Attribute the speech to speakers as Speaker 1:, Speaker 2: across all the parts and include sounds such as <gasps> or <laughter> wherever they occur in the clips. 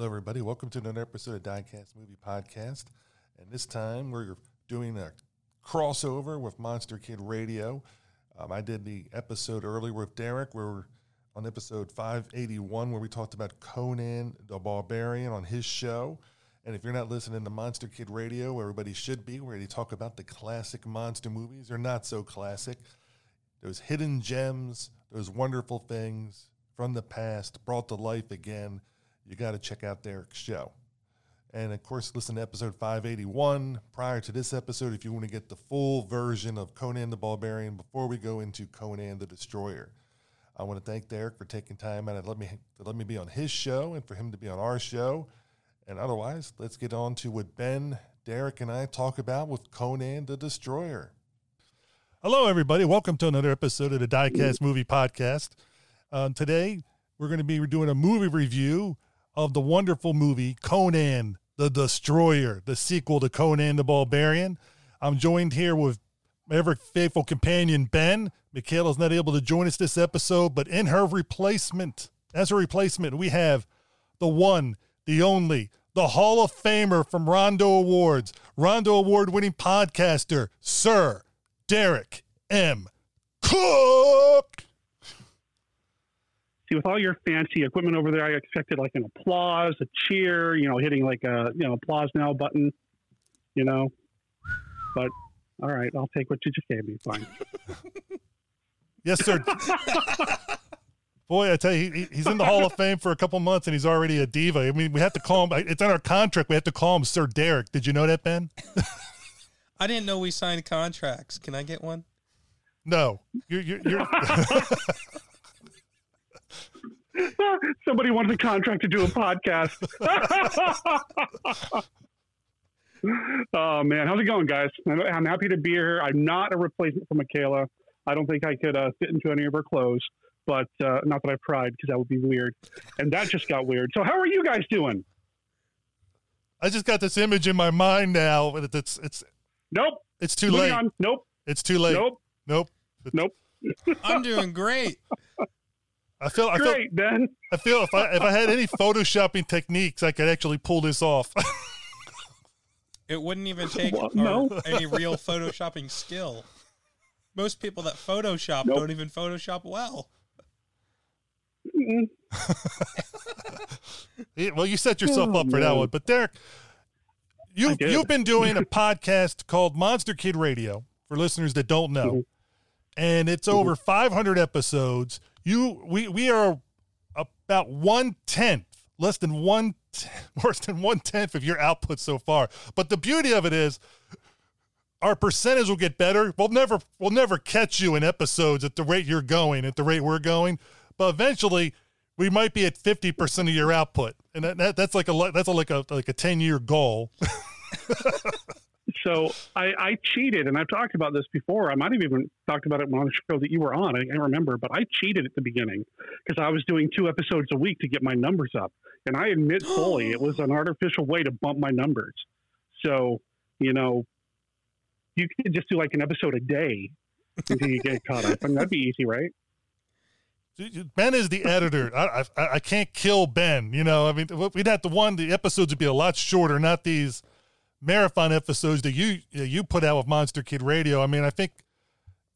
Speaker 1: Hello, everybody. Welcome to another episode of Diecast Movie Podcast. And this time we're doing a crossover with Monster Kid Radio. Um, I did the episode earlier with Derek. We are on episode 581 where we talked about Conan the Barbarian on his show. And if you're not listening to Monster Kid Radio, everybody should be, where they talk about the classic monster movies or not so classic, those hidden gems, those wonderful things from the past brought to life again, you got to check out Derek's show. And of course, listen to episode 581 prior to this episode if you want to get the full version of Conan the Barbarian before we go into Conan the Destroyer. I want to thank Derek for taking time out to let me to let me be on his show and for him to be on our show. And otherwise, let's get on to what Ben, Derek, and I talk about with Conan the Destroyer. Hello, everybody. Welcome to another episode of the Diecast Movie Podcast. Uh, today, we're going to be doing a movie review of the wonderful movie Conan the Destroyer, the sequel to Conan the Barbarian. I'm joined here with my ever faithful companion, Ben. Michaela's not able to join us this episode, but in her replacement, as a replacement, we have the one, the only, the Hall of Famer from Rondo Awards, Rondo Award winning podcaster, Sir Derek M. Koch.
Speaker 2: See, with all your fancy equipment over there, I expected like an applause, a cheer, you know, hitting like a you know applause now button, you know. But all right, I'll take what you just gave me. Fine. <laughs>
Speaker 1: yes, sir. <laughs> Boy, I tell you, he, he's in the Hall of Fame for a couple months, and he's already a diva. I mean, we have to call him. It's on our contract. We have to call him Sir Derek. Did you know that, Ben? <laughs>
Speaker 3: I didn't know we signed contracts. Can I get one?
Speaker 1: No, you're. you're, you're <laughs>
Speaker 2: Somebody wants a contract to do a podcast. <laughs> oh man, how's it going, guys? I'm happy to be here. I'm not a replacement for Michaela. I don't think I could uh, fit into any of her clothes, but uh, not that I've tried because that would be weird. And that just got weird. So, how are you guys doing?
Speaker 1: I just got this image in my mind now. It's it's
Speaker 2: nope.
Speaker 1: It's too Moving late. On.
Speaker 2: Nope.
Speaker 1: It's too late.
Speaker 2: Nope.
Speaker 1: Nope.
Speaker 2: Nope.
Speaker 3: I'm doing great. <laughs>
Speaker 1: I feel I
Speaker 2: Great,
Speaker 1: feel,
Speaker 2: Ben.
Speaker 1: I feel if I if I had any <laughs> photoshopping techniques, I could actually pull this off. <laughs>
Speaker 3: it wouldn't even take well, no. any real photoshopping skill. Most people that Photoshop nope. don't even Photoshop well. <laughs>
Speaker 1: well, you set yourself oh, up for man. that one, but Derek, you you've been doing a podcast called Monster Kid Radio for listeners that don't know, mm-hmm. and it's mm-hmm. over 500 episodes you we we are about one tenth, less than one, <laughs> worse than one tenth of your output so far. But the beauty of it is, our percentage will get better. We'll never we'll never catch you in episodes at the rate you're going, at the rate we're going. But eventually, we might be at fifty percent of your output, and that, that that's like a that's like a like a ten year goal. <laughs>
Speaker 2: so I, I, cheated, and I've talked about this before. I might have even talked about it on the show that you were on. I can't remember, but I cheated at the beginning because I was doing two episodes a week to get my numbers up, and I admit fully it was <gasps> an artificial way to bump my numbers. So you know, you could just do like an episode a day until you get caught up, I and mean, that'd be easy, right?
Speaker 1: Ben is the editor. I, I, I can't kill Ben. You know, I mean, we'd have to one. The episodes would be a lot shorter, not these marathon episodes that you you put out with Monster Kid Radio. I mean, I think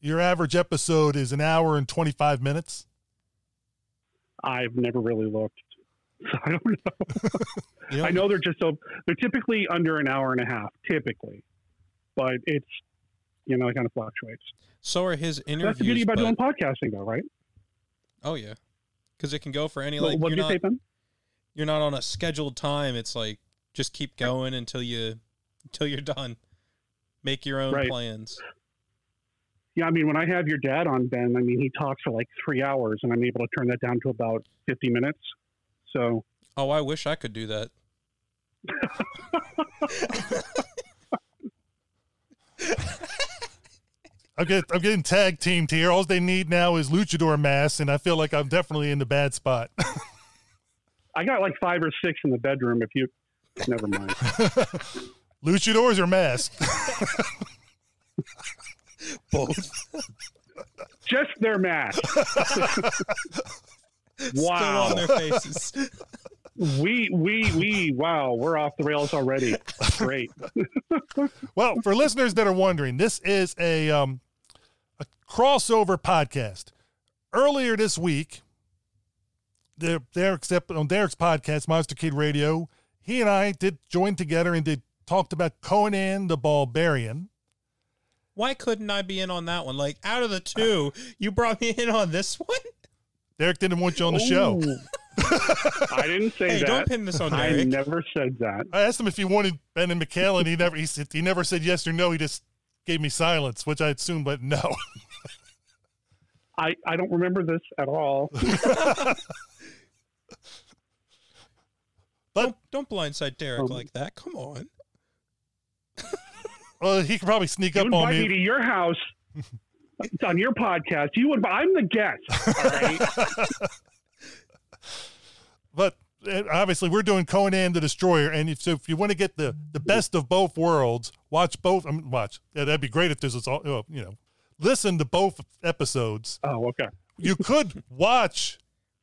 Speaker 1: your average episode is an hour and 25 minutes.
Speaker 2: I've never really looked. <laughs> So I don't know. <laughs> you know. I know they're just so they're typically under an hour and a half, typically, but it's you know it kind of fluctuates.
Speaker 3: So are his interviews.
Speaker 2: That's the beauty about
Speaker 3: but...
Speaker 2: doing podcasting, though, right?
Speaker 3: Oh yeah, because it can go for any like.
Speaker 2: What did you
Speaker 3: not,
Speaker 2: say, Ben?
Speaker 3: You're not on a scheduled time. It's like just keep going until you until you're done. Make your own right. plans.
Speaker 2: Yeah, I mean, when I have your dad on, Ben, I mean, he talks for like three hours, and I'm able to turn that down to about 50 minutes. So.
Speaker 3: Oh, I wish I could do that. <laughs>
Speaker 1: I'm getting, I'm getting tag teamed here. All they need now is luchador masks, and I feel like I'm definitely in the bad spot. <laughs>
Speaker 2: I got like five or six in the bedroom. If you, never mind. <laughs>
Speaker 1: Luchadors or masked? <laughs>
Speaker 3: Both.
Speaker 2: Just their mask.
Speaker 3: wow. <laughs> Still on their faces.
Speaker 2: we we we wow, we're off the rails already. Great. <laughs>
Speaker 1: well, for listeners that are wondering, this is a um, a crossover podcast. Earlier this week, the Derek's on Derek's podcast, Monster Kid Radio, he and I did join together and did talked about Conan the Barbarian.
Speaker 3: Why couldn't I be in on that one? Like out of the two, <laughs> you brought me in on this one.
Speaker 1: Derek didn't want you on the Ooh. show. <laughs>
Speaker 2: I didn't say
Speaker 3: hey,
Speaker 2: that.
Speaker 3: Don't pin this on Derek.
Speaker 2: I never said that.
Speaker 1: I asked him if he wanted Ben and Michaela. He never he, said, he never said yes or no. He just gave me silence, which I assumed, but no.
Speaker 2: I, I don't remember this at all. <laughs>
Speaker 3: but don't, don't blindside Derek um, like that. Come on. <laughs>
Speaker 1: well, he could probably sneak
Speaker 2: you
Speaker 1: up on me.
Speaker 2: me to your house it's on your podcast. You would. I'm the guest. All right. <laughs>
Speaker 1: but eh, obviously, we're doing Conan the Destroyer, and if, so if you want to get the the best of both worlds, watch both. I mean, watch. Yeah, that'd be great if this was all. You know, listen to both episodes.
Speaker 2: Oh, okay.
Speaker 1: You could watch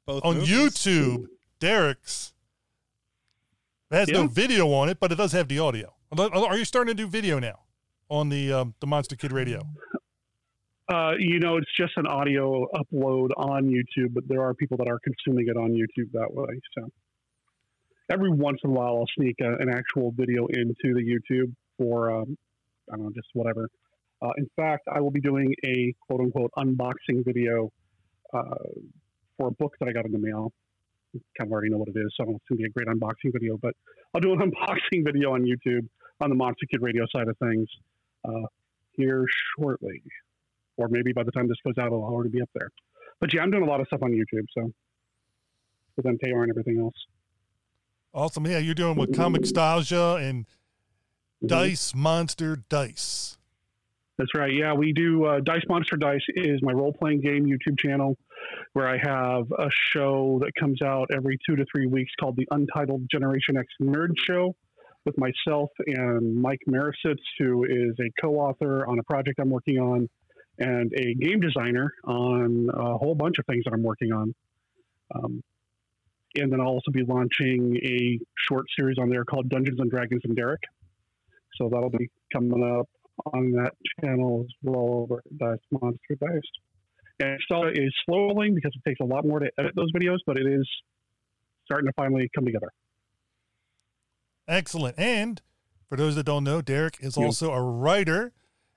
Speaker 1: both on movies. YouTube Derek's. It has yeah. no video on it, but it does have the audio. Are you starting to do video now on the um, the Monster Kid Radio?
Speaker 2: Uh, you know, it's just an audio upload on YouTube, but there are people that are consuming it on YouTube that way. So every once in a while, I'll sneak a, an actual video into the YouTube for, um, I don't know, just whatever. Uh, in fact, I will be doing a quote unquote unboxing video uh, for a book that I got in the mail. kind of already know what it is, so it's going to be a great unboxing video. But I'll do an <laughs> unboxing video on YouTube on the Monster Kid Radio side of things uh, here shortly or maybe by the time this goes out, it'll already be up there. But yeah, I'm doing a lot of stuff on YouTube, so with MKR and everything else.
Speaker 1: Awesome. Yeah, you're doing with Comicstalgia and mm-hmm. Dice Monster Dice.
Speaker 2: That's right. Yeah, we do. Uh, Dice Monster Dice is my role playing game YouTube channel where I have a show that comes out every two to three weeks called the Untitled Generation X Nerd Show with myself and Mike Marisitz, who is a co author on a project I'm working on and a game designer on a whole bunch of things that I'm working on. Um, and then I'll also be launching a short series on there called Dungeons and Dragons and Derek. So that'll be coming up on that channel as well over Dice Monster Dice. And so is slowing because it takes a lot more to edit those videos, but it is starting to finally come together.
Speaker 1: Excellent. And for those that don't know, Derek is also a writer.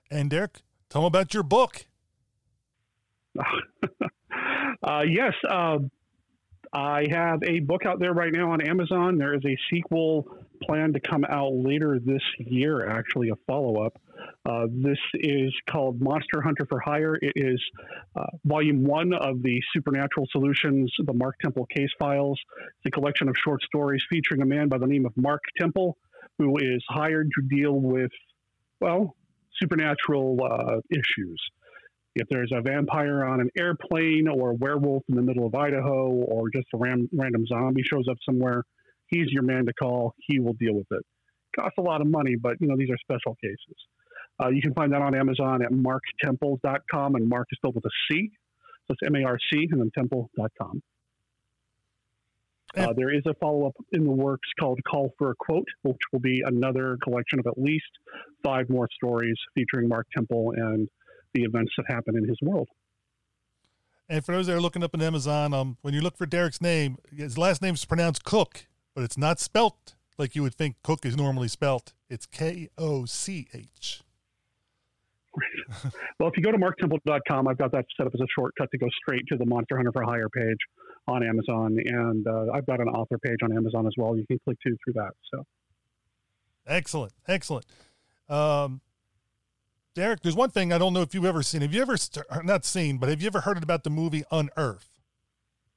Speaker 1: And Derek, Tell them about your book. <laughs>
Speaker 2: uh, yes, uh, I have a book out there right now on Amazon. There is a sequel planned to come out later this year, actually, a follow up. Uh, this is called Monster Hunter for Hire. It is uh, volume one of the Supernatural Solutions, the Mark Temple case files. It's a collection of short stories featuring a man by the name of Mark Temple, who is hired to deal with, well, supernatural uh, issues. If there's a vampire on an airplane or a werewolf in the middle of Idaho or just a ram- random zombie shows up somewhere, he's your man to call. He will deal with it. Costs a lot of money, but you know these are special cases. Uh, you can find that on Amazon at marctemple.com, and Mark is spelled with a C. So it's M A R C and then temple.com. Uh, there is a follow up in the works called Call for a Quote, which will be another collection of at least five more stories featuring Mark Temple and the events that happen in his world.
Speaker 1: And for those that are looking up on Amazon, um, when you look for Derek's name, his last name is pronounced Cook, but it's not spelt like you would think Cook is normally spelt. It's K O C H. <laughs>
Speaker 2: well, if you go to marctemple.com, I've got that set up as a shortcut to go straight to the Monster Hunter for Hire page on Amazon, and uh, I've got an author page on Amazon as well. You can click to through that. So,
Speaker 1: excellent, excellent. Um, Derek, there's one thing I don't know if you've ever seen. Have you ever not seen, but have you ever heard about the movie Unearth?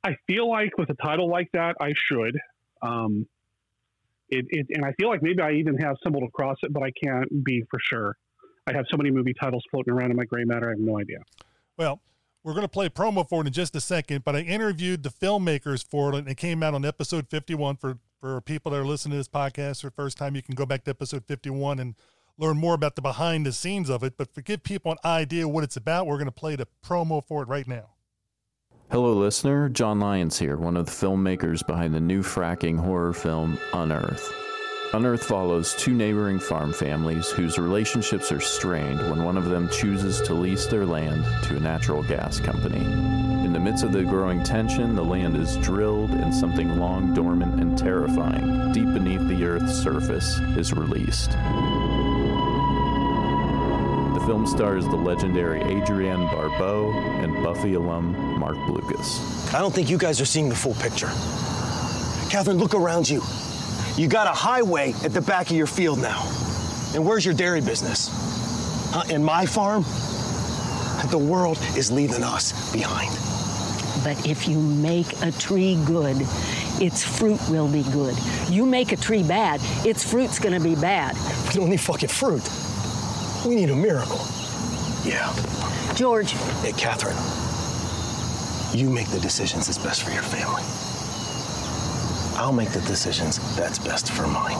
Speaker 2: I feel like with a title like that, I should. Um, it, it, and I feel like maybe I even have stumbled across it, but I can't be for sure. I have so many movie titles floating around in my gray matter. I have no idea.
Speaker 1: Well, we're going to play promo for it in just a second, but I interviewed the filmmakers for it, and it came out on episode 51. For, for people that are listening to this podcast for the first time, you can go back to episode 51 and learn more about the behind the scenes of it. But to give people an idea what it's about, we're going to play the promo for it right now.
Speaker 4: Hello, listener. John Lyons here, one of the filmmakers behind the new fracking horror film Unearth. Unearth follows two neighboring farm families whose relationships are strained when one of them chooses to lease their land to a natural gas company. In the midst of the growing tension, the land is drilled and something long dormant and terrifying, deep beneath the Earth's surface, is released. The film stars the legendary Adrienne Barbeau and Buffy alum Marc Blucas.
Speaker 5: I don't think you guys are seeing the full picture. Catherine, look around you. You got a highway at the back of your field now. And where's your dairy business? Huh? In my farm? The world is leaving us behind.
Speaker 6: But if you make a tree good, its fruit will be good. You make a tree bad, its fruit's gonna be bad.
Speaker 5: We don't need fucking fruit. We need a miracle. Yeah.
Speaker 6: George.
Speaker 5: Hey, Catherine. You make the decisions that's best for your family. I'll make the decisions that's best for mine.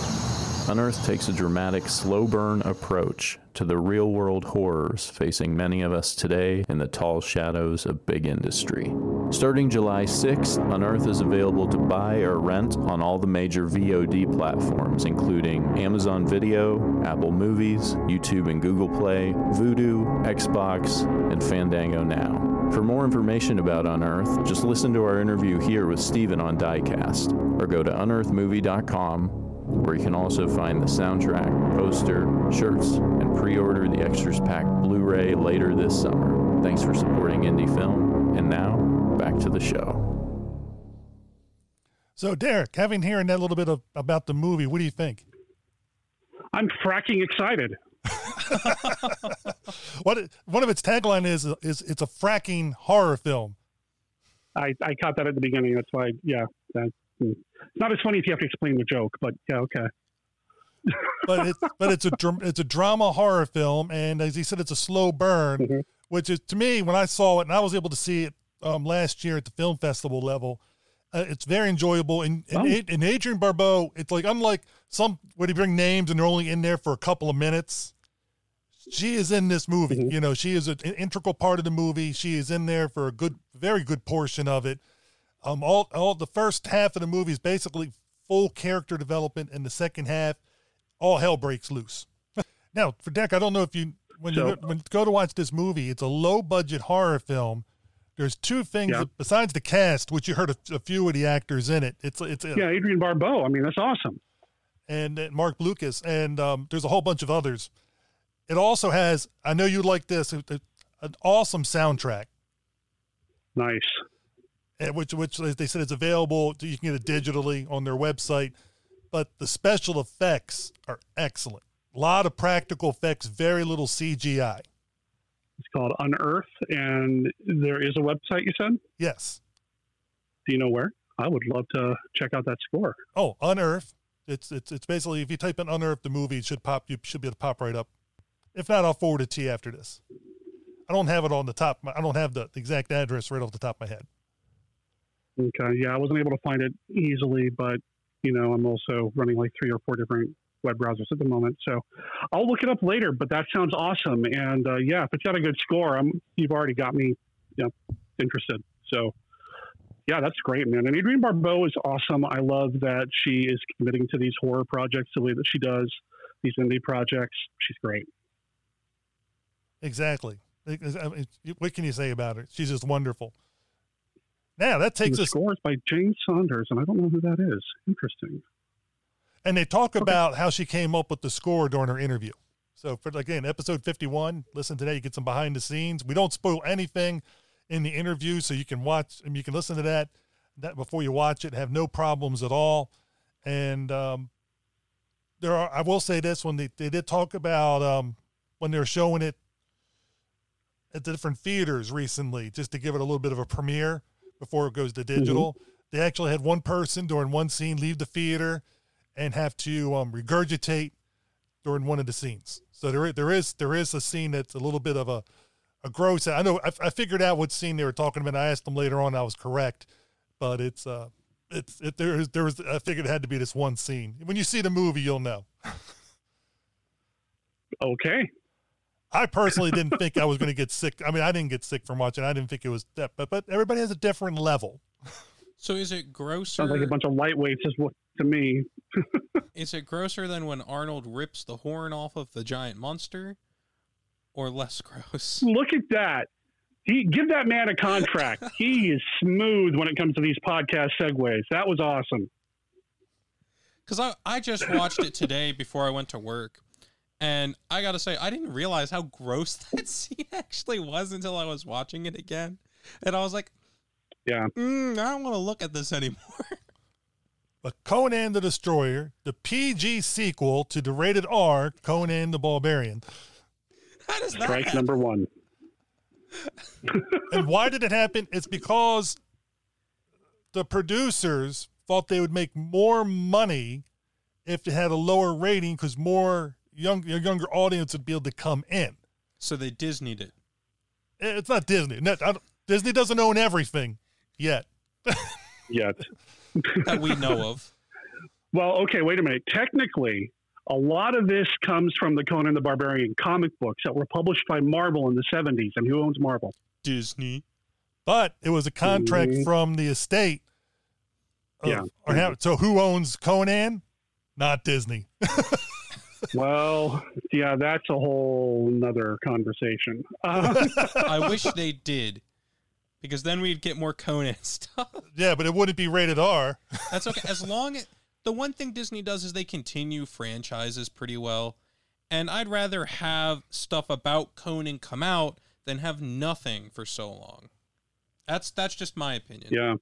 Speaker 4: Unearth takes a dramatic, slow burn approach to the real world horrors facing many of us today in the tall shadows of big industry. Starting July 6th, Unearth is available to buy or rent on all the major VOD platforms, including Amazon Video, Apple Movies, YouTube and Google Play, Vudu, Xbox, and Fandango Now. For more information about Unearth, just listen to our interview here with Steven on Diecast, or go to unearthmovie.com, where you can also find the soundtrack, poster, shirts, and pre order the Extras Pack Blu ray later this summer. Thanks for supporting indie film, and now, back to the show.
Speaker 1: So, Derek, having hearing that little bit of, about the movie, what do you think?
Speaker 2: I'm fracking excited. <laughs>
Speaker 1: what one of its tagline is is it's a fracking horror film.
Speaker 2: I, I caught that at the beginning. That's why, yeah, that, it's not as funny if you have to explain the joke, but yeah, okay. <laughs>
Speaker 1: but it's but it's a it's a drama horror film, and as he said, it's a slow burn, mm-hmm. which is to me when I saw it, and I was able to see it um, last year at the film festival level. Uh, it's very enjoyable, and and, oh. and Adrienne Barbeau, it's like unlike some where you bring names and they're only in there for a couple of minutes she is in this movie. Mm-hmm. You know, she is an integral part of the movie. She is in there for a good, very good portion of it. Um, all, all the first half of the movie is basically full character development, and the second half, all hell breaks loose. <laughs> now, for Derek, I don't know if you when so, you when you go to watch this movie, it's a low budget horror film. There's two things yeah. besides the cast, which you heard a, a, few of the actors in it. It's it's a,
Speaker 2: yeah, Adrienne Barbeau. I mean, that's awesome.
Speaker 1: And, and Marc Blucas, and um, there's a whole bunch of others. It also has, I know you like this, an awesome soundtrack.
Speaker 2: Nice.
Speaker 1: And Which, which they said is available. You can get it digitally on their website, but the special effects are excellent. A lot of practical effects, very little CGI.
Speaker 2: It's called Unearth, and there is a website. You said
Speaker 1: yes.
Speaker 2: Do you know where? I would love to check out that score.
Speaker 1: Oh, Unearth. It's it's it's basically if you type in Unearth the movie, it should pop. You should be able to pop right up. If not, I'll forward it to you after this. I don't have it on the top. I don't have the exact address right off the top of my head.
Speaker 2: Okay. Yeah, I wasn't able to find it easily, but you know, I'm also running like three or four different web browsers at the moment. So I'll look it up later. But that sounds awesome. And uh, yeah, if it's got a good score, I'm you've already got me, you know, interested. So yeah, that's great, man. And Adrienne Barbeau is awesome. I love that she is committing to these horror projects the way that she does, these indie projects. She's great.
Speaker 1: Exactly. what can you say about her? She's just wonderful. Now that takes
Speaker 2: the
Speaker 1: us.
Speaker 2: Scores by Jane Saunders, and I don't know who that is. Interesting.
Speaker 1: And they talk okay. about how she came up with the score during her interview. So for again, episode fifty-one. Listen to that. You get some behind the scenes. We don't spoil anything in the interview, so you can watch and you can listen to that that before you watch it. Have no problems at all. And um, there are. I will say this: when they they did talk about um, when they were showing it at the different theaters recently just to give it a little bit of a premiere before it goes to mm-hmm. digital. Mm-hmm. They actually had one person during one scene leave the theater and have to um, regurgitate during one of the scenes. So there, there is there is a scene that's a little bit of a, a gross. I know I, I figured out what scene they were talking about. I asked them later on. I was correct, but it's uh it's it there is there was I figured it had to be this one scene. When you see the movie, you'll know.
Speaker 2: okay.
Speaker 1: I personally didn't think I was going to get sick. I mean, I didn't get sick from watching. I didn't think it was that, but but everybody has a different level.
Speaker 3: So is it grosser?
Speaker 2: Sounds like a bunch of lightweights is what to me. <laughs>
Speaker 3: is it grosser than when Arnold rips the horn off of the giant monster, or less <laughs> gross?
Speaker 2: Look at that. He give that man a contract. <laughs> he is smooth when it comes to these podcast segues. That was awesome.
Speaker 3: Because I I just watched it today before I went to work, and I got to say I didn't realize how gross that scene actually was until I was watching it again, and I was like,
Speaker 2: yeah.
Speaker 3: Mm, I don't want to look at this anymore. <laughs>
Speaker 1: But Conan the Destroyer, the PG sequel to the rated R Conan the Barbarian.
Speaker 3: How does
Speaker 2: Strike
Speaker 3: happen?
Speaker 2: number one.
Speaker 1: and why did it happen? It's because the producers thought they would make more money if it had a lower rating because more young a younger audience would be able to come in.
Speaker 3: So they Disneyed it.
Speaker 1: It's not Disney. No, I don't- Disney doesn't own everything yet.
Speaker 2: Yet. <laughs>
Speaker 3: that we know of.
Speaker 2: Well, okay, wait a minute. Technically, a lot of this comes from the Conan the Barbarian comic books that were published by Marvel in the 70s. And who owns Marvel?
Speaker 3: Disney.
Speaker 1: But it was a contract
Speaker 2: Mhm.
Speaker 1: from the estate. of-
Speaker 2: Yeah.
Speaker 1: Or so who owns Conan? Not Disney. <laughs>
Speaker 2: well, yeah, that's a whole nother conversation. Uh, <laughs>
Speaker 3: I wish they did, because then we'd get more Conan <laughs> stuff.
Speaker 1: yeah, but it wouldn't be rated R. <laughs>
Speaker 3: That's okay. As long as the one thing Disney does is they continue franchises pretty well. And I'd rather have stuff about Conan come out than have nothing for so long. That's that's just my opinion.
Speaker 2: yeah,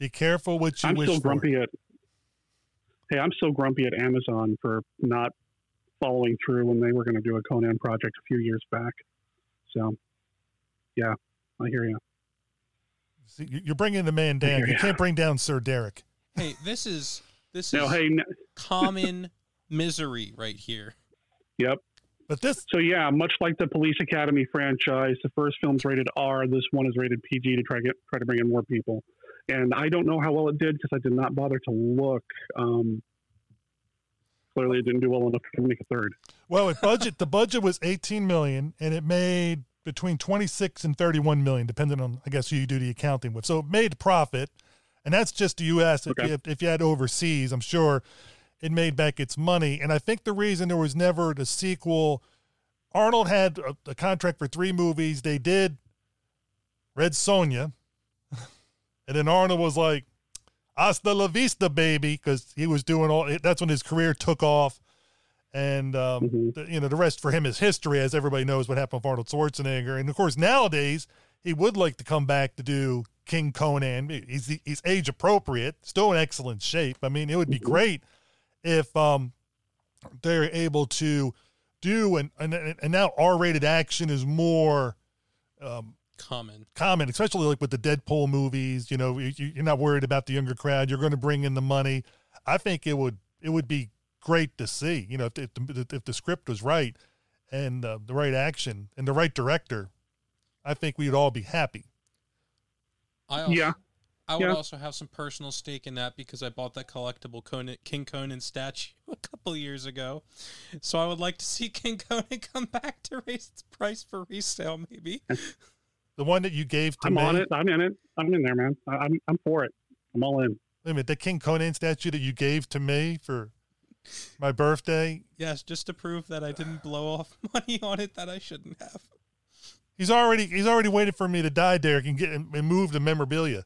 Speaker 1: Be careful what you
Speaker 2: I'm
Speaker 1: wish
Speaker 2: still
Speaker 1: for.
Speaker 2: grumpy at. Hey, I'm still grumpy at Amazon for not following through when they were going to do a Conan project a few years back. So, yeah, I hear you.
Speaker 1: See, you- You're bringing the man down. You can't bring down Sir Derek.
Speaker 3: Hey, this is this
Speaker 2: No,
Speaker 3: is
Speaker 2: hey, n-
Speaker 3: common misery right here.
Speaker 2: yep.
Speaker 1: But this,
Speaker 2: So yeah, much like the Police Academy franchise, the first film's rated R. This one is rated PG to try get try to bring in more people. And I don't know how well it did because I did not bother to look. Um, clearly, it didn't do well enough to make a third.
Speaker 1: well, it budget the budget was 18 million, and it made between 26 and 31 million, depending on I guess who you do the accounting with. So it made profit, and that's just the U.S. If,
Speaker 2: Okay.
Speaker 1: you, if you had overseas, I'm sure it made back its money. And I think the reason there was never the sequel, Arnold had a, a contract for three movies. They did Red Sonja, <laughs> and then Arnold was like, "Hasta la vista, baby," because he was doing all. That's when his career took off, and um,
Speaker 2: Mhm.
Speaker 1: the, you know the rest for him is history, as everybody knows what happened with Arnold Schwarzenegger. And of course, nowadays he would like to come back to do King Conan. He's he's age appropriate, still in excellent shape. I mean, it would be great if um they're able to do and and, and now R-rated action is more um,
Speaker 3: Common.
Speaker 1: common, especially like with the Deadpool movies. You know, you, you're not worried about the younger crowd. You're going to bring in the money. I think it would it would be great to see. You know, if, if the if the script was right and uh, the right action and the right director, I think we'd all be happy.
Speaker 3: I also,
Speaker 2: Yeah.
Speaker 3: I would
Speaker 2: Yeah.
Speaker 3: also have some personal stake in that because I bought that collectible Conan, King Conan statue <laughs> a couple years ago. So I would like to see <laughs> King Conan come back to raise its price for resale, maybe.
Speaker 1: The one that you gave to
Speaker 2: I'm
Speaker 1: me,
Speaker 2: on it. I'm in it. I'm in there, man. I, I'm I'm for it. I'm all in.
Speaker 1: wait a minute, the King Conan statue that you gave to me for my birthday.
Speaker 3: Yes, just to prove that I didn't blow off <laughs> money on it that I shouldn't have.
Speaker 1: He's already he's already waited for me to die, Derek, and get and move the memorabilia.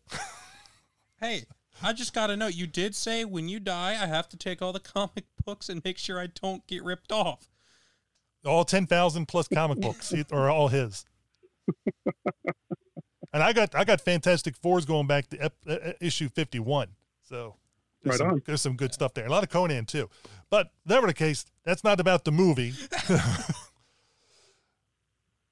Speaker 3: Hey, I just got to know. You did say when you die, I have to take all the <laughs> comic books and make sure I don't get ripped off.
Speaker 1: all 10,000 plus comic <laughs> books are all his. and I got I got Fantastic Fours going back to ep, uh, issue 51. So there's,
Speaker 2: Right
Speaker 1: some,
Speaker 2: on.
Speaker 1: there's some good stuff there. A lot of Conan too. But whatever the case, that's not about the movie. <laughs>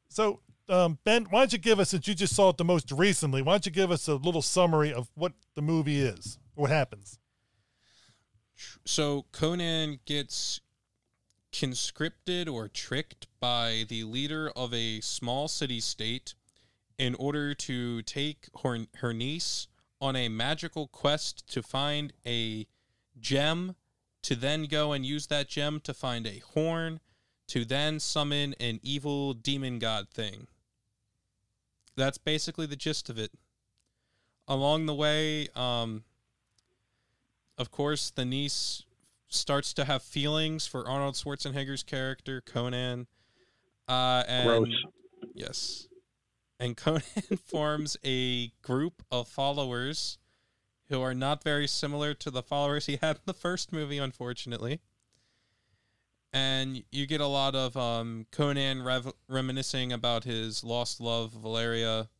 Speaker 1: so um, Ben, why don't you give us, since you just saw it the most recently, why don't you give us a little summary of what the movie is, what happens?
Speaker 3: So Conan gets conscripted or tricked by the leader of a small city state in order to take her, her niece on a magical quest to find a gem to then go and use that gem to find a horn to then summon an evil demon god thing. That's basically the gist of it. Along the way, um, of course, the niece starts to have feelings for Arnold Schwarzenegger's character, Conan. Uh, and
Speaker 2: Gross.
Speaker 3: Yes. And Conan <laughs> forms a group of followers who are not very similar to the followers he had in the first movie, unfortunately. And you get a lot of um, Conan rev- reminiscing about his lost love, Valeria,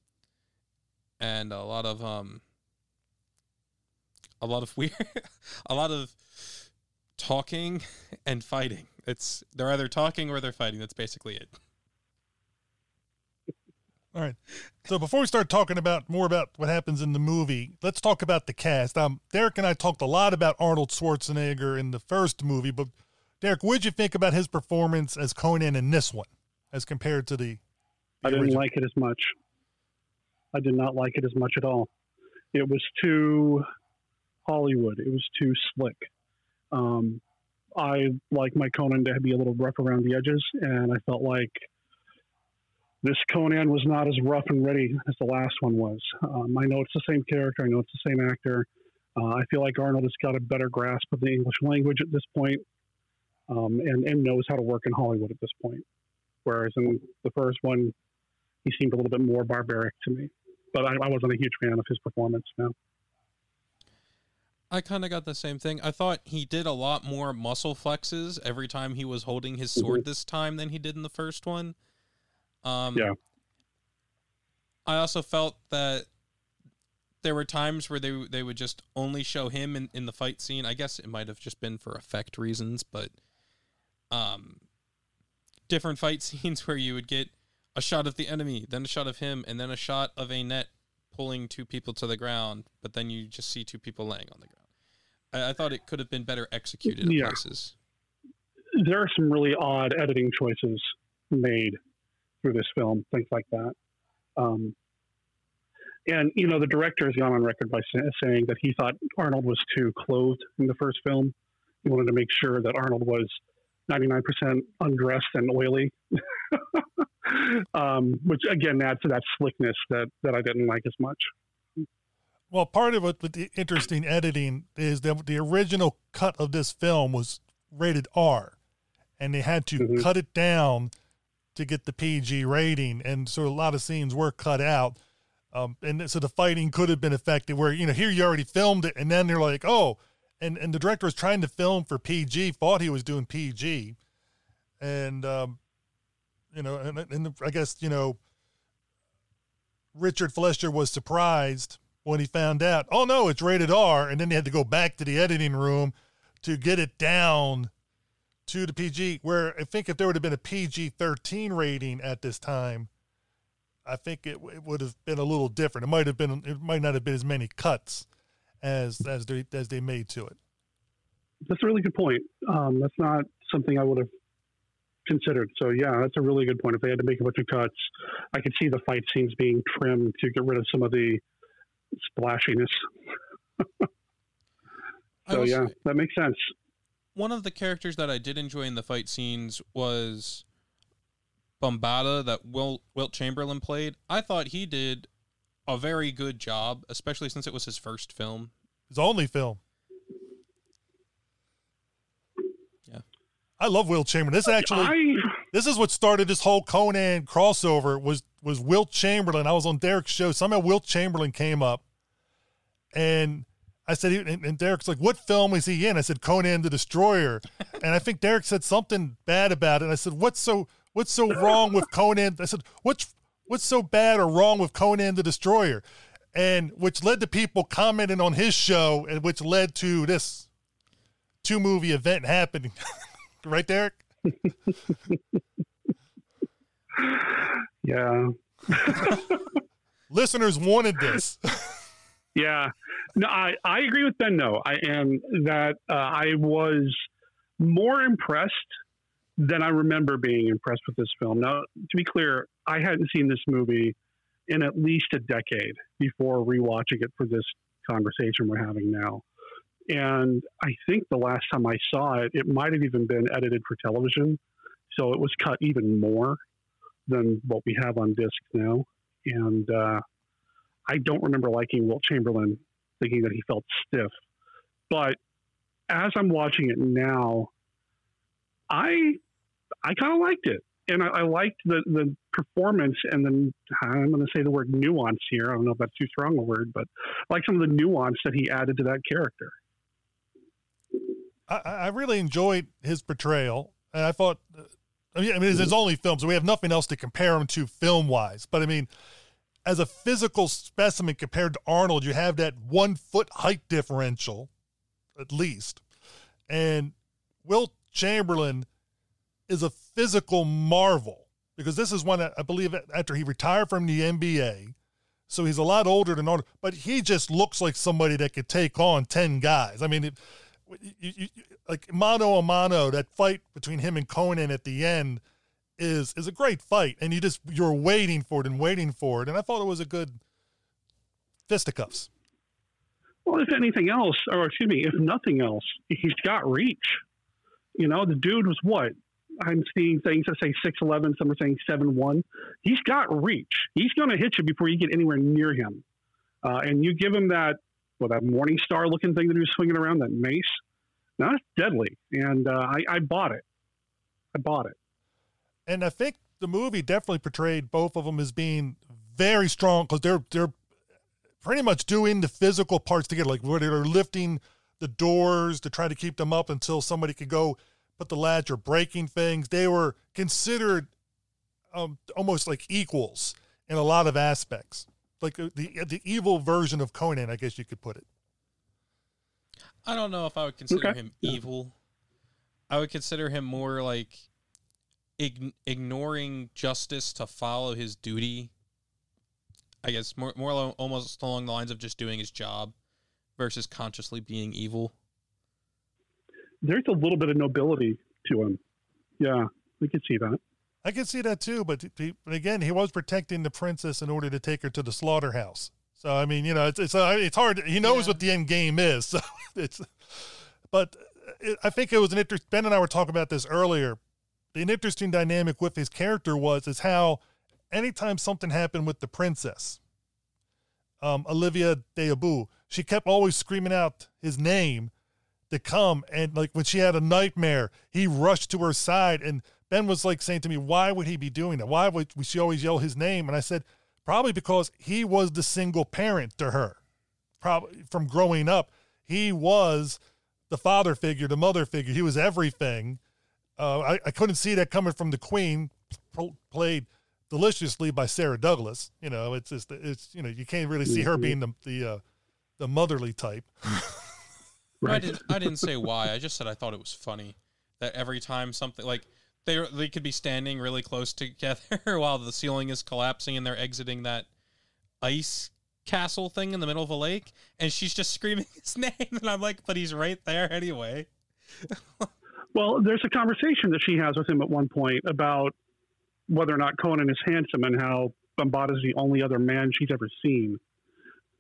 Speaker 3: and a lot of um, a lot of <laughs> weird, a lot of talking <laughs> and fighting. It's they're either talking or they're fighting. That's basically it.
Speaker 1: All right. So before we start talking about more about what happens in the movie, let's talk about the cast. Um, Derek and I talked a lot about Arnold Schwarzenegger in the first movie, but Derek, what did you think about his performance as Conan in this one, as compared to the? the
Speaker 2: I didn't
Speaker 1: original?
Speaker 2: like it as much. I did not like it as much at all. It was too Hollywood. It was too slick. Um, I like my Conan to be a little rough around the edges, and I felt like this Conan was not as rough and ready as the last one was. Um, I know it's the same character. I know it's the same actor. Uh, I feel like Arnold has got a better grasp of the English language at this point, um, and and knows how to work in Hollywood at this point. Whereas in the first one, he seemed a little bit more barbaric to me. But I, I wasn't a huge fan of his performance. No.
Speaker 3: I kind of got the same thing. I thought he did a lot more muscle flexes every time he was holding his sword this time than he did in the first one. Um,
Speaker 2: Yeah.
Speaker 3: I also felt that there were times where they they would just only show him in, in the fight scene. I guess it might have just been for effect reasons, but um, different fight <laughs> scenes where you would get a shot of the enemy, then a shot of him, and then a shot of a net pulling two people to the ground, but then you just see two people laying on the ground. I, I thought it could have been better executed in
Speaker 2: Yeah.
Speaker 3: places.
Speaker 2: There are some really odd editing choices made through this film, things like that. Um, and you know, the director has gone on record by sa- saying that he thought Arnold was too clothed in the first film. He wanted to make sure that Arnold was 99% undressed and oily, <laughs> um, which again adds to that slickness that, that I didn't like as much.
Speaker 1: Well, part of it with the interesting editing is that the original cut of this film was rated R, and they had to
Speaker 2: Mhm.
Speaker 1: cut it down to get the PG rating, and so a lot of scenes were cut out. Um, and so the fighting could have been affected. Where you know here you already filmed it, and then they're like, oh, and and the director was trying to film for PG, thought he was doing PG, and um, you know, and, and I guess you know Richard Fleischer was surprised when he found out, oh no, it's rated R, and then they had to go back to the editing room to get it down to the PG. Where I think if there would have been a PG 13 rating at this time, I think it, it would have been a little different. It might have been, it might not have been as many cuts as as they as they made to it.
Speaker 2: That's a really good point. Um, that's not something I would have considered. So yeah, that's a really good point. If they had to make a bunch of cuts, I could see the fight scenes being trimmed to get rid of some of the splashiness. <laughs> So
Speaker 3: will
Speaker 2: yeah, that makes sense.
Speaker 3: One of the characters that I did enjoy in the fight scenes was Bombaata that Will Wilt Chamberlain played. I thought he did a very good job, especially since it was his first film.
Speaker 1: His only film.
Speaker 3: Yeah.
Speaker 1: I love Wilt Chamberlain. This actually,
Speaker 2: I
Speaker 1: this is what started this whole Conan crossover was was Wilt Chamberlain. I was on Derek's show. Somehow Wilt Chamberlain came up, and I said, and, and Derek's like, "What film is he in?" I said, "Conan the Destroyer," <laughs> and I think Derek said something bad about it. And I said, "What's so what's so wrong with Conan?" I said, "What's what's so bad or wrong with Conan the Destroyer?" And which led to people commenting on his show, and which led to this two movie event happening. <laughs> right, Derek? <laughs>
Speaker 2: yeah
Speaker 1: Listeners wanted this.
Speaker 2: Yeah. No, I I agree with Ben. No, I am that uh, I was more impressed than I remember being impressed with this film. Now, to be clear, I hadn't seen this movie in at least a decade before rewatching it for this conversation we're having now. And I think the last time I saw it, it might have even been edited for television. so it was cut even more than what we have on disc now. And uh, I don't remember liking Wilt Chamberlain, thinking that he felt stiff. But as I'm watching it now, I I kind of liked it, and I, I liked the the performance and then I'm going to say the word nuance here. I don't know if that's too strong a word, but like some of the nuance that he added to that character.
Speaker 1: I, I really enjoyed his portrayal, and I thought, uh, I mean, I mean, it's his only film, so we have nothing else to compare him to film wise. But I mean, as a physical specimen compared to Arnold, you have that one foot height differential, at least, and Wilt Chamberlain is a physical marvel because this is one that I believe after he retired from the NBA. So he's a lot older than Arnold, but he just looks like somebody that could take on 10 guys. I mean, it, you, you, like mano a mano, that fight between him and Conan at the end is is a great fight, and you just you're waiting for it and waiting for it, and I thought it was a good fisticuffs.
Speaker 2: Well, if anything else, or excuse me, if nothing else, he's got reach. You know, the dude was what I'm seeing things that say six eleven, some are saying seven one. He's got reach. He's going to hit you before you get anywhere near him, uh, and you give him that well, that Morning Star looking thing that he was swinging around, that mace. Now it's deadly, and uh, I, I bought it. I bought it.
Speaker 1: And I think the movie definitely portrayed both of them as being very strong because they're they're pretty much doing the physical parts together, like where they're lifting the doors to try to keep them up until somebody could go put the latch or breaking things. They were considered um, almost like equals in a lot of aspects like uh, the the evil version of Conan, I guess you could put it.
Speaker 3: I don't know if I would consider okay. him evil. I would consider him more like ig- ignoring justice to follow his duty. I guess more more lo- almost along the lines of just doing his job versus consciously being evil.
Speaker 2: There's a little bit of nobility to him. Yeah, we can see that.
Speaker 1: I can see that too, but, he, but again, he was protecting the princess in order to take her to the slaughterhouse. So I mean, you know, it's it's uh, it's hard. He knows yeah. what the end game is. <laughs> So it's, but it, I think it was an interest. Ben and I were talking about this earlier. The interesting dynamic with his character was is how anytime something happened with the princess, um, Olivia d'Abo, she kept always screaming out his name to come, and like when she had a nightmare, he rushed to her side and Ben was like saying to me, why would he be doing that? Why would she always yell his name? And I said, probably because he was the single parent to her. Probably from growing up, he was the father figure, the mother figure. He was everything. Uh, I, I couldn't see that coming from the queen, played deliciously by Sarah Douglas. You know, it's just it's you know you can't really see her mm-hmm. being the the uh, the motherly type. <laughs>
Speaker 3: right. I didn't I didn't say why. I just said I thought it was funny that every time something like they they could be standing really close together <laughs> while the ceiling is collapsing and they're exiting that ice castle thing in the middle of a lake and she's just screaming <laughs> his name and I'm like but he's right there anyway.
Speaker 2: Well, there's a conversation that she has with him at one point about whether or not Conan is handsome and how Bombaata is the only other man she's ever seen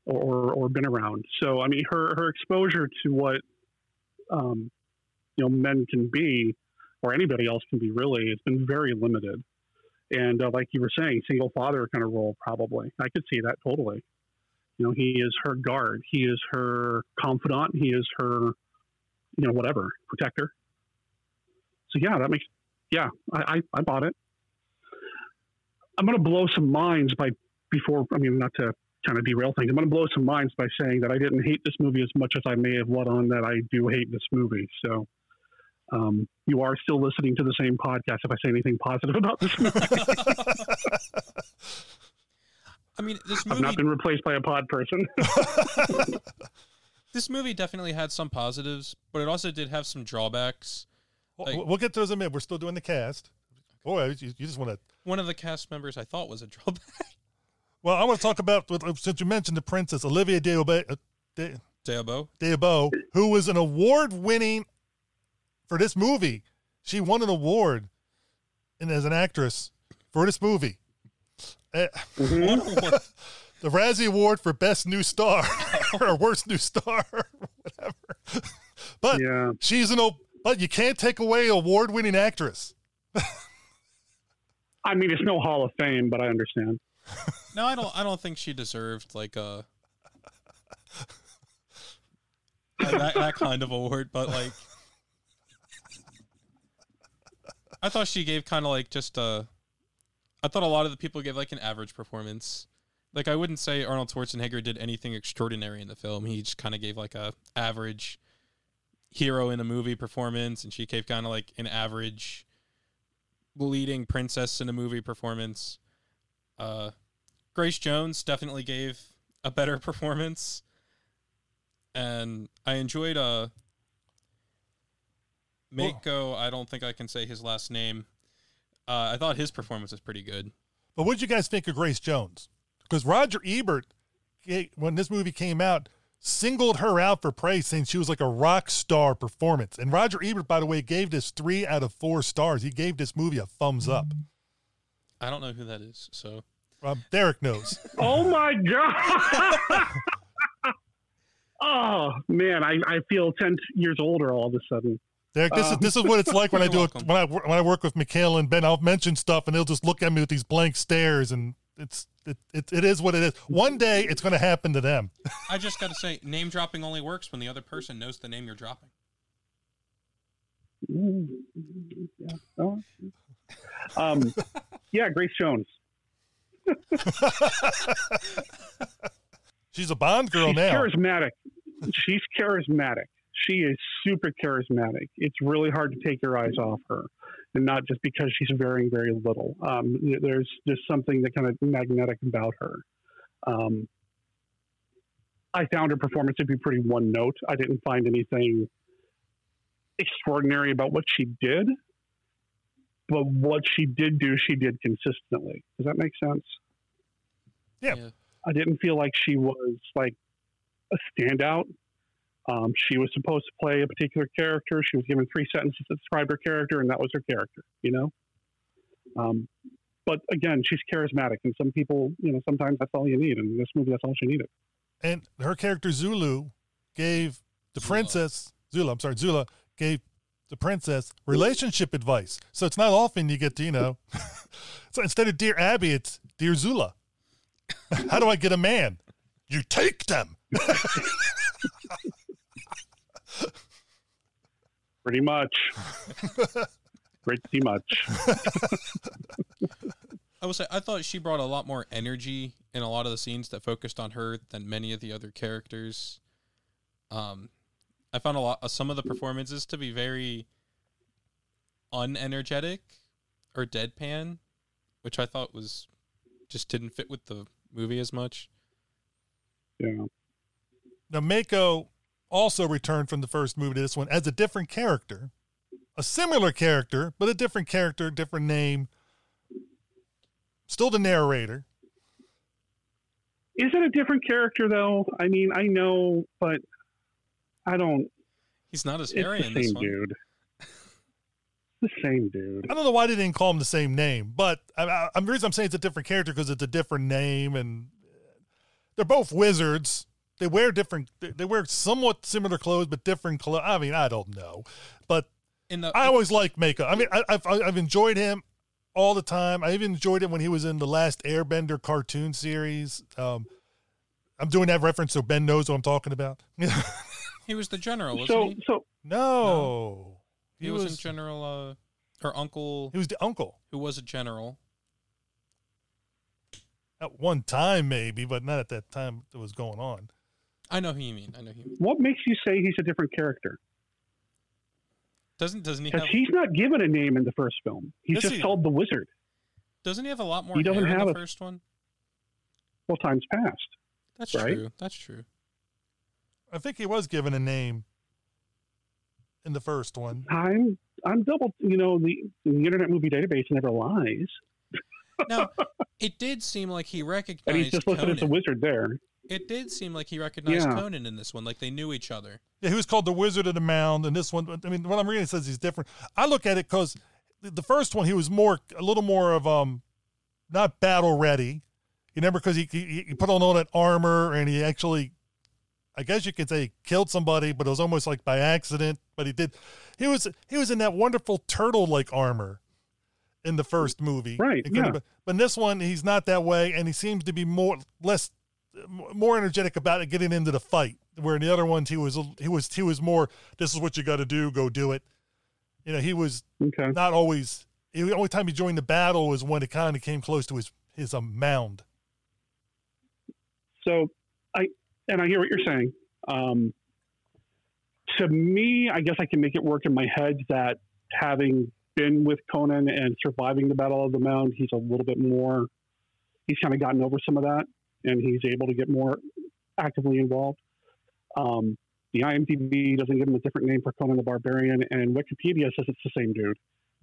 Speaker 2: or or been around. So I mean her her exposure to what um, you know men can be or anybody else can be really, it's been very limited. And uh, like you were saying, single father kind of role, probably. I could see that totally. You know, he is her guard, he is her confidant, he is her, you know, whatever, protector. So, yeah, that makes, yeah, I, I, I bought it. I'm going to blow some minds by, before, I mean, not to kind of derail things, I'm going to blow some minds by saying that I didn't hate this movie as much as I may have let on that I do hate this movie. So, um, you are still listening to the same podcast if I say anything positive about this movie. <laughs>
Speaker 3: I mean, this movie.
Speaker 2: I've not been replaced by a pod person. <laughs>
Speaker 3: this movie definitely had some positives, but it also did have some drawbacks.
Speaker 1: Like, we'll get to those in a minute. We're still doing the cast. Boy, you, you just want to.
Speaker 3: One of the cast members I thought was a <laughs> drawback.
Speaker 1: Well, I want to talk about since you mentioned the princess Olivia Deobe, uh,
Speaker 3: De, Deabo,
Speaker 1: Deabo, who was an award-winning for this movie. She won an award and as an actress for this movie. Uh, mm-hmm. <laughs> the Razzie Award for Best New Star <laughs> or Worst New Star, whatever. But yeah. she's an but you can't take away award-winning actress. <laughs>
Speaker 2: I mean, it's no Hall of Fame, but I understand. <laughs>
Speaker 3: No, I don't. I don't think she deserved like a that, that kind of award. But like, I thought she gave kind of like just a. I thought a lot of the people gave like an average performance. Like I wouldn't say Arnold Schwarzenegger did anything extraordinary in the film. He just kind of gave like a average hero in a movie performance, and she gave kind of like an average leading princess in a movie performance. Uh, Grace Jones definitely gave a better <laughs> performance, and I enjoyed uh Mako. I don't think I can say his last name. Uh, I thought his performance was pretty good.
Speaker 1: But what did you guys think of Grace Jones? Because Roger Ebert, when this movie came out, singled her out for praise, saying she was like a rock star performance. And Roger Ebert, by the way, gave this three out of four stars. He gave this movie a thumbs up.
Speaker 3: I don't know who that is, so
Speaker 1: Um, Derek knows. <laughs>
Speaker 2: Oh my god! <laughs> oh man, I, I feel ten years older all of a sudden.
Speaker 1: Derek, this is
Speaker 2: Um,
Speaker 1: this is what it's like when I <laughs> do it when I when I work with Michaela and Ben. I'll mention stuff and they'll just look at me with these blank stares, and it's it it, it is what it is. One day it's going to happen to them.
Speaker 3: I just got to say, name dropping only works when the other person knows the name you're dropping.
Speaker 2: Yeah. <laughs> Um, yeah, Grace Jones. <laughs>
Speaker 1: She's a Bond girl
Speaker 2: She's
Speaker 1: now.
Speaker 2: charismatic. She's charismatic. She is super charismatic. It's really hard to take your eyes off her, and not just because she's very, very little. Um, there's just something that kind of magnetic about her. Um, I found her performance to be pretty one note. I didn't find anything extraordinary about what she did, but what she did do, she did consistently. Does that make sense?
Speaker 1: Yeah.
Speaker 2: I didn't feel like she was like a standout. Um, she was supposed to play a particular character. She was given three sentences to describe her character, and that was her character. You know. Um, but again, she's charismatic, and some people, you know, sometimes that's all you need. And in this movie, that's all she needed.
Speaker 1: and her character Zulu gave the
Speaker 3: Zula.
Speaker 1: princess Zula. I'm sorry, Zula gave the princess relationship advice. So it's not often you get to you know. <laughs> so instead of dear Abby, it's dear Zula. <laughs> How do I get a man? You take them. <laughs>
Speaker 2: Pretty much. <laughs> Pretty much.
Speaker 3: I will say, I thought she brought a lot more energy in a lot of the scenes that focused on her than many of the other characters. Um, I found a lot uh, some of the performances to be very unenergetic or deadpan, which I thought was just didn't fit with the movie as much.
Speaker 2: Yeah.
Speaker 1: Now Mako also returned from the first movie to this one as a different character, a similar character, but a different character, different name. Still the narrator.
Speaker 2: Is it a different character though? I mean, I know, but I don't.
Speaker 3: He's not as hairy
Speaker 2: the
Speaker 3: in this
Speaker 2: same
Speaker 3: one.
Speaker 2: dude. the same dude.
Speaker 1: I don't know why they didn't call him the same name, but I, I, I'm the reason I'm saying it's a different character because it's a different name, and they're both wizards. They wear different. They, they wear somewhat similar clothes, but different clothes. I mean, I don't know, but
Speaker 3: In the
Speaker 1: I always like Mako. I mean, I, I've I've enjoyed him all the time. I even enjoyed him when he was in the last Airbender cartoon series. Um, I'm doing that reference so Ben knows what I'm talking about. <laughs>
Speaker 3: he was the general, wasn't
Speaker 2: So,
Speaker 3: he?
Speaker 2: so
Speaker 1: no,
Speaker 3: He, was, in General, uh, her uncle,
Speaker 1: he was the uncle
Speaker 3: who was a general.
Speaker 1: at one time, maybe, but not at that time that was going on.
Speaker 3: I know who you mean. I know who you mean.
Speaker 2: what makes you say he's a different character?
Speaker 3: Doesn't doesn't he
Speaker 2: Because he's not given a name in the first film. He's
Speaker 1: Yes,
Speaker 2: just
Speaker 1: he-
Speaker 2: called the Wizard.
Speaker 3: doesn't he have a lot more
Speaker 2: he doesn't
Speaker 3: hair in
Speaker 2: have
Speaker 3: the
Speaker 2: a-
Speaker 3: first one?
Speaker 2: Well, times past.
Speaker 3: That's
Speaker 2: right?
Speaker 3: true. That's true.
Speaker 1: I think he was given a name in the first one.
Speaker 2: I'm I'm double. You know, the, the Internet Movie Database never lies,
Speaker 3: Now, <laughs> it did seem like he recognized.
Speaker 2: and he's just listed as the Wizard there.
Speaker 3: It did seem like he recognized
Speaker 2: Yeah.
Speaker 3: Conan in this one, like they knew each other.
Speaker 1: Yeah, he was called the Wizard of the Mound, and this one, I mean, what I'm reading says he's different. I look at it because the, the first one he was more, a little more of um, not battle ready. You remember because he, he he put on all that armor and he actually, I guess you could say, he killed somebody, but it was almost like by accident. But he did. He was he was in that wonderful turtle like armor. in the first movie.
Speaker 2: Right,
Speaker 1: It
Speaker 2: yeah.
Speaker 1: been- But in this one, he's not that way, and he seems to be more less more energetic about it getting into the fight. Where in the other ones, he was he was he was more. This is what you got to do. Go do it. You know, he was
Speaker 2: Okay.
Speaker 1: not always. The only time he joined the battle was when it kind of came close to his his um, mound.
Speaker 2: So I and I hear what you're saying. Um, to me, I guess I can make it work in my head that having been with Conan and surviving the Battle of the Mound, he's a little bit more. He's kind of gotten over some of that, and he's able to get more actively involved. Um, the IMDb doesn't give him a different name for Conan the Barbarian, and Wikipedia says it's the same dude.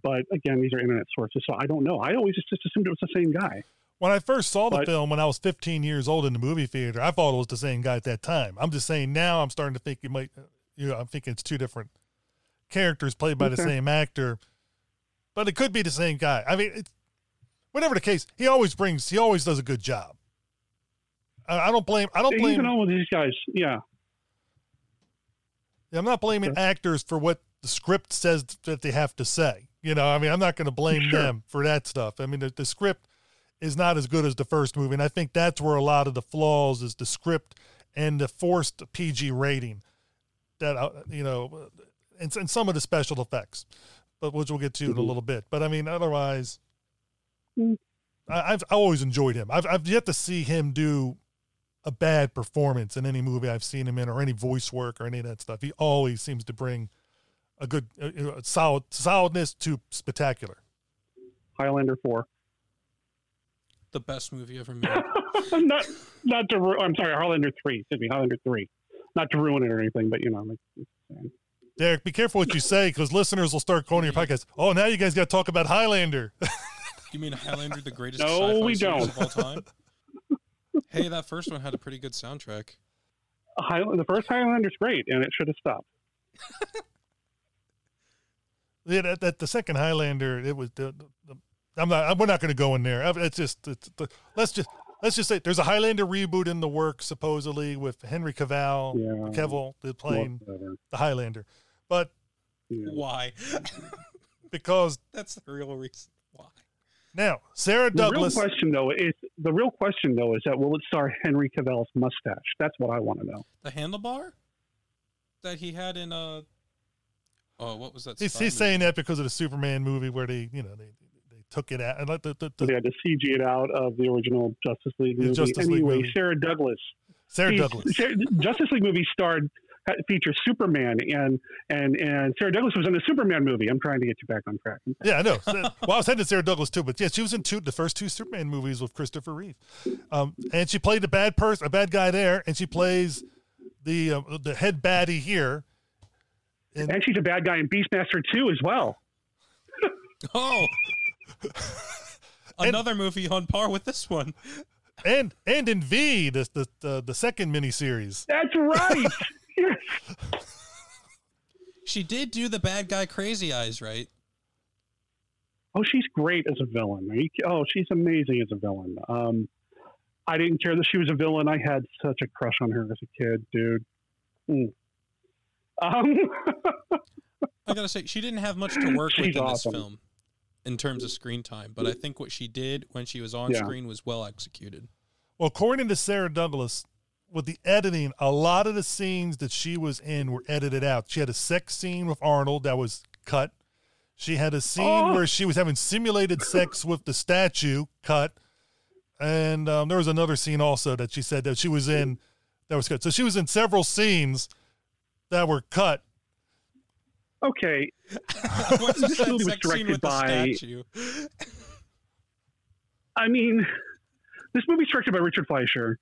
Speaker 2: But again, these are internet sources, so I don't know. I always just assumed it was the same guy.
Speaker 1: When I first saw the
Speaker 2: But-
Speaker 1: film when I was 15 years old in the movie theater, I thought it was the same guy at that time. I'm just saying now I'm starting to think it might, you know, I'm thinking it's two different characters played by the same actor, but it could be the same guy. I mean, it's, whatever the case, he always brings, he always does a good job. I, don't blame, I don't blame,
Speaker 2: Even all of these guys, yeah.
Speaker 1: I'm not blaming
Speaker 2: Okay.
Speaker 1: actors for what the script says that they have to say. You know, I mean, I'm not going to blame
Speaker 2: Sure.
Speaker 1: them for that stuff. I mean, the, the script is not as good as the first movie, and I think that's where a lot of the flaws is the script and the forced PG rating. That uh, you know, and, and some of the special effects, but which we'll get to in a
Speaker 2: Mhm.
Speaker 1: little bit. But I mean, otherwise,
Speaker 2: Mm.
Speaker 1: I, I've I always enjoyed him. I've I've yet to see him do a bad performance in any movie I've seen him in, or any voice work, or any of that stuff. He always seems to bring a good, uh, a solid solidness to spectacular.
Speaker 2: Highlander four.
Speaker 3: The best movie ever made. <laughs>
Speaker 2: not not to. Ru- I'm sorry, Highlander three. Excuse me, Highlander three. Not to ruin it or anything, but you know, like,
Speaker 1: Derek, be careful what you say because listeners will start calling your podcast. Oh, now you guys got to talk about Highlander. <laughs>
Speaker 3: You mean Highlander, the greatest
Speaker 2: No,
Speaker 3: sci-fi
Speaker 2: we don't.
Speaker 3: of all time? <laughs> hey, that first one had a pretty good soundtrack.
Speaker 2: Highland, the first Highlander's great, and it should have stopped. <laughs>
Speaker 1: yeah, that, that the second Highlander, it was the. the, the I'm not. We're not going to go in there. It's just. It's, the, let's just. Let's just say there's a Highlander reboot in the works supposedly with Henry Cavill,
Speaker 2: Yeah.
Speaker 1: Cavill the playing
Speaker 2: Whatever.
Speaker 1: the Highlander, but
Speaker 2: Yeah.
Speaker 3: Why?
Speaker 1: because <laughs>
Speaker 3: That's the real reason why.
Speaker 1: now Sarah Douglas.
Speaker 2: The
Speaker 1: Douglas.
Speaker 2: real question, though, is the real question, though, is that will it star Henry Cavill's mustache? That's what I want to know.
Speaker 3: The handlebar that he had in a. oh what was that?
Speaker 1: He's, he's saying that because of the Superman movie where they, you know, they they took it out and let the, the,
Speaker 2: So
Speaker 1: the
Speaker 2: they had to CG it out of the original Justice League movie.
Speaker 1: Justice League
Speaker 2: anyway,
Speaker 1: movie.
Speaker 2: Sarah Douglas.
Speaker 1: Sarah
Speaker 2: She's-
Speaker 1: Douglas.
Speaker 2: Sarah- Justice League movie starred uh, features Superman, and and and Sarah Douglas was in a Superman movie. I'm trying to get you back on track.
Speaker 1: Yeah, I know. well, I was heading to Sarah Douglas too, but yeah, she was in two the first two Superman movies with Christopher Reeve, um, and she played a bad person, a bad guy there, and she plays the uh, the head baddie here. And,
Speaker 2: And she's a bad guy in Beastmaster 2 as well. <laughs>
Speaker 3: Oh. <laughs> Another movie on par with this one.
Speaker 1: and and in V, the the the, the second miniseries.
Speaker 2: That's right. <laughs> yes.
Speaker 3: She did do the bad guy crazy eyes, right?
Speaker 2: Oh, she's great as a villain. You- oh, she's amazing as a villain. Um, I didn't care that she was a villain. I had such a crush on her as a kid, dude. Mm. Um, <laughs>
Speaker 3: I gotta say, she didn't have much to work with in
Speaker 2: awesome.
Speaker 3: this film in terms of screen time, but I think what she did when she was on
Speaker 2: Yeah.
Speaker 3: screen was well executed.
Speaker 1: Well, according to Sarah Douglas, with the editing, a lot of the scenes that she was in were edited out. She had a sex scene with Arnold that was cut. She had a scene
Speaker 2: Oh.
Speaker 1: where she was having simulated sex with the statue cut. And um, there was another scene also that she said that she was in that was cut. So she was in several scenes that were cut.
Speaker 2: okay, <laughs>
Speaker 3: Once you
Speaker 2: This
Speaker 3: said
Speaker 2: movie was
Speaker 3: sex scene
Speaker 2: directed
Speaker 3: with the
Speaker 2: by-
Speaker 3: statue.
Speaker 2: I mean, this movie's directed by Richard Fleischer,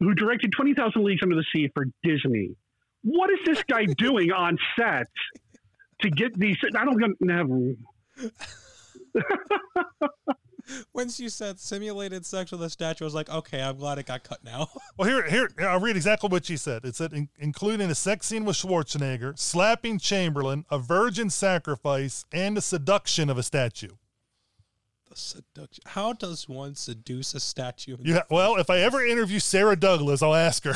Speaker 2: who directed 20,000 Leagues Under the Sea for Disney. What is this guy <laughs> doing on set to get these? I don't never. <laughs>
Speaker 3: Once you said simulated sex with a statue, I was like, okay, I'm glad it got cut now. <laughs>
Speaker 1: Well, here, here, I'll read exactly what she said. It said, in, including a sex scene with Schwarzenegger, slapping Chamberlain, a virgin sacrifice, and the seduction of a statue.
Speaker 3: The seduction. How does one seduce a statue? in
Speaker 1: Yeah, well, if I ever interview Sarah Douglas, I'll ask her,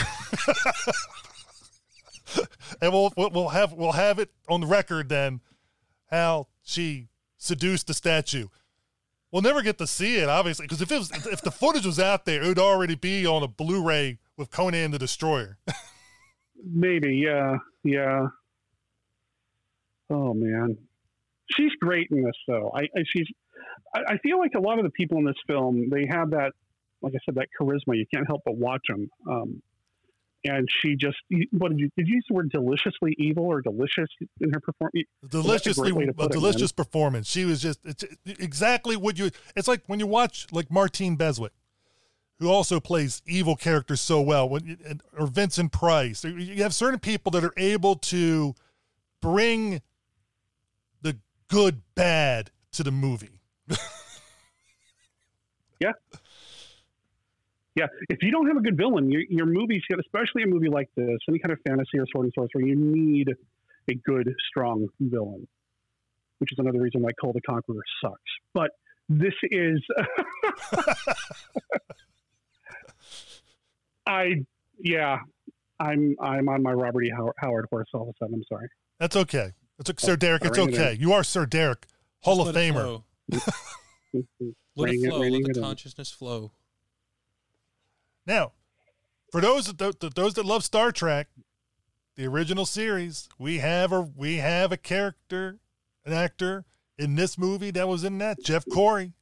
Speaker 1: <laughs> and we'll, we'll we'll have we'll have it on the record then how she seduced the statue. We'll never get to see it, obviously, because if it was, if the footage was out there, it would already be on a Blu-ray with Conan the Destroyer. <laughs>
Speaker 2: Maybe, yeah, yeah. Oh man, she's great in this though. I, I she's. I, I feel like a lot of the people in this film they have that, like I said, that charisma. You can't help but watch them. Um, and she just what did you did you use the word deliciously evil or delicious in her performance?
Speaker 1: Deliciously, a, a delicious it, performance. She was just it's exactly what you. It's like when you watch like Martine Beswick, who also plays evil characters so well, when or Vincent Price. You have certain people that are able to bring the good bad to the movie. <laughs>
Speaker 2: yeah. Yeah, if you don't have a good villain, your, your movies, especially a movie like this, any kind of fantasy or sword and sorcery, you need a good, strong villain, which is another reason why Kull the Conqueror sucks. But this is, <laughs> I, yeah, I'm I'm on my Robert E. Howard, Howard horse all of a sudden. I'm sorry.
Speaker 1: That's okay. It's okay, Sir oh, Derek. It's okay. You are Sir Derek, Hall Just of Famer. <laughs>
Speaker 3: let it flow. Let the consciousness flow.
Speaker 1: Now, for those that those that love Star Trek, the original series, we have a we have a character, an actor in this movie that was in that Jeff Corey.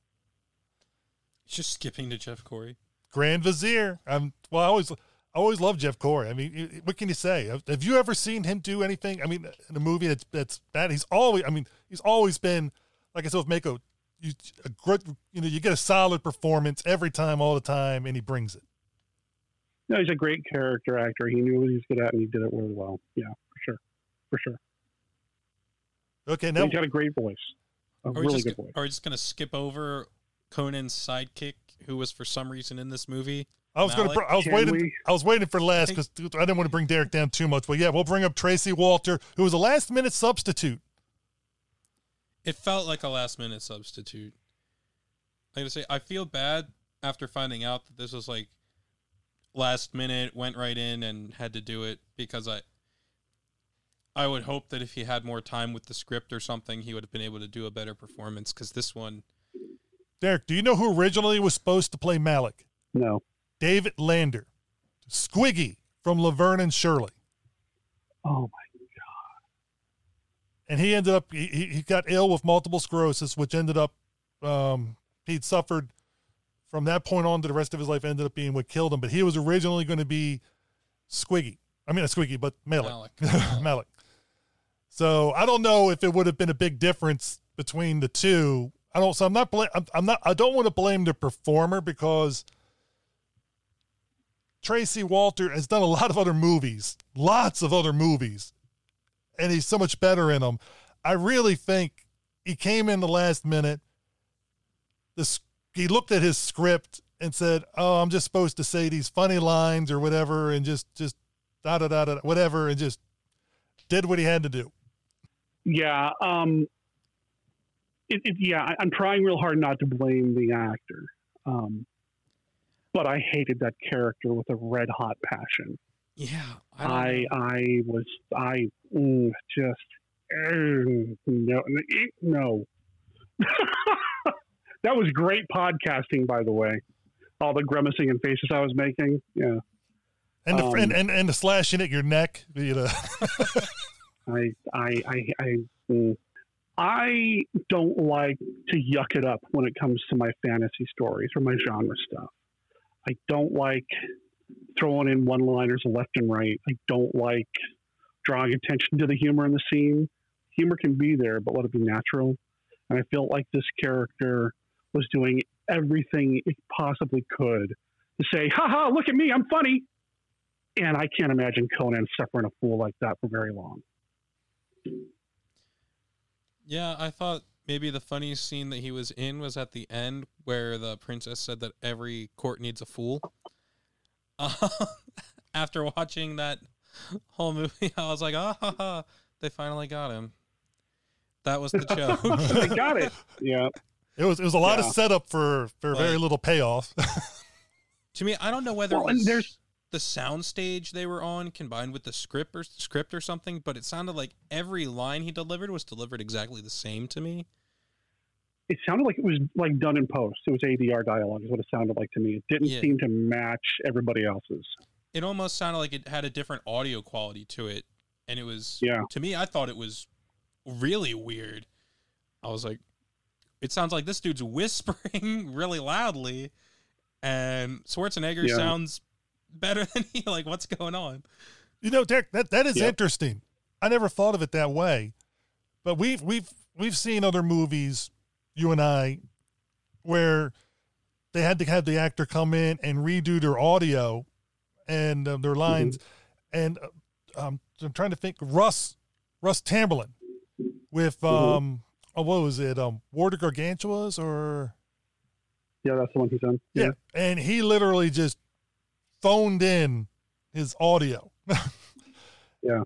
Speaker 3: Just skipping to Jeff Corey.
Speaker 1: Grand Vizier. I'm well. I always I always love Jeff Corey. I mean, what can you say? Have you ever seen him do anything? I mean, in a movie that's that's bad. He's always. I mean, he's always been like I said with Mako. You a great, you know, you get a solid performance every time, all the time, and he brings it.
Speaker 2: No, he's a great character actor. He knew what he was good at, and he did it really well. Yeah, for sure, for sure.
Speaker 1: Okay, now
Speaker 2: he's got a great voice, a
Speaker 3: are
Speaker 2: really
Speaker 3: good
Speaker 2: voice.
Speaker 3: Are we just gonna skip over Conan's sidekick, who was for some reason in this movie?
Speaker 1: I was going to. I was Can waiting. We? I was waiting for last because I didn't want to bring Derek down too much. But yeah, we'll bring up Tracy Walter, who was a last minute substitute.
Speaker 3: It felt like a last minute substitute. Like I say, I feel bad after finding out that this was like last minute, went right in and had to do it because I I would hope that if he had more time with the script or something, he would have been able to do a better performance because this one.
Speaker 1: Derek, do you know who originally was supposed to play Malak?
Speaker 2: No.
Speaker 1: David Lander, Squiggy from Laverne and Shirley.
Speaker 2: Oh my god!
Speaker 1: And he ended up he, he got ill with multiple sclerosis, which ended up um, he'd suffered from that point on to the rest of his life ended up being what killed him. But he was originally going to be Squiggy. I mean, a Squiggy, but Malak. Malak. <laughs> Malak. So I don't know if it would have been a big difference between the two. I don't. So I'm not. Bl- I'm, I'm not. I don't want to blame the performer because Tracy Walter has done a lot of other movies, lots of other movies, and he's so much better in them. I really think he came in the last minute. The he looked at his script and said, "Oh, I'm just supposed to say these funny lines or whatever, and just just da da da da whatever, and just did what he had to do."
Speaker 2: Yeah, um, it, it, yeah, I, am trying real hard not to blame the actor, um, but I hated that character with a red hot passion.
Speaker 3: Yeah,
Speaker 2: I I, I was I mm, just mm, no no. <laughs> That was great podcasting, by the way. All the grimacing and faces I was making. Yeah.
Speaker 1: And the, um, and, and, and the slashing at your neck. You know. <laughs>
Speaker 2: I, I, I, I, mm, I don't like to yuck it up when it comes to my fantasy stories or my genre stuff. I don't like throwing in one liners left and right. I don't like drawing attention to the humor in the scene. Humor can be there, but let it be natural. And I felt like this character was doing everything it possibly could to say, haha, look at me, I'm funny. And I can't imagine Conan suffering a fool like that for very long.
Speaker 3: Yeah, I thought maybe the funniest scene that he was in was at the end where the princess said that every court needs a fool. Uh, <laughs> after watching that whole movie, <laughs> I was like, ah, ha, ha, they finally got him. That was the joke. <laughs>
Speaker 2: they got it. Yeah.
Speaker 1: It was it was a lot yeah. of setup for for very little payoff.
Speaker 3: to me, I don't know whether well, it was there's the sound stage they were on combined with the script or script or something, but it sounded like every line he delivered was delivered exactly the same to me.
Speaker 2: It sounded like it was like done in post. It was ADR dialogue, is what it sounded like to me. It didn't
Speaker 3: Yeah.
Speaker 2: seem to match everybody else's.
Speaker 3: It almost sounded like it had a different audio quality to it, and it was
Speaker 2: Yeah.
Speaker 3: To me, I thought it was really weird. I was like, it sounds like this dude's <laughs> whispering really loudly, and Schwarzenegger
Speaker 2: Yeah.
Speaker 3: sounds better <laughs> than he. Like, what's going on?
Speaker 1: You know, Derek, that, that is
Speaker 2: Yep.
Speaker 1: interesting. I never thought of it that way. But we've we've we've seen other movies, you and I, where they had to have the actor come in and redo their audio and uh, their lines. And uh, um, I'm trying to think. Russ Russ Tamberlin with um, oh, what was it? Um, War of Gargantuas or
Speaker 2: Yeah, that's the one he's on.
Speaker 1: yeah. And he literally just phoned in his audio. <laughs>
Speaker 2: Yeah.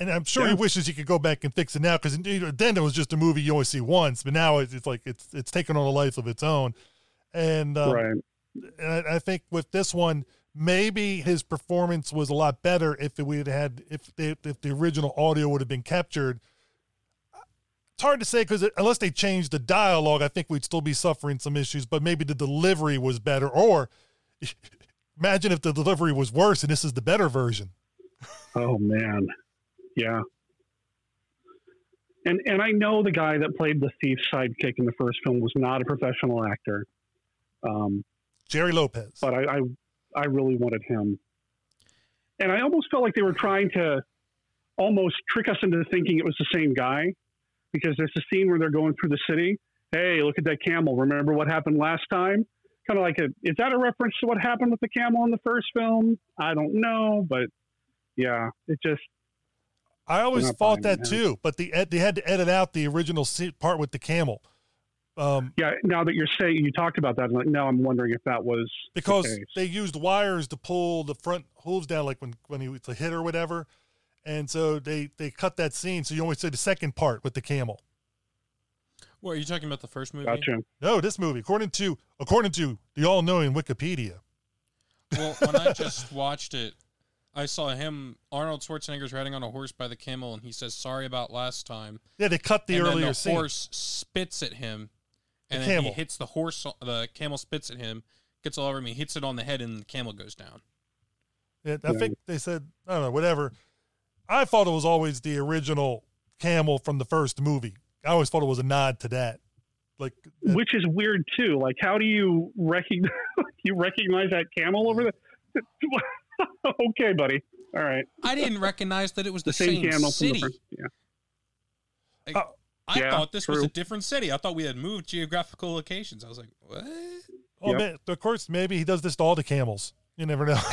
Speaker 1: And I'm sure he wishes he could go back and fix it now because then it was just a movie you only see once, but now it's, it's like it's it's taken on a life of its own. And, um,
Speaker 2: right.
Speaker 1: and I, I think with this one, maybe his performance was a lot better if we had had if they, if the original audio would have been captured. It's hard to say because unless they changed the dialogue, I think we'd still be suffering some issues. But maybe the delivery was better, or <laughs> imagine if the delivery was worse and this is the better version.
Speaker 2: Oh man, yeah. And and I know the guy that played the thief's sidekick in the first film was not a professional actor, um,
Speaker 1: Gerry Lopez.
Speaker 2: but I, I I really wanted him. And I almost felt like they were trying to almost trick us into thinking it was the same guy, because there's a scene where they're going through the city. Hey, look at that camel! Remember what happened last time? Kind of like a is that a reference to what happened with the camel in the first film? I don't know, but yeah, it just
Speaker 1: I always thought that
Speaker 2: it,
Speaker 1: too, but the they had to edit out the original part with the camel. Um,
Speaker 2: Yeah, now that you're saying you talked about that, I'm like now I'm wondering if that was the
Speaker 1: because
Speaker 2: case.
Speaker 1: they used wires to pull the front hooves down, like when when he was a hit or whatever, and so they they cut that scene, so you only see the second part with the camel.
Speaker 3: What are you talking about? The first movie?
Speaker 2: Gotcha.
Speaker 1: No, this movie, according to according to the all knowing Wikipedia,
Speaker 3: Well, when I just <laughs> watched it, I saw him, Arnold Schwarzenegger's riding on a horse by the camel, and he says, "Sorry about last time."
Speaker 1: yeah, they cut the
Speaker 3: and
Speaker 1: earlier
Speaker 3: then the
Speaker 1: scene.
Speaker 3: horse spits at him, and
Speaker 1: The
Speaker 3: then
Speaker 1: camel.
Speaker 3: he hits the horse. The camel spits at him, gets all over him. He hits it on the head, and the camel goes down.
Speaker 1: Yeah, I think they said I don't know, whatever. I thought it was always the original camel from the first movie. I always thought it was a nod to that. Like uh,
Speaker 2: Which is weird too. Like, how do you recognize <laughs> you recognize that camel over there? <laughs> <laughs> okay, buddy. All right,
Speaker 3: I didn't recognize that it was the,
Speaker 2: the same, camel from the
Speaker 3: city.
Speaker 2: first. Yeah,
Speaker 3: Like,
Speaker 1: Oh,
Speaker 3: I
Speaker 2: yeah,
Speaker 3: thought this was a different city. I thought we had moved geographical locations. I was like, what?
Speaker 1: oh
Speaker 2: Yep.
Speaker 1: man, of course, maybe he does this to all the camels. You never know. <laughs>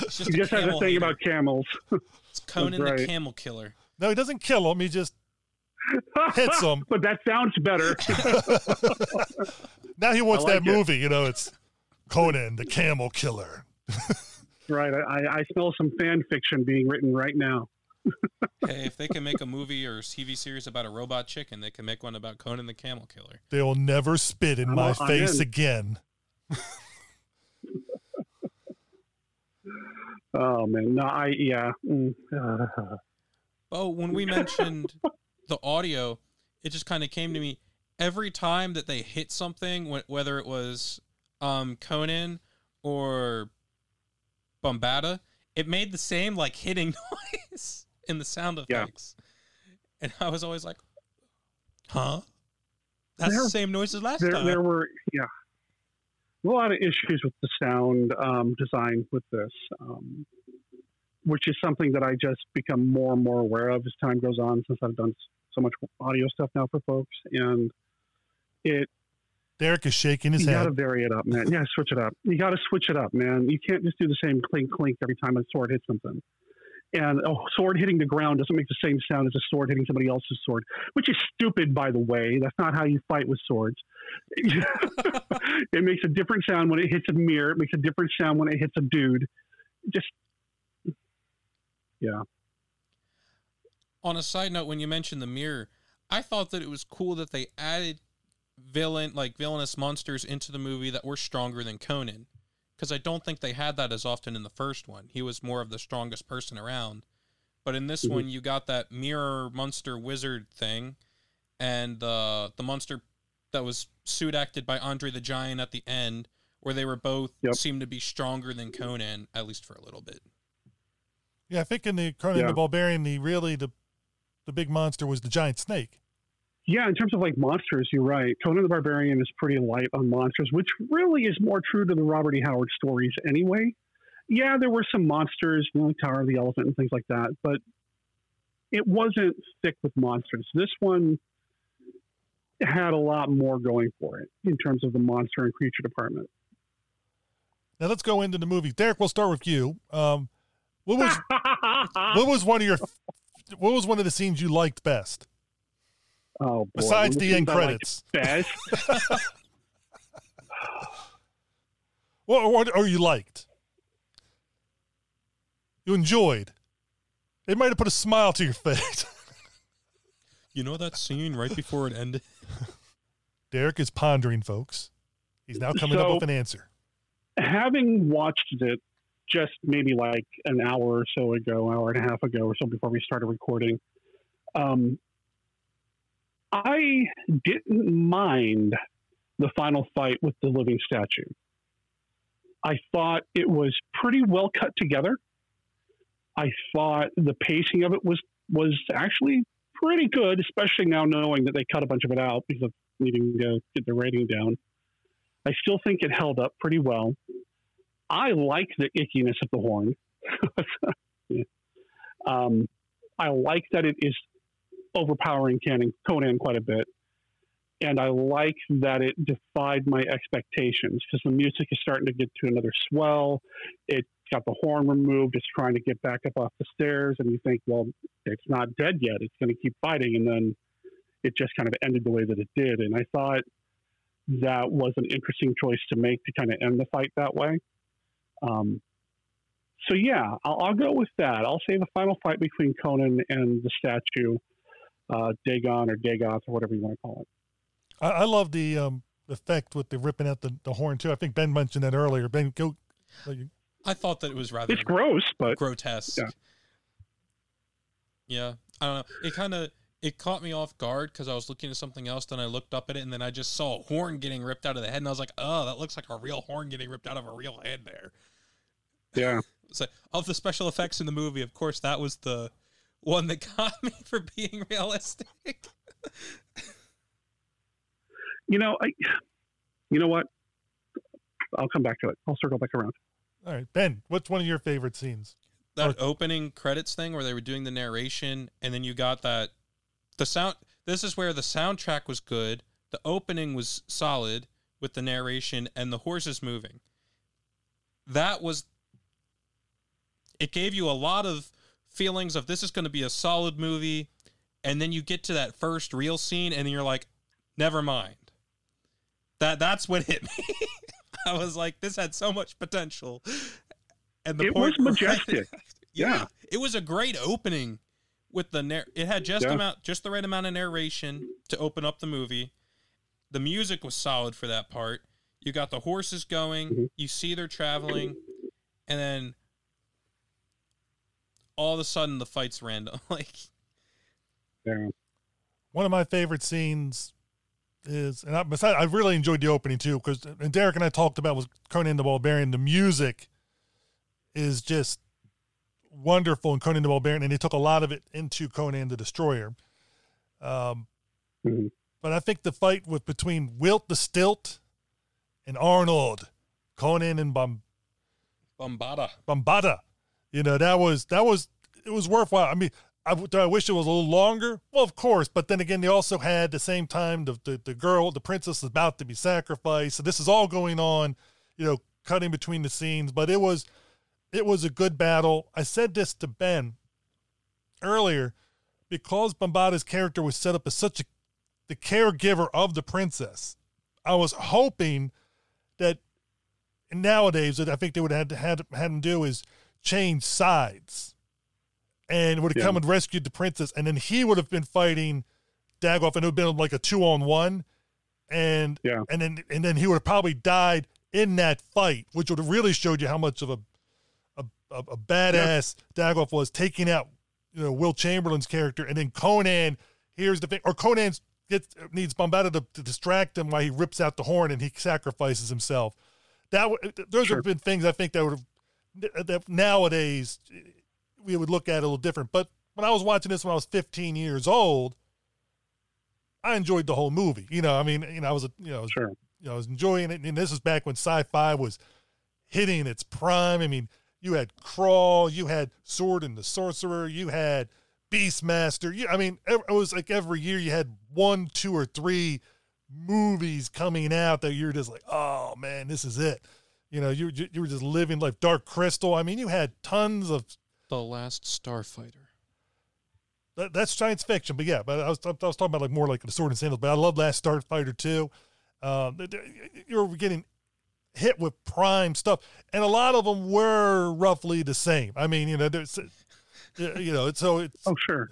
Speaker 3: It's just <laughs>
Speaker 2: he
Speaker 3: a
Speaker 2: just has a
Speaker 3: camel
Speaker 2: thing
Speaker 3: hater.
Speaker 2: about camels.
Speaker 3: It's Conan
Speaker 2: That's
Speaker 3: the. Camel Killer.
Speaker 1: no, he doesn't kill them. He just hits them.
Speaker 2: but that sounds better.
Speaker 1: Now he wants
Speaker 2: like
Speaker 1: that
Speaker 2: it.
Speaker 1: movie. You know, it's Conan the Camel Killer.
Speaker 2: Right. I, I- I smell some fan fiction being written right now. <laughs>
Speaker 3: Hey, if they can make a movie or TV series about a robot chicken, they can make one about Conan the Camel Killer.
Speaker 1: They'll never spit in
Speaker 2: I'm
Speaker 1: my
Speaker 2: all- I'm
Speaker 1: face
Speaker 2: in.
Speaker 1: again. <laughs>
Speaker 2: Oh man, no, I yeah. Mm, uh,
Speaker 3: Oh, when we mentioned <laughs> the audio, it just kind of came to me every time that they hit something, whether it was um, Conan or Bombaata, it made the same like hitting <laughs> noise in the sound
Speaker 2: Yeah.
Speaker 3: effects. And I was always like, huh? That's
Speaker 2: There-
Speaker 3: the same noise as last
Speaker 2: there,
Speaker 3: time.
Speaker 2: there were yeah a lot of issues with the sound um, design with this, um, which is something that I just become more and more aware of as time goes on. Since I've done so much audio stuff now for folks, and it
Speaker 1: Derek is shaking his head.
Speaker 2: you got to vary it up, man. Yeah, switch it up. You got to switch it up, man. You can't just do the same clink clink every time a sword hits something. And a sword hitting the ground doesn't make the same sound as a sword hitting somebody else's sword, which is stupid, by the way. That's not how you fight with swords. <laughs> it makes a different sound when it hits a mirror. It makes a different sound when it hits a dude. Just, yeah.
Speaker 3: on a side note, when you mentioned the mirror, I thought that it was cool that they added villain like villainous monsters into the movie that were stronger than Conan. Because I don't think they had that as often in the first one. He was more of the strongest person around. But in this
Speaker 2: Mhm.
Speaker 3: one, you got that mirror monster wizard thing, and the the monster that was suit acted by Andre the Giant at the end, where they were both
Speaker 2: Yep.
Speaker 3: seemed to be stronger than Conan at least for a little bit.
Speaker 1: Yeah, I think in the Conan
Speaker 2: Yeah.
Speaker 1: the Barbarian, the really the the big monster was the giant snake.
Speaker 2: Yeah, in terms of like monsters, you're right. Conan the Barbarian is pretty light on monsters, which really is more true to the Robert E. Howard stories anyway. Yeah, there were some monsters, you know, like Tower of the Elephant and things like that, but it wasn't thick with monsters. This one had a lot more going for it in terms of the monster and creature department.
Speaker 1: Now let's go into the movie. Derek, we'll start with you. Um, what was <laughs> what was one of your what was one of the scenes you liked best
Speaker 2: oh, boy.
Speaker 1: besides the end
Speaker 2: things I liked
Speaker 1: credits?
Speaker 2: Best. <laughs>
Speaker 1: What or, or you liked? You enjoyed. It might have put a smile to your face. <laughs>
Speaker 3: You know that scene right before it ended? <laughs>
Speaker 1: Derek is pondering, folks. He's now coming up with an answer.
Speaker 2: having watched it just maybe like an hour or so ago, hour and a half ago or so before we started recording, um, I didn't mind the final fight with the living statue. I thought it was pretty well cut together. I thought the pacing of it was was actually pretty good, especially now knowing that they cut a bunch of it out because of needing to get the rating down. I still think it held up pretty well. I like the ickiness of the horn. <laughs> Yeah. um, I like that it is overpowering Conan, quite a bit. And I like that it defied my expectations because the music is starting to get to another swell. It got the horn removed. It's trying to get back up off the stairs. And you think, well, it's not dead yet. It's going to keep fighting. And then it just kind of ended the way that it did. And I thought that was an interesting choice to make to kind of end the fight that way. Um, so yeah, I'll, I'll go with that. I'll say the final fight between Conan and the statue, uh, Dagon or Dagoth or whatever you want to call it.
Speaker 1: I, I love the um, effect with the ripping out the, the horn too. I think Ben mentioned that earlier. Ben, go. like,
Speaker 3: I thought that it was rather
Speaker 2: It's gross, but
Speaker 3: grotesque.
Speaker 2: Yeah.
Speaker 3: Yeah. I don't know. It kind of it caught me off guard because I was looking at something else. Then I looked up at it, and then I just saw a horn getting ripped out of the head, and I was like, "Oh, that looks like a real horn getting ripped out of a real head." There.
Speaker 2: yeah, <laughs>
Speaker 3: So of the special effects in the movie, of course, that was the one that got me for being realistic.
Speaker 2: you know, I, you know what? I'll come back to it. I'll circle back around.
Speaker 1: all right, Ben. What's one of your favorite scenes?
Speaker 3: that opening credits thing where they were doing the narration and then you got that the sound this is where the soundtrack was good the opening was solid with the narration and the horses moving that was it gave you a lot of feelings of this is going to be a solid movie and then you get to that first real scene and you're like never mind that that's what hit me <laughs> i was like this had so much potential and the
Speaker 2: It was majestic. <laughs>
Speaker 3: yeah,
Speaker 2: Yeah.
Speaker 3: it was a great opening with the narr- it had just
Speaker 2: Yeah.
Speaker 3: amount just the right amount of narration to open up the movie the music was solid for that part you got the horses going
Speaker 2: Mhm.
Speaker 3: you see they're traveling and then all of a sudden the fight's random <laughs> like
Speaker 2: Yeah.
Speaker 1: One of my favorite scenes is, and I, besides, I really enjoyed the opening too, because and Derek and I talked about was Conan the Barbarian. The music is just wonderful in Conan the Barbarian, and they took a lot of it into Conan the Destroyer. Um,
Speaker 2: Mhm.
Speaker 1: but I think the fight with between Wilt the Stilt and Arnold, Conan and Bam,
Speaker 3: bombaata
Speaker 1: Bombaata. You know, that was that was it was worthwhile. I mean, I, I wish it was a little longer. Well, of course, but then again, they also had the same time the, the the girl, the princess, is about to be sacrificed. So this is all going on. You know, cutting between the scenes, but it was it was a good battle. I said this to Ben earlier because Bombaata's character was set up as such a the caregiver of the princess. I was hoping that nowadays that I think they would have had had, had him do is change sides, and would have
Speaker 2: Yeah.
Speaker 1: come and rescued the princess, and then he would have been fighting Dagoth, and it would have been like a two on one, and
Speaker 2: Yeah.
Speaker 1: and then and then he would have probably died in that fight, which would have really showed you how much of a a, a, badass Dagoth was taking out you know Wilt Chamberlain's character, and then Conan. Here's the thing, or Conan's gets needs Bombaata to, to distract him while he rips out the horn and he sacrifices himself. That w- those
Speaker 2: Sure.
Speaker 1: have been things I think that would have Uh, that nowadays we would look at it a little different. But when I was watching this when I was 15 years old, I enjoyed the whole movie. You know, I mean, you know, I was a, you know, I was,
Speaker 2: Sure.
Speaker 1: you know, I was enjoying it. And this is back when sci-fi was hitting its prime. I mean, you had Krull, you had Sword and the Sorcerer, you had Beastmaster. You, I mean, it was like every year you had one, two, or three movies coming out that you're just like, oh man, this is it. You know, you you were just living like Dark Crystal. I mean, you had tons of
Speaker 3: The Last Starfighter.
Speaker 1: that, that's science fiction, but yeah, but I was, I was talking about like more like the Sword and Sandals. But I love Last Starfighter too. Um, th- th- you're getting hit with prime stuff, and a lot of them were roughly the same. I mean, you know, there's, you know, it's so it's
Speaker 2: Oh, sure.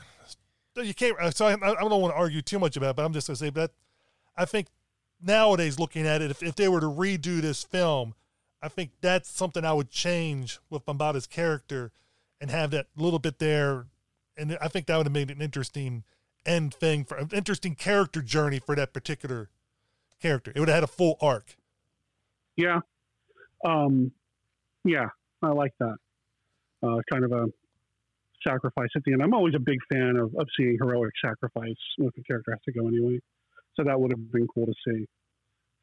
Speaker 1: you can't. So I, I don't want to argue too much about, it, but I'm just gonna say that I think nowadays looking at it, if, if they were to redo this film, I think that's something I would change with Bombaata's character and have that little bit there, and I think that would have made an interesting end thing for an interesting character journey for that particular character. It would have had a full arc.
Speaker 2: Yeah. Um, yeah, I like that. Uh, kind of a sacrifice at the end. I'm always a big fan of, of seeing heroic sacrifice if the character has to go anyway. So that would have been cool to see.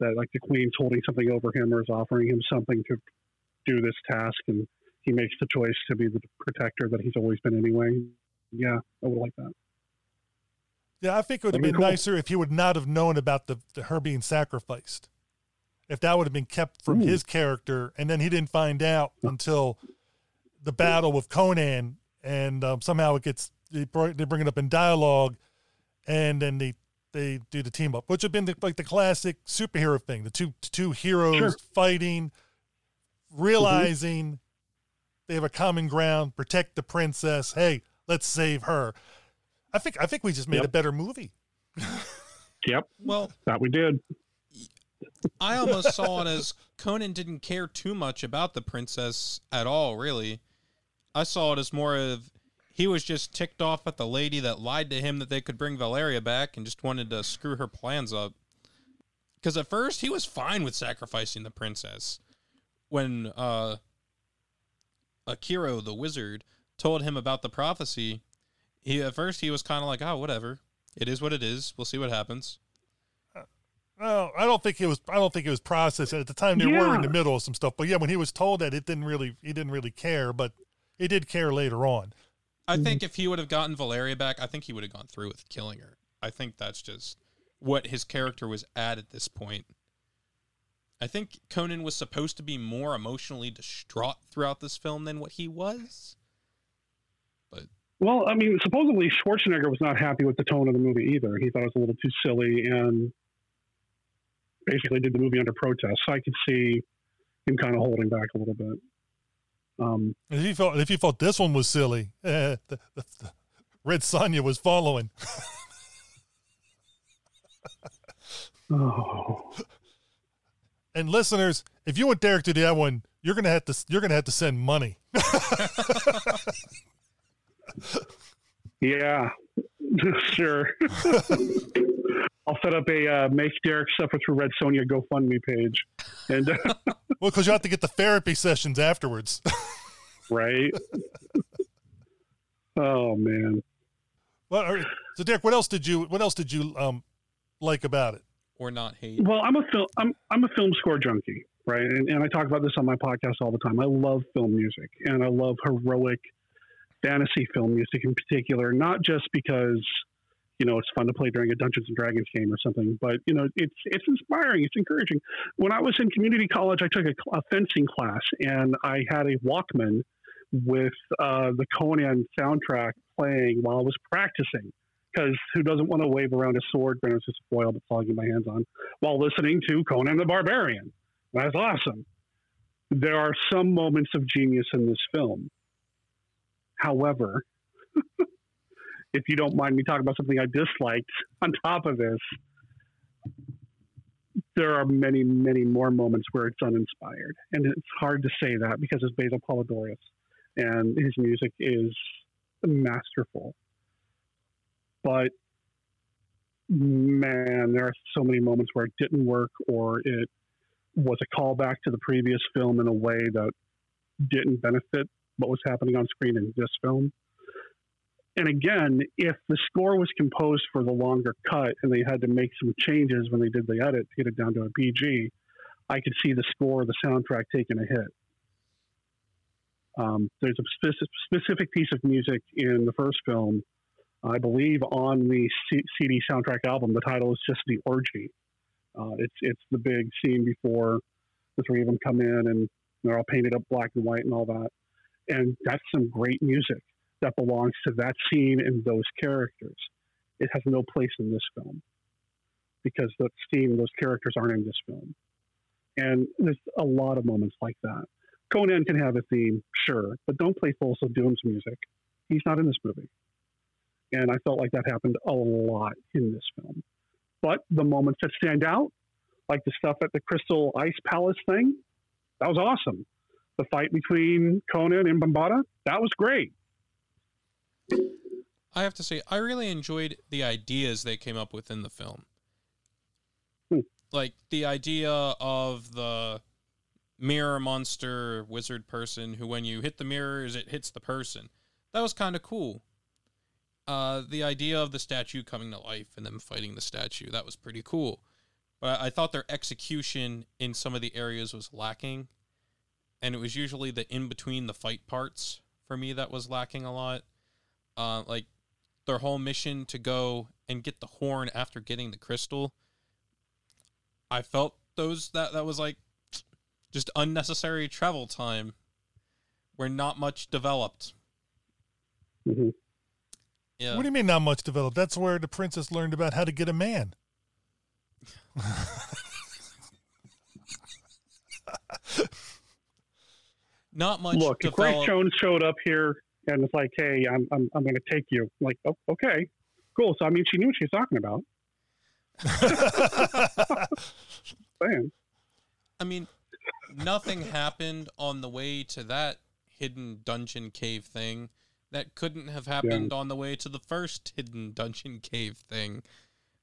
Speaker 2: That like the queen's holding something over him or is offering him something to do this task, and he makes the choice to be the protector that he's always been anyway. Yeah, I would like that.
Speaker 1: Yeah, I think it would have
Speaker 2: That'd be
Speaker 1: been
Speaker 2: cool.
Speaker 1: nicer if he would not have known about the, the her being sacrificed. If that would have been kept from
Speaker 2: Ooh.
Speaker 1: his character, and then he didn't find out until the battle with Conan, and um, somehow it gets they, they bring it up in dialogue, and then they they do the team up, which have been the, like the classic superhero thing: the two two heroes
Speaker 2: Sure.
Speaker 1: fighting, realizing they have a common ground, protect the princess. Hey, let's save her. I think I think we just made
Speaker 2: Yep.
Speaker 1: a better movie.
Speaker 2: Yep,
Speaker 3: Well,
Speaker 2: that we did.
Speaker 3: I almost saw it as Conan didn't care too much about the princess at all, really. I saw it as more of he was just ticked off at the lady that lied to him that they could bring Valeria back and just wanted to screw her plans up. Because at first he was fine with sacrificing the princess. When uh, Akiro, the wizard, told him about the prophecy, he at first he was kind of like, "Oh, whatever. It is what it is. We'll see what happens."
Speaker 1: No, I don't think it was. I don't think it was processed at the time. They were in the middle of some stuff, but yeah, when he was told that, it didn't really. He didn't really care, but he did care later on.
Speaker 3: I mm-hmm. think if he would have gotten Valeria back, I think he would have gone through with killing her. I think that's just what his character was at at this point. I think Conan was supposed to be more emotionally distraught throughout this film than what he was. But
Speaker 2: Well, I mean, supposedly Schwarzenegger was not happy with the tone of the movie either. He thought it was a little too silly and basically did the movie under protest. So I could see him kind of holding back a little bit. Um,
Speaker 1: if you felt if you thought this one was silly, eh, <laughs> the, the, the Red Sonja was following. <laughs>
Speaker 2: oh,
Speaker 1: And listeners, if you want Derek to do that one, you're gonna have to you're gonna have to send money. <laughs>
Speaker 2: yeah, sure. I'll set up a uh, make Derek suffer through Red Sonja GoFundMe page, and <laughs>
Speaker 1: Well, because you have to get the therapy sessions afterwards. <laughs>
Speaker 2: right. oh man.
Speaker 1: well, all right. so Derek, what else did you what else did you um like about it?
Speaker 3: or not hate.
Speaker 2: Well, I'm a film. I'm I'm a film score junkie, right? And, and I talk about this on my podcast all the time. I love film music, and I love heroic fantasy film music in particular. Not just because you know it's fun to play during a Dungeons and Dragons game or something, but you know it's it's inspiring. It's encouraging. When I was in community college, I took a, a fencing class, and I had a Walkman with uh, the Conan soundtrack playing while I was practicing because who doesn't want to wave around a sword when it's a foil but get my hands on while listening to Conan the Barbarian? That's awesome. There are some moments of genius in this film. However, if you don't mind me talking about something I disliked <laughs> on top of this, there are many, many more moments where it's uninspired. And it's hard to say that because it's Basil Poledouris and his music is masterful but man, there are so many moments where it didn't work or it was a callback to the previous film in a way that didn't benefit what was happening on screen in this film. And again, if the score was composed for the longer cut and they had to make some changes when they did the edit to get it down to a PG, I could see the score, the soundtrack taking a hit. Um, there's a specific, piece of music in the first film, I believe, on the C- CD soundtrack album. The title is just "The Orgy." Uh, it's it's the big scene before the three of them come in and they're all painted up black and white and all that, and that's some great music that belongs to that scene and those characters. It has no place in this film because that scene, those characters aren't in this film. And there's a lot of moments like that. Conan can have a theme, sure, but don't play Thulsa Doom's music. He's not in this movie. And I felt like that happened a lot in this film. But the moments that stand out, like the stuff at the Crystal Ice Palace thing, that was awesome. The fight between Conan and Bombaata, that was great.
Speaker 3: I have to say, I really enjoyed the ideas they came up with in the film.
Speaker 2: Hmm.
Speaker 3: Like the idea of the mirror monster wizard person who, when you hit the mirrors, it hits the person. That was kind of cool. Uh, the idea of the statue coming to life and them fighting the statue, that was pretty cool. But I thought their execution in some of the areas was lacking. And it was usually the in between the fight parts for me that was lacking a lot. Uh, like their whole mission to go and get the horn after getting the crystal. I felt those that that was like just unnecessary travel time where not much developed.
Speaker 2: Mm-hmm.
Speaker 3: Yeah.
Speaker 1: What do you mean not much developed? That's where the princess learned about how to get a man. <laughs>
Speaker 3: not much
Speaker 2: Look, if Grace. Jones showed up here and it's like, hey, I'm, I'm, I'm going to take you. I'm like, oh, okay, cool. So, I mean, she knew what she was talking about. <laughs> Saying.
Speaker 3: I mean, nothing happened on the way to that hidden dungeon cave thing that couldn't have happened on the way to the first hidden dungeon cave thing.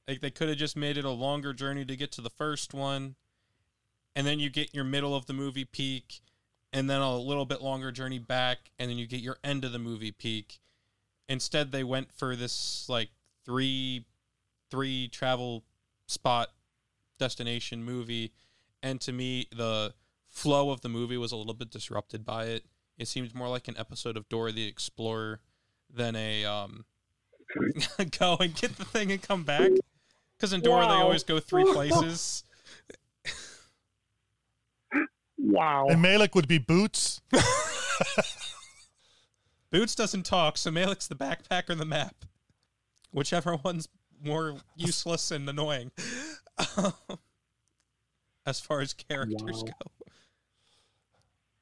Speaker 3: Like they could have just made it a longer journey to get to the first one, and then you get your middle of the movie peak, and then a little bit longer journey back, and then you get your end of the movie peak. Instead, they went for this like three, three travel spot destination movie and to me the flow of the movie was a little bit disrupted by it. It seemed more like an episode of dora the explorer than a um <laughs> go and get the thing and come back. Because in dora they always go three <laughs> places
Speaker 2: Wow.
Speaker 1: And Malak would be Boots. <laughs>
Speaker 3: boots doesn't talk so malak's the backpack or the map whichever one's more useless and annoying <laughs> as far as characters
Speaker 2: Wow.
Speaker 3: go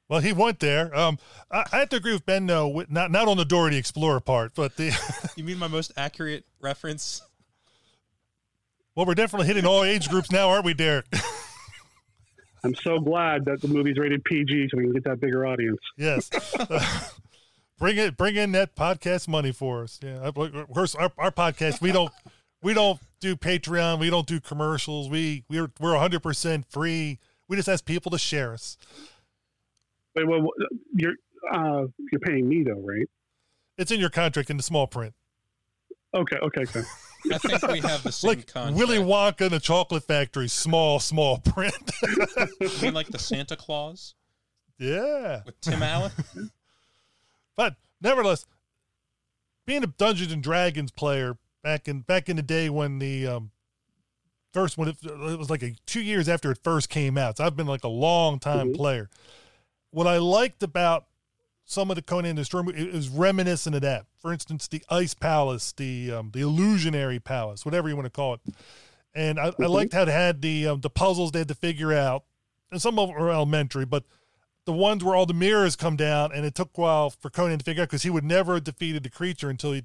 Speaker 1: Well, he went there. Um, I, I have to agree with Ben, though, with, not not on the Dora the Explorer part, but the <laughs>
Speaker 3: you mean my most accurate reference
Speaker 1: well, we're definitely hitting all age groups now, aren't we, Derek?
Speaker 2: I'm so glad that the movie's rated PG so we can get that bigger audience.
Speaker 1: yes. <laughs> <laughs> bring it, bring in that podcast money for us. Yeah, of course, our, our podcast we don't we don't do Patreon, we don't do commercials. We we're we're 100 percent free. We just ask people to share us.
Speaker 2: Wait, well, you're uh, you're paying me though, right?
Speaker 1: It's in your contract in the small print,
Speaker 2: Okay, okay, okay.
Speaker 3: I think we have the same
Speaker 1: like
Speaker 3: contract.
Speaker 1: Willy Wonka and the Chocolate Factory, small small print.
Speaker 3: You mean like the Santa Claus
Speaker 1: yeah.
Speaker 3: with Tim Allen? <laughs>
Speaker 1: But nevertheless, being a Dungeons and Dragons player back in back in the day when the um, first one it, it was like a, two years after it first came out. So I've been like a long time
Speaker 2: Mhm.
Speaker 1: player. What I liked about some of the Conan the Destroyer was reminiscent of that. For instance, the Ice Palace, the um, the Illusionary Palace, whatever you want to call it. And I, I liked how it had the um, the puzzles they had to figure out, and some of them were elementary, but the ones where all the mirrors come down, and it took a while for Conan to figure out because he would never have defeated the creature until he,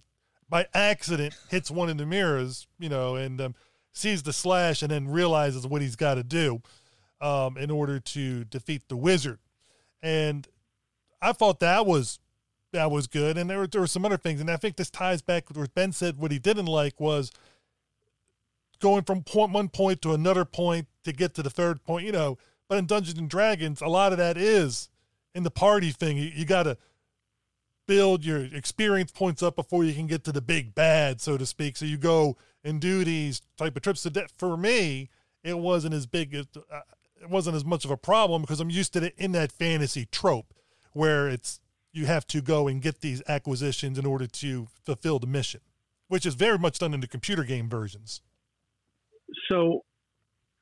Speaker 1: by accident, hits one of the mirrors, you know, and um, sees the slash, and then realizes what he's got to do um, in order to defeat the wizard. And I thought that was that was good, and there were there were some other things, and I think this ties back with what Ben said. What he didn't like was going from point one point to another point to get to the third point, you know. But in Dungeons and Dragons, a lot of that is in the party thing. You, you got to build your experience points up before you can get to the big bad, so to speak. So you go and do these type of trips. So that, for me, it wasn't as big uh, it wasn't as much of a problem because I'm used to it in that fantasy trope where it's you have to go and get these acquisitions in order to fulfill the mission, which is very much done in the computer game versions.
Speaker 2: So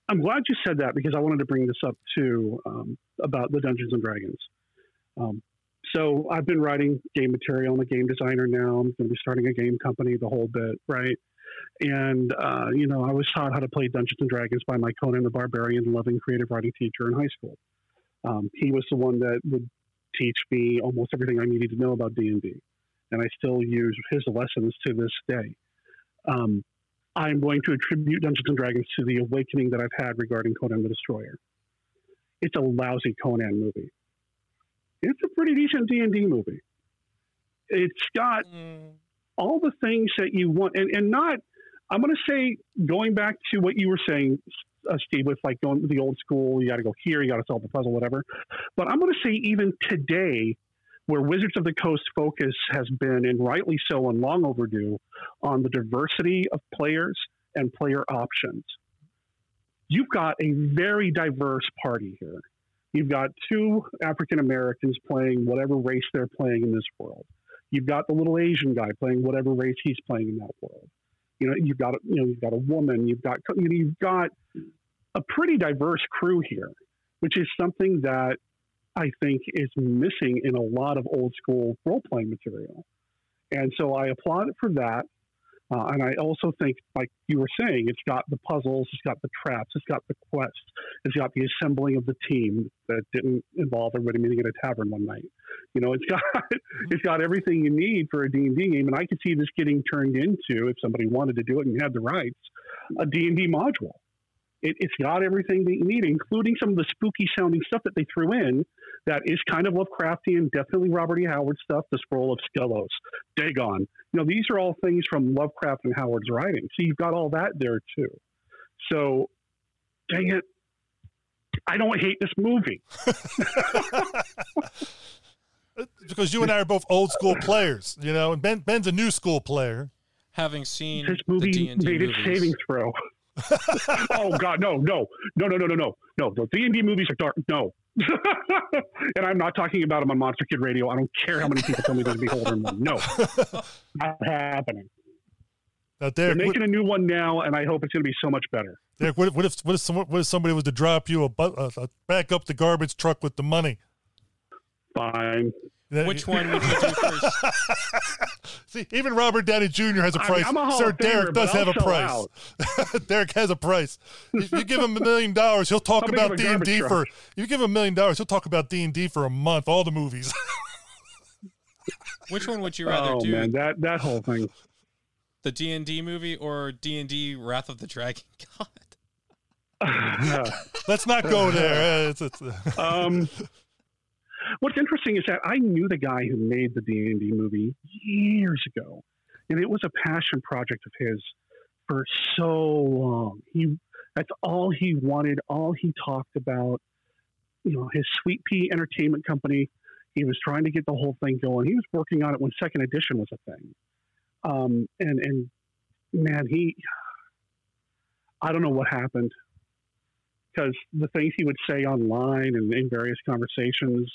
Speaker 2: I'm glad you said that because I wanted to bring this up too um, about the Dungeons and Dragons. Um, so I've been writing game material. I'm a game designer now. I'm going to be starting a game company, the whole bit, right? And uh, you know, I was taught how to play Dungeons and Dragons by my Conan the Barbarian loving creative writing teacher in high school. Um, he was the one that would teach me almost everything I needed to know about D and D, and I still use his lessons to this day. Um, I'm going to attribute Dungeons and Dragons to the awakening that I've had regarding Conan the Destroyer. It's a lousy Conan movie. It's a pretty decent D and D movie. It's got mm. all the things that you want, and, and not. I'm going to say, going back to what you were saying, uh, Steve, with like going the old school, you got to go here, you got to solve the puzzle, whatever. But I'm going to say, even today, where Wizards of the Coast focus has been, and rightly so, and long overdue, on the diversity of players and player options. You've got a very diverse party here. You've got two African Americans playing whatever race they're playing in this world. You've got the little Asian guy playing whatever race he's playing in that world. You know, you've got you know you've got a woman. You've got you know, you've got a pretty diverse crew here, which is something that I think is missing in a lot of old school role playing material. And so I applaud it for that. Uh, and I also think, like you were saying, it's got the puzzles, it's got the traps, it's got the quests, it's got the assembling of the team that didn't involve everybody meeting at a tavern one night. You know, it's got <laughs> it's got everything you need for a D and D game, and I could see this getting turned into, if somebody wanted to do it and had the rights, a D and D module. It, has got everything that you need, including some of the spooky sounding stuff that they threw in that is kind of Lovecraftian, definitely Robert E. Howard stuff, the scroll of Skelos, Dagon. You know, these are all things from Lovecraft and Howard's writing. So you've got all that there too. So, dang it, I don't hate this movie. <laughs>
Speaker 1: because you and I are both old school players, you know, and Ben Ben's a new school player.
Speaker 3: Having seen
Speaker 2: this movie made its saving throw. <laughs> oh God, no, no, no, no, no, no, no, no. The D and D movies are dark. No, <laughs> and I'm not talking about them on Monster Kid Radio. I don't care how many people tell me there's a beholder in one. No, <laughs> not happening.
Speaker 1: Now, Derek,
Speaker 2: They're making what, a new one now, and I hope it's going to be so much better.
Speaker 1: Derek, what if what if what if, someone, what if somebody was to drop you a, a, a back up the garbage truck with the money?
Speaker 2: Fine.
Speaker 3: Which one would you do first?
Speaker 1: See, even Robert Downey Jr. has a price. I mean, Sir Derek does have a price. <laughs> Derek has a price. If you give him a million dollars, he'll talk about D and D for. If you give him a million dollars, he'll talk about D and D for a month. All the movies. <laughs>
Speaker 3: Which one would you rather
Speaker 2: oh,
Speaker 3: do?
Speaker 2: man, that that whole thing.
Speaker 3: The D and D movie or D and D Wrath of the Dragon <laughs>
Speaker 1: God. Let's not go there. It's, it's,
Speaker 2: um, What's interesting is that I knew the guy who made the D and D movie years ago, and it was a passion project of his for so long. He that's all he wanted, all he talked about. You know, his Sweet Pea Entertainment Company. He was trying to get the whole thing going. He was working on it when Second Edition was a thing. Um, and and man, he I don't know what happened because the things he would say online and in various conversations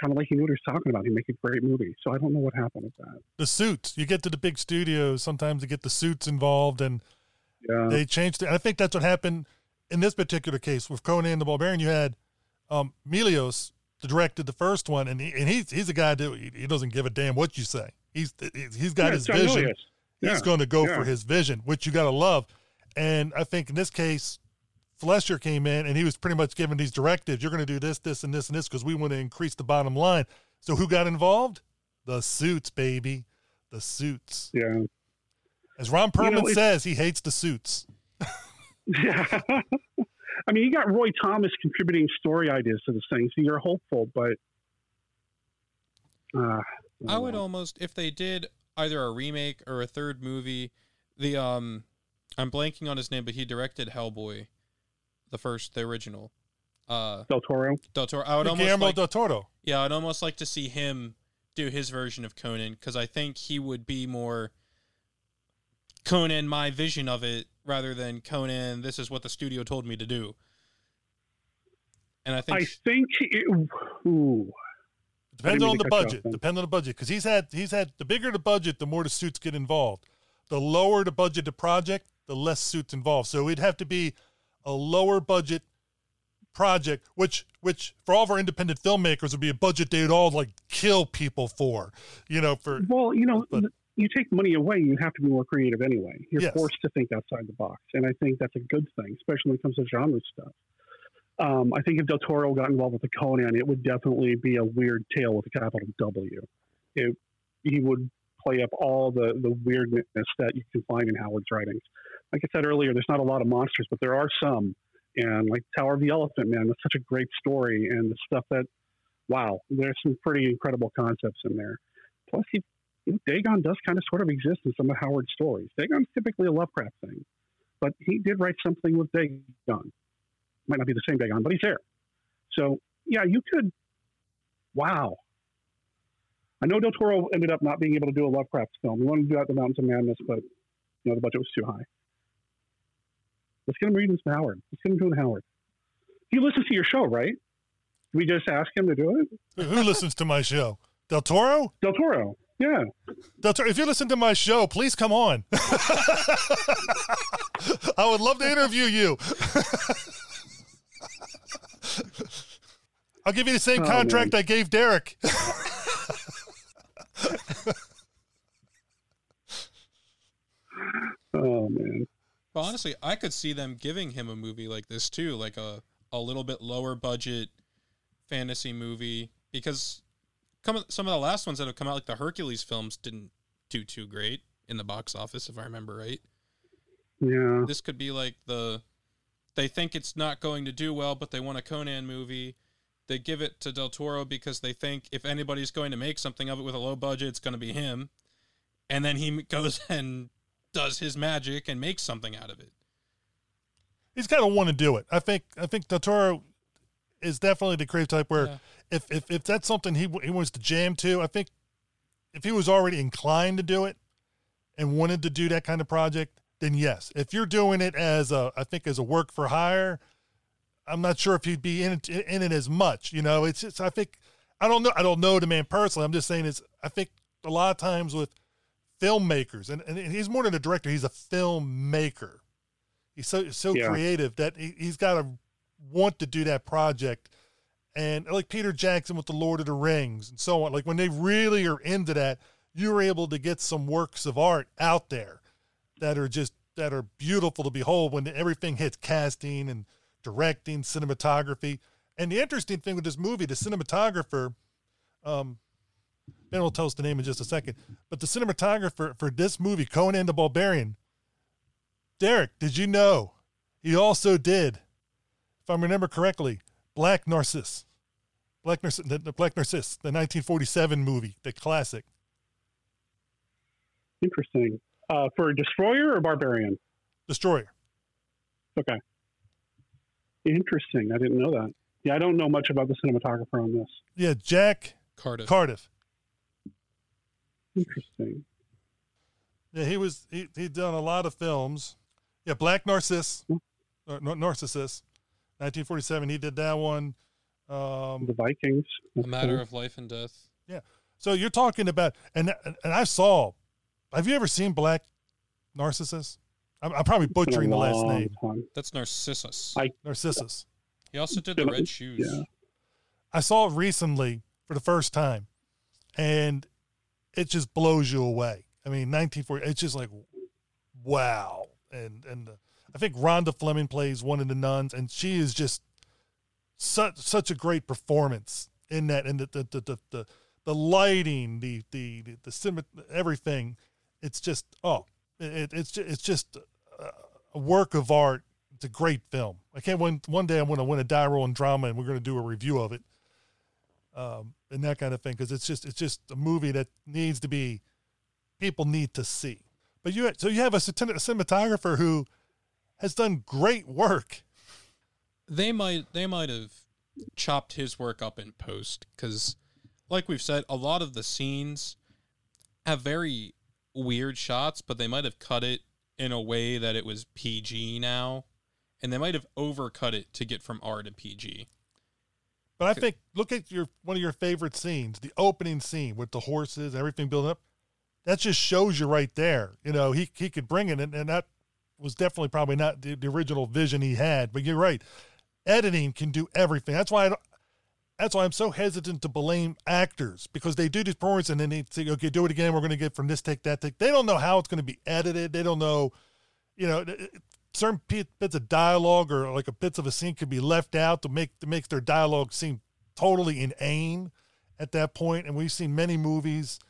Speaker 2: kind of like he knew what he was talking about. He make a great movie. So I don't know what happened with that.
Speaker 1: The suits. You get to the big studios, sometimes you get the suits involved, and yeah. they changed it. I think that's what happened in this particular case with Conan the Barbarian. You had um, Milius directed the first one, and he, and he's he's a guy that he doesn't give a damn what you say. He's he's got yeah, his vision. Yeah. He's going to go for his vision, which you got to love. And I think in this case, Fleischer came in and he was pretty much giving these directives. You're going to do this, this, and this, and this because we want to increase the bottom line. So who got involved? The suits, baby. The suits.
Speaker 2: Yeah.
Speaker 1: As Ron Perlman you know, says, he hates the suits.
Speaker 2: yeah. <laughs> <laughs> I mean, you got Roy Thomas contributing story ideas to this thing, so you're hopeful, but. Uh,
Speaker 3: I would almost, if they did either a remake or a third movie, the um, I'm blanking on his name, but he directed Hellboy, the first, the original. Uh,
Speaker 2: Del Toro.
Speaker 3: Del Toro. I would almost
Speaker 1: Guillermo
Speaker 3: like,
Speaker 1: del Toro.
Speaker 3: yeah, I'd almost like to see him do his version of Conan because I think he would be more Conan, my vision of it, rather than Conan. This is what the studio told me to do. And I think
Speaker 2: I think it, ooh,
Speaker 1: Depends
Speaker 2: I
Speaker 1: on
Speaker 2: didn't
Speaker 1: the
Speaker 2: mean to cut you
Speaker 1: budget. Depends on the budget because he's had he's had the bigger the budget, the more the suits get involved. The lower the budget the project, the less suits involved. So it'd have to be a lower budget project, which which for all of our independent filmmakers would be a budget they'd all like kill people for. You know, for
Speaker 2: well, you know,
Speaker 1: But-
Speaker 2: you take money away, you have to be more creative anyway. You're
Speaker 1: Yes.
Speaker 2: forced to think outside the box, and I think that's a good thing, especially when it comes to genre stuff. Um, I think if Del Toro got involved with the Conan, it would definitely be a weird tale with a capital W. It, he would play up all the, the weirdness that you can find in Howard's writings. Like I said earlier, there's not a lot of monsters, but there are some. And like Tower of the Elephant Man, that's such a great story, and the stuff that, wow, there's some pretty incredible concepts in there. Plus, he, Dagon does kind of sort of exist in some of Howard's stories. Dagon's typically a Lovecraft thing, but he did write something with Dagon. Might not be the same Dagon, but he's there. So yeah, you could. Wow. I know Del Toro ended up not being able to do a Lovecraft film. He wanted to do out the Mountains of Madness, but you know the budget was too high. Let's get him reading to Howard. Let's get him doing Howard. He listens to your show, right? We just ask him to do it?
Speaker 1: who listens to my show? Del Toro?
Speaker 2: Del Toro. Yeah.
Speaker 1: Del Toro, if you listen to my show, please come on. <laughs> I would love to interview you. <laughs> I'll give you the same
Speaker 2: Oh,
Speaker 1: contract I gave Derek. <laughs>
Speaker 2: Oh man.
Speaker 3: But honestly, I could see them giving him a movie like this too, like a a little bit lower budget fantasy movie, because come some of the last ones that have come out, like the Hercules films, didn't do too great in the box office, if I remember right.
Speaker 2: Yeah.
Speaker 3: This could be like the they think it's not going to do well, but they want a Conan movie. They give it to Del Toro because they think if anybody's going to make something of it with a low budget, it's going to be him. And then he goes <laughs> and does his magic and makes something out of it.
Speaker 1: He's kind of want to do it. I think. I think Del Toro is definitely the creative type where
Speaker 3: Yeah.
Speaker 1: if, if if that's something he he wants to jam to, I think if he was already inclined to do it and wanted to do that kind of project, then yes. If you're doing it as a, I think as a work for hire, I'm not sure if he'd be in it, in it as much. You know, it's just I think I don't know. I don't know the man personally. I'm just saying it's. I think a lot of times with filmmakers, and, and he's more than a director. He's a filmmaker. He's so so
Speaker 2: Yeah.
Speaker 1: creative that he, he's got to want to do that project. And like Peter Jackson with the Lord of the Rings and so on, like when they really are into that, you're able to get some works of art out there that are just that are beautiful to behold when everything hits casting and directing, cinematography. And the interesting thing with this movie, the cinematographer, um, Ben will tell us the name in just a second, but the cinematographer for this movie, Conan the Barbarian, Derek, did you know he also did, if I remember correctly, Black Narcissus. Black Narcissus, the, the Black Narcissus, the 1947 movie, the classic.
Speaker 2: Interesting. Uh, for Destroyer or Barbarian?
Speaker 1: Destroyer.
Speaker 2: Okay. Interesting. I didn't know that. Yeah, I don't know much about the cinematographer on this.
Speaker 1: Yeah, Jack
Speaker 3: Cardiff.
Speaker 1: Cardiff.
Speaker 2: Interesting.
Speaker 1: Yeah, he was he he'd done a lot of films. Yeah, Black Narcissus, or Nar- Narcissus, 1947. He did that one. Um,
Speaker 2: The Vikings.
Speaker 3: a matter
Speaker 2: cool.
Speaker 3: of life and death. Yeah.
Speaker 1: So you're talking about, and and I saw. Have you ever seen Black Narcissus? I'm, I'm probably
Speaker 2: It's been a
Speaker 1: butchering the last name.
Speaker 2: time.
Speaker 3: That's Narcissus.
Speaker 2: I-
Speaker 1: Narcissus.
Speaker 3: he also did the
Speaker 2: a-
Speaker 3: Red Shoes.
Speaker 2: yeah.
Speaker 1: I saw it recently for the first time, and it just blows you away. I mean, 1940. It's just like, wow. And and uh, I think Rhonda Fleming plays one of the nuns, and she is just such such a great performance in that, and the the the the, the, the lighting, the the the, the everything. It's just oh, it, it's it's just a, a work of art. It's a great film. I can't win. One day I'm going to win a die roll in drama, and we're going to do a review of it, um, and that kind of thing. Because it's just it's just a movie that needs to be people need to see. But you so you have a cinematographer who has done great work.
Speaker 3: They might they might have chopped his work up in post because, like we've said, a lot of the scenes have very weird shots, but they might have cut it in a way that it was PG now, and they might have overcut it to get from R to PG.
Speaker 1: But I think look at your one of your favorite scenes, the opening scene with the horses, everything building up. That just shows you right there. You know, he he could bring it, and, and that was definitely probably not the, the, original vision he had. But you're right, editing can do everything. That's why I that's why I'm so hesitant to blame actors because they do these performances and then they say, okay, do it again. We're going to get from this take, that take. They don't know how it's going to be edited. They don't know, you know, certain bits of dialogue or like a bits of a scene could be left out to make to make their dialogue seem totally inane at that point. And we've seen many movies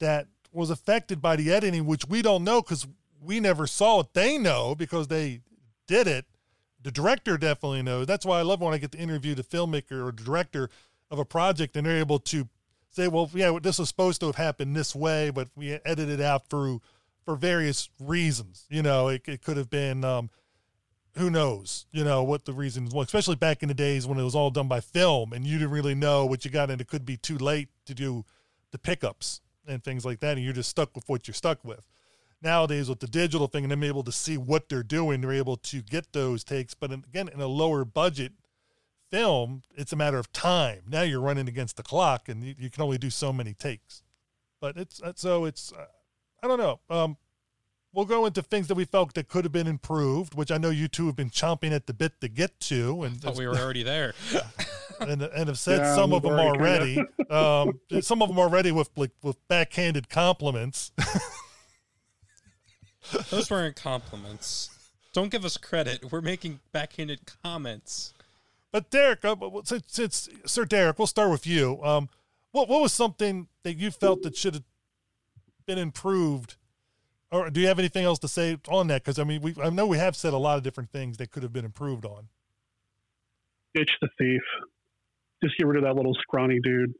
Speaker 1: that was affected by the editing, which we don't know because we never saw it. They know because they did it. The director definitely knows. That's why I love when I get to interview the filmmaker or director of a project and they're able to say, well, yeah, this was supposed to have happened this way, but we edited it out through for various reasons. You know, it, it could have been, um, who knows, you know, what the reasons was, especially back in the days when it was all done by film and you didn't really know what you got and it could be too late to do the pickups and things like that. And you're just stuck with what you're stuck with. Nowadays, with the digital thing and them able to see what they're doing, they're able to get those takes. But again, in a lower budget film, it's a matter of time. Now you're running against the clock and you, you can only do so many takes. But it's so it's, uh, I don't know. Um, we'll go into things that we felt that could have been improved, which I know you two have been chomping at the bit to get to. And
Speaker 3: thought we were already there. <laughs>
Speaker 1: and, and have said yeah, some of them already. um, <laughs> some of them already with like with backhanded compliments. <laughs>
Speaker 3: Those weren't compliments. Don't give us credit. We're making backhanded comments.
Speaker 1: But Derek, uh, since, since, Sir Derek, we'll start with you. Um, what what was something that you felt that should have been improved, or do you have anything else to say on that? Because I mean, we I know we have said a lot of different things that could have been improved on.
Speaker 2: Ditch the thief. Just get rid of that little scrawny dude.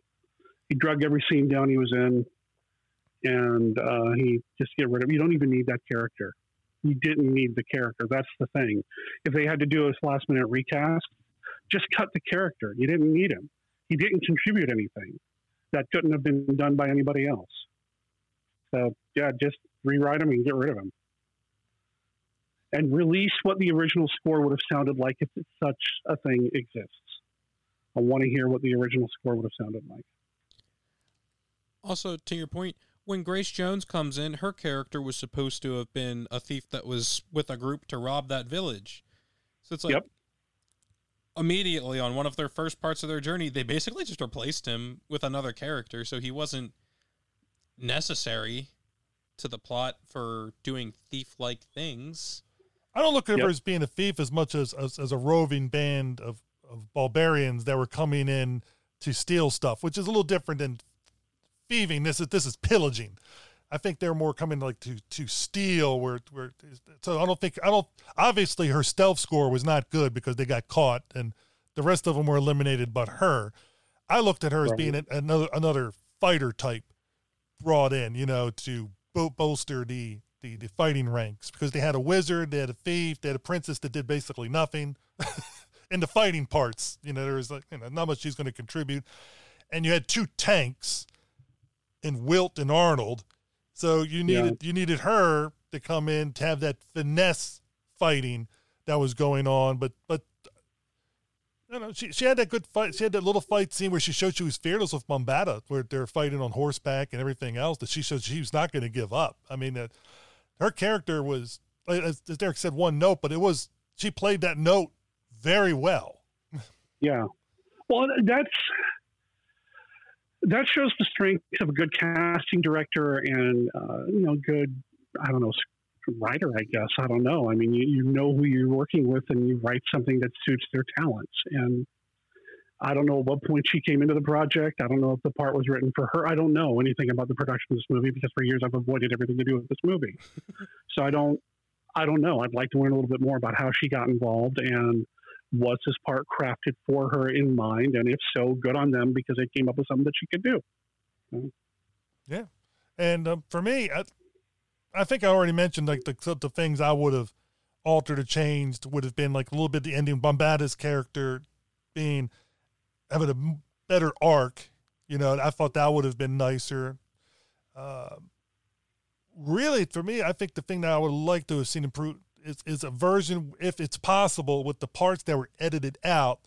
Speaker 2: He drug every scene down he was in, and uh, he just get rid of. You don't even need that character. You didn't need the character. That's the thing. If they had to do a last minute recast, just cut the character. You didn't need him. He didn't contribute anything that couldn't have been done by anybody else. So yeah, just rewrite them and get rid of them, And release what the original score would have sounded like if such a thing exists. I want to hear what the original score would have sounded like.
Speaker 3: Also, to your point, when Grace Jones comes in, her character was supposed to have been a thief that was with a group to rob that village. So it's like yep. immediately on one of their first parts of their journey, they basically just replaced him with another character, so he wasn't necessary to the plot for doing thief like things.
Speaker 1: I don't look at yep. her as being a thief as much as, as, as a roving band of, of barbarians that were coming in to steal stuff, which is a little different than thieving. This is this is pillaging. I think they're more coming like to to steal. Where where so I don't think I don't. Obviously, her stealth score was not good because they got caught, and the rest of them were eliminated. But her, I looked at her as being another another fighter type brought in, you know, to bolster the, the, the fighting ranks because they had a wizard, they had a thief, they had a princess that did basically nothing <laughs> in the fighting parts. You know, there was like, you know, not much she's going to contribute. And you had two tanks in Wilt and Arnold. So you needed yeah. you needed her to come in to have that finesse fighting that was going on, but but you know, she, she had that good fight. She had that little fight scene where she showed she was fearless with Bombaata, where they're fighting on horseback and everything else. That she showed she was not going to give up. I mean, that her character was, as, as Derek said, one note, but it was she played that note very well.
Speaker 2: Yeah, well, that's that shows the strength of a good casting director and uh, you know good I don't know writer, I guess. I don't know. I mean, you, you know who you're working with and you write something that suits their talents. And I don't know at what point she came into the project. I don't know if the part was written for her. I don't know anything about the production of this movie because for years I've avoided everything to do with this movie. <laughs> so I don't, I don't know. I'd like to learn a little bit more about how she got involved and was this part crafted for her in mind? And if so, good on them because they came up with something that she could do.
Speaker 1: Yeah. And um, for me, I, I think I already mentioned like the the things I would have altered or changed would have been like a little bit the ending Bombaata's character being having a better arc. You know, I thought that would have been nicer. Uh, really, for me, I think the thing that I would like to have seen improved is, is a version, if it's possible, with the parts that were edited out,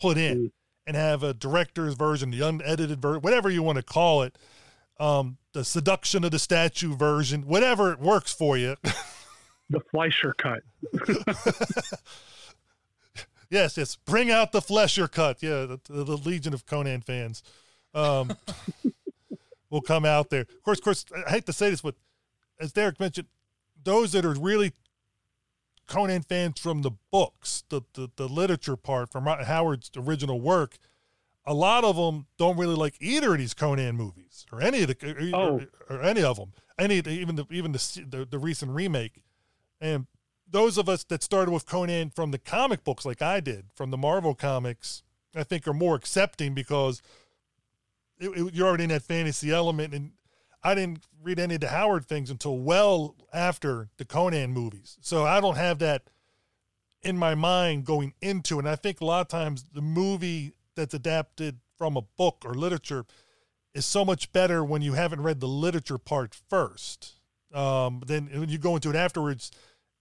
Speaker 1: put in, mm. and have a director's version, the unedited version, whatever you want to call it, um, the seduction of the statue version, whatever it works for you. <laughs>
Speaker 2: the Fleischer cut. <laughs>
Speaker 1: yes, yes. Bring out the Fleischer cut. Yeah, the, the Legion of Conan fans um, <laughs> will come out there. Of course, of course. I hate to say this, but as Derek mentioned, those that are really Conan fans from the books, the, the, the literature part from Howard's original work, a lot of them don't really like either of these Conan movies or any of the oh. or, or, any of them, any even the even the, the the recent remake, and those of us that started with Conan from the comic books, like I did from the Marvel comics, I think are more accepting because it, it, you're already in that fantasy element, and I didn't read any of the Howard things until well after the Conan movies. So I don't have that in my mind going into it. And I think a lot of times the movie that's adapted from a book or literature is so much better when you haven't read the literature part first. Um, then when you go into it afterwards,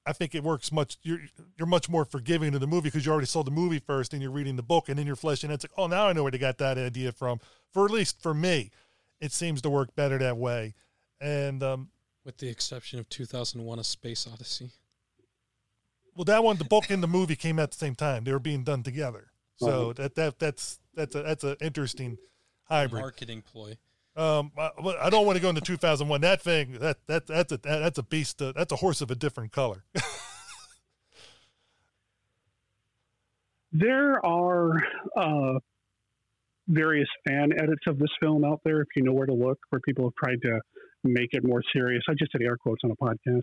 Speaker 1: I think it works much. You're you're much more forgiving to the movie because you already saw the movie first, and you're reading the book, and then you're fleshing. It's like, oh, now I know where they got that idea from. For at least for me, it seems to work better that way. And um,
Speaker 3: with the exception of 2001: A Space Odyssey.
Speaker 1: Well, that one, the book and the movie came out at the same time. They were being done together. So uh-huh. that that that's that's a that's an interesting hybrid
Speaker 3: marketing ploy.
Speaker 1: Um, I, I don't want to go into 2001. That thing, that that that's a that, that's a beast. Uh, that's a horse of a different color. <laughs>
Speaker 2: there are uh, various fan edits of this film out there, if you know where to look, where people have tried to make it more serious. I just did air quotes on a podcast.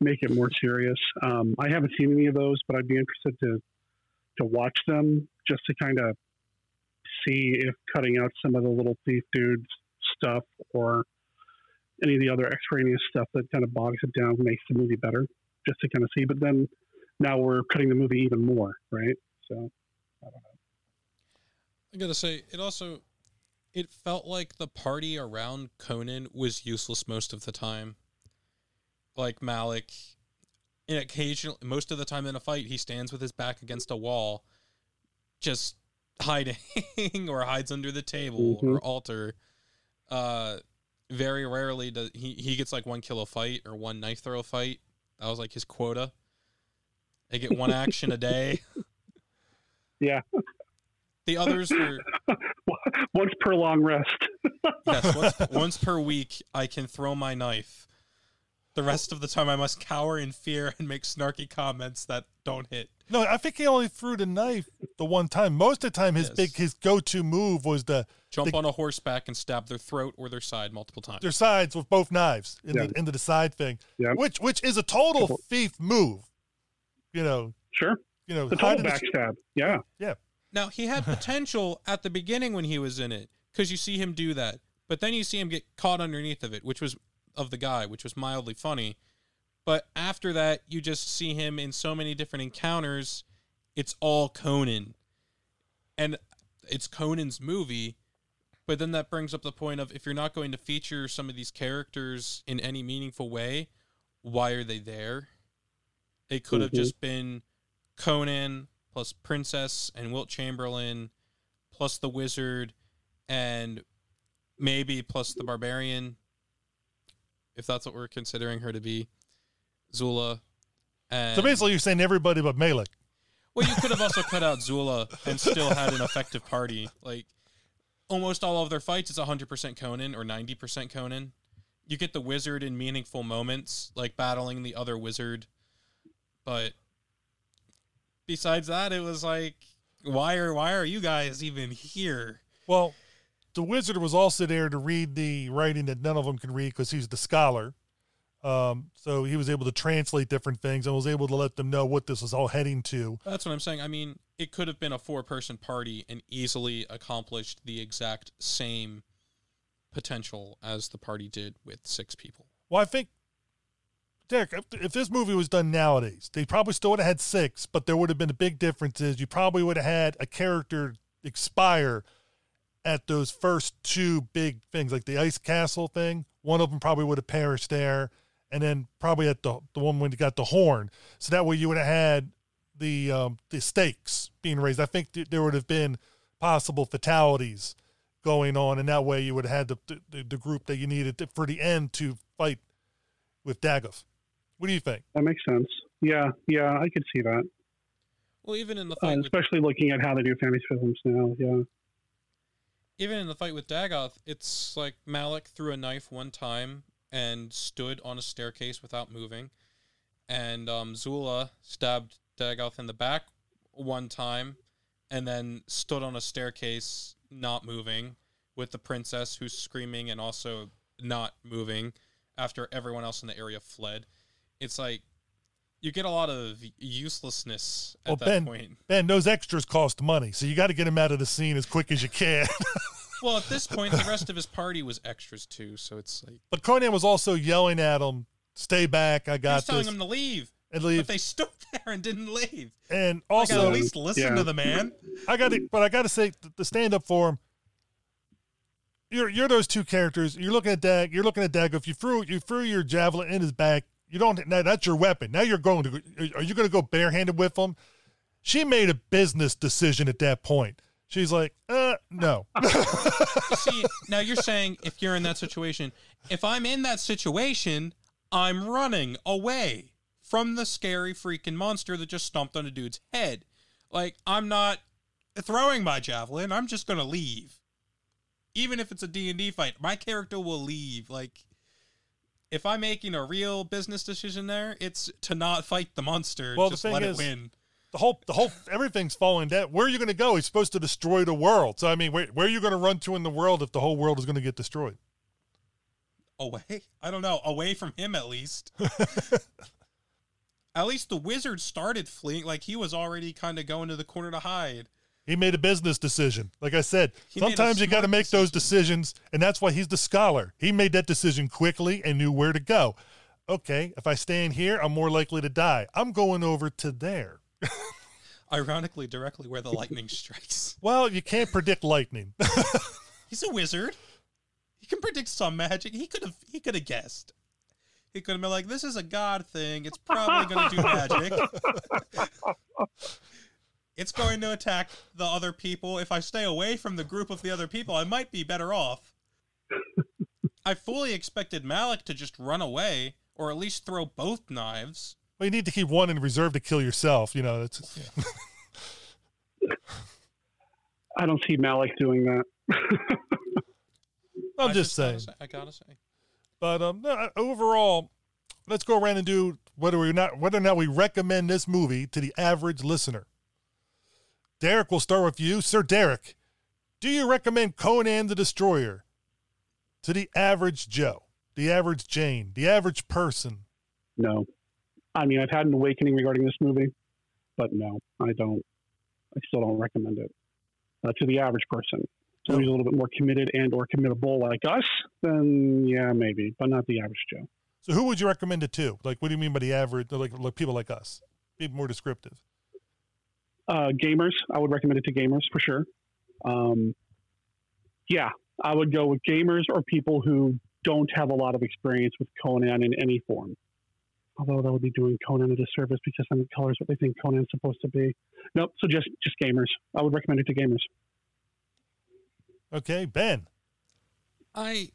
Speaker 2: Make it more serious. Um, I haven't seen any of those, but I'd be interested to to watch them just to kind of see if cutting out some of the little thief dudes stuff or any of the other extraneous stuff that kind of bogs it down makes the movie better, just to kind of see. But then now we're cutting the movie even more, right? So I don't know.
Speaker 3: I gotta say, it also it felt like the party around Conan was useless most of the time. Like Malak, and occasionally, most of the time in a fight, he stands with his back against a wall, just hiding <laughs> or hides under the table mm-hmm. or altar. Uh, very rarely does he he gets like one kill a fight or one knife throw fight. That was like his quota. They get one action a day. <laughs>
Speaker 2: Yeah.
Speaker 3: The others were <laughs>
Speaker 2: once per long rest.
Speaker 3: yes, once, once per week I can throw my knife. The rest of the time I must cower in fear and make snarky comments that don't hit.
Speaker 1: No, I think he only threw the knife the one time. Most of the time, his yes. big his go to move was the
Speaker 3: jump
Speaker 1: the,
Speaker 3: on a horseback and stab their throat or their side multiple times.
Speaker 1: Their sides with both knives in yeah. the, into the side thing, yeah. which which is a total thief move. You know,
Speaker 2: sure.
Speaker 1: You know,
Speaker 2: the total backstab. Yeah,
Speaker 1: yeah.
Speaker 3: Now he had potential at the beginning when he was in it because you see him do that, but then you see him get caught underneath of it, which was of the guy, which was mildly funny. But after that, you just see him in so many different encounters. It's all Conan, and it's Conan's movie. But then that brings up the point of if you're not going to feature some of these characters in any meaningful way, why are they there? It could have mm-hmm. just been Conan plus Princess and Wilt Chamberlain, plus the Wizard, and maybe plus the Barbarian, if that's what we're considering her to be, Zula. And
Speaker 1: so basically, you're saying everybody but Malak.
Speaker 3: Well, you could have also cut out Zula and still had an effective party. Like almost all of their fights is 100% Conan or 90% Conan. You get the wizard in meaningful moments, like battling the other wizard, but besides that, it was like, why are why are you guys even here?
Speaker 1: Well, the wizard was also there to read the writing that none of them can read because he's the scholar. Um, so he was able to translate different things and was able to let them know what this was all heading to.
Speaker 3: That's what I'm saying. I mean, it could have been a four person party and easily accomplished the exact same potential as the party did with six people.
Speaker 1: Well, I think Derek, if- if this movie was done nowadays, they probably still would have had six, but there would have been a big difference. Is you probably would have had a character expire at those first two big things, like the ice castle thing. One of them probably would have perished there, and then probably at the the one when you got the horn. So that way you would have had the um, the stakes being raised. I think th- there would have been possible fatalities going on, and that way you would have had the the, the group that you needed to, for the end to fight with Dagoth. What do you think?
Speaker 2: That makes sense. Yeah, yeah, I could see that.
Speaker 3: Well, even in the
Speaker 2: Uh,
Speaker 3: fight with
Speaker 2: especially looking at how they do fantasy films now. Yeah.
Speaker 3: Even in the fight with Dagoth, it's like Malak threw a knife one time and stood on a staircase without moving, and um, Zula stabbed Dagoth in the back one time, and then stood on a staircase not moving with the princess who's screaming and also not moving after everyone else in the area fled. It's like you get a lot of uselessness at
Speaker 1: Well,
Speaker 3: that
Speaker 1: Ben,
Speaker 3: point.
Speaker 1: Ben, those extras cost money, so you got to get him out of the scene as quick as you can. <laughs>
Speaker 3: Well, at this point, the rest of his party was extras too, so it's like
Speaker 1: but Conan was also yelling at him, "Stay back! I
Speaker 3: he
Speaker 1: got
Speaker 3: was telling
Speaker 1: this."
Speaker 3: him to leave,
Speaker 1: and leave.
Speaker 3: but they stood <laughs> there and didn't leave.
Speaker 1: and also,
Speaker 3: at least listen
Speaker 2: yeah.
Speaker 3: to the man.
Speaker 1: I got to, but I got to say, the stand up for him. You're you're those two characters. You're looking at Dag. You're looking at Dag. If you threw you threw your javelin in his back, you don't. Now that's your weapon. Now you're going to. Are you going to go barehanded with them? She made a business decision at that point. She's like, uh, no. <laughs>
Speaker 3: See, now you're saying if you're in that situation, if I'm in that situation, I'm running away from the scary freaking monster that just stomped on a dude's head. Like I'm not throwing my javelin. I'm just gonna leave. Even if it's a D&D fight, my character will leave. Like if I'm making a real business decision there, it's to not fight the monster.
Speaker 1: Well, the
Speaker 3: just
Speaker 1: thing
Speaker 3: let
Speaker 1: is-
Speaker 3: it win.
Speaker 1: the whole the whole everything's falling down. Where are you going to go? He's supposed to destroy the world. So I mean, where, where are you going to run to in the world if the whole world is going to get destroyed?
Speaker 3: away. I don't know, away from him at least. <laughs> at least the wizard started fleeing, like he was already kind of going to the corner to hide.
Speaker 1: He made a business decision. Like I said,
Speaker 3: He
Speaker 1: sometimes you got to make those decisions, and that's why he's the scholar. He made that decision quickly and knew where to go. Okay, if I stay in here, I'm more likely to die. I'm going over to there. <laughs>
Speaker 3: Ironically, directly where the lightning strikes. <laughs>
Speaker 1: Well, you can't predict lightning. <laughs>
Speaker 3: He's a wizard. He can predict some magic. He could have. He could have guessed. He could have been like, "This is a god thing. It's probably going to do magic. It's going to attack the other people. If I stay away from the group of the other people, I might be better off." I fully expected Malak to just run away, or at least throw both knives.
Speaker 1: well, you need to keep one in reserve to kill yourself. You know, that's. yeah. <laughs>
Speaker 2: I don't see Malak doing that. <laughs>
Speaker 1: I'm
Speaker 3: I
Speaker 1: just
Speaker 3: gotta
Speaker 1: saying.
Speaker 3: say- I gotta say.
Speaker 1: But um, no, overall, let's go around and do whether we not whether or not we recommend this movie to the average listener. Derek, we'll start with you, Sir Derek. Do you recommend Conan the Destroyer to the average Joe, the average Jane, the average person?
Speaker 2: No. I mean, I've had an awakening regarding this movie, but no, I don't. I still don't recommend it uh, to the average person. Somebody who's a little bit more committed and or committable like us, then yeah, maybe, but not the average Joe.
Speaker 1: So, who would you recommend it to? Like, what do you mean by the average? Like, like people like us? Be more descriptive.
Speaker 2: Uh, gamers, I would recommend it to gamers for sure. Um, yeah, I would go with gamers or people who don't have a lot of experience with Conan in any form. Although that would be doing Conan a disservice because then it colors what they think Conan's supposed to be. Nope, so just just gamers. I would recommend it to gamers.
Speaker 1: Okay, Ben.
Speaker 3: I,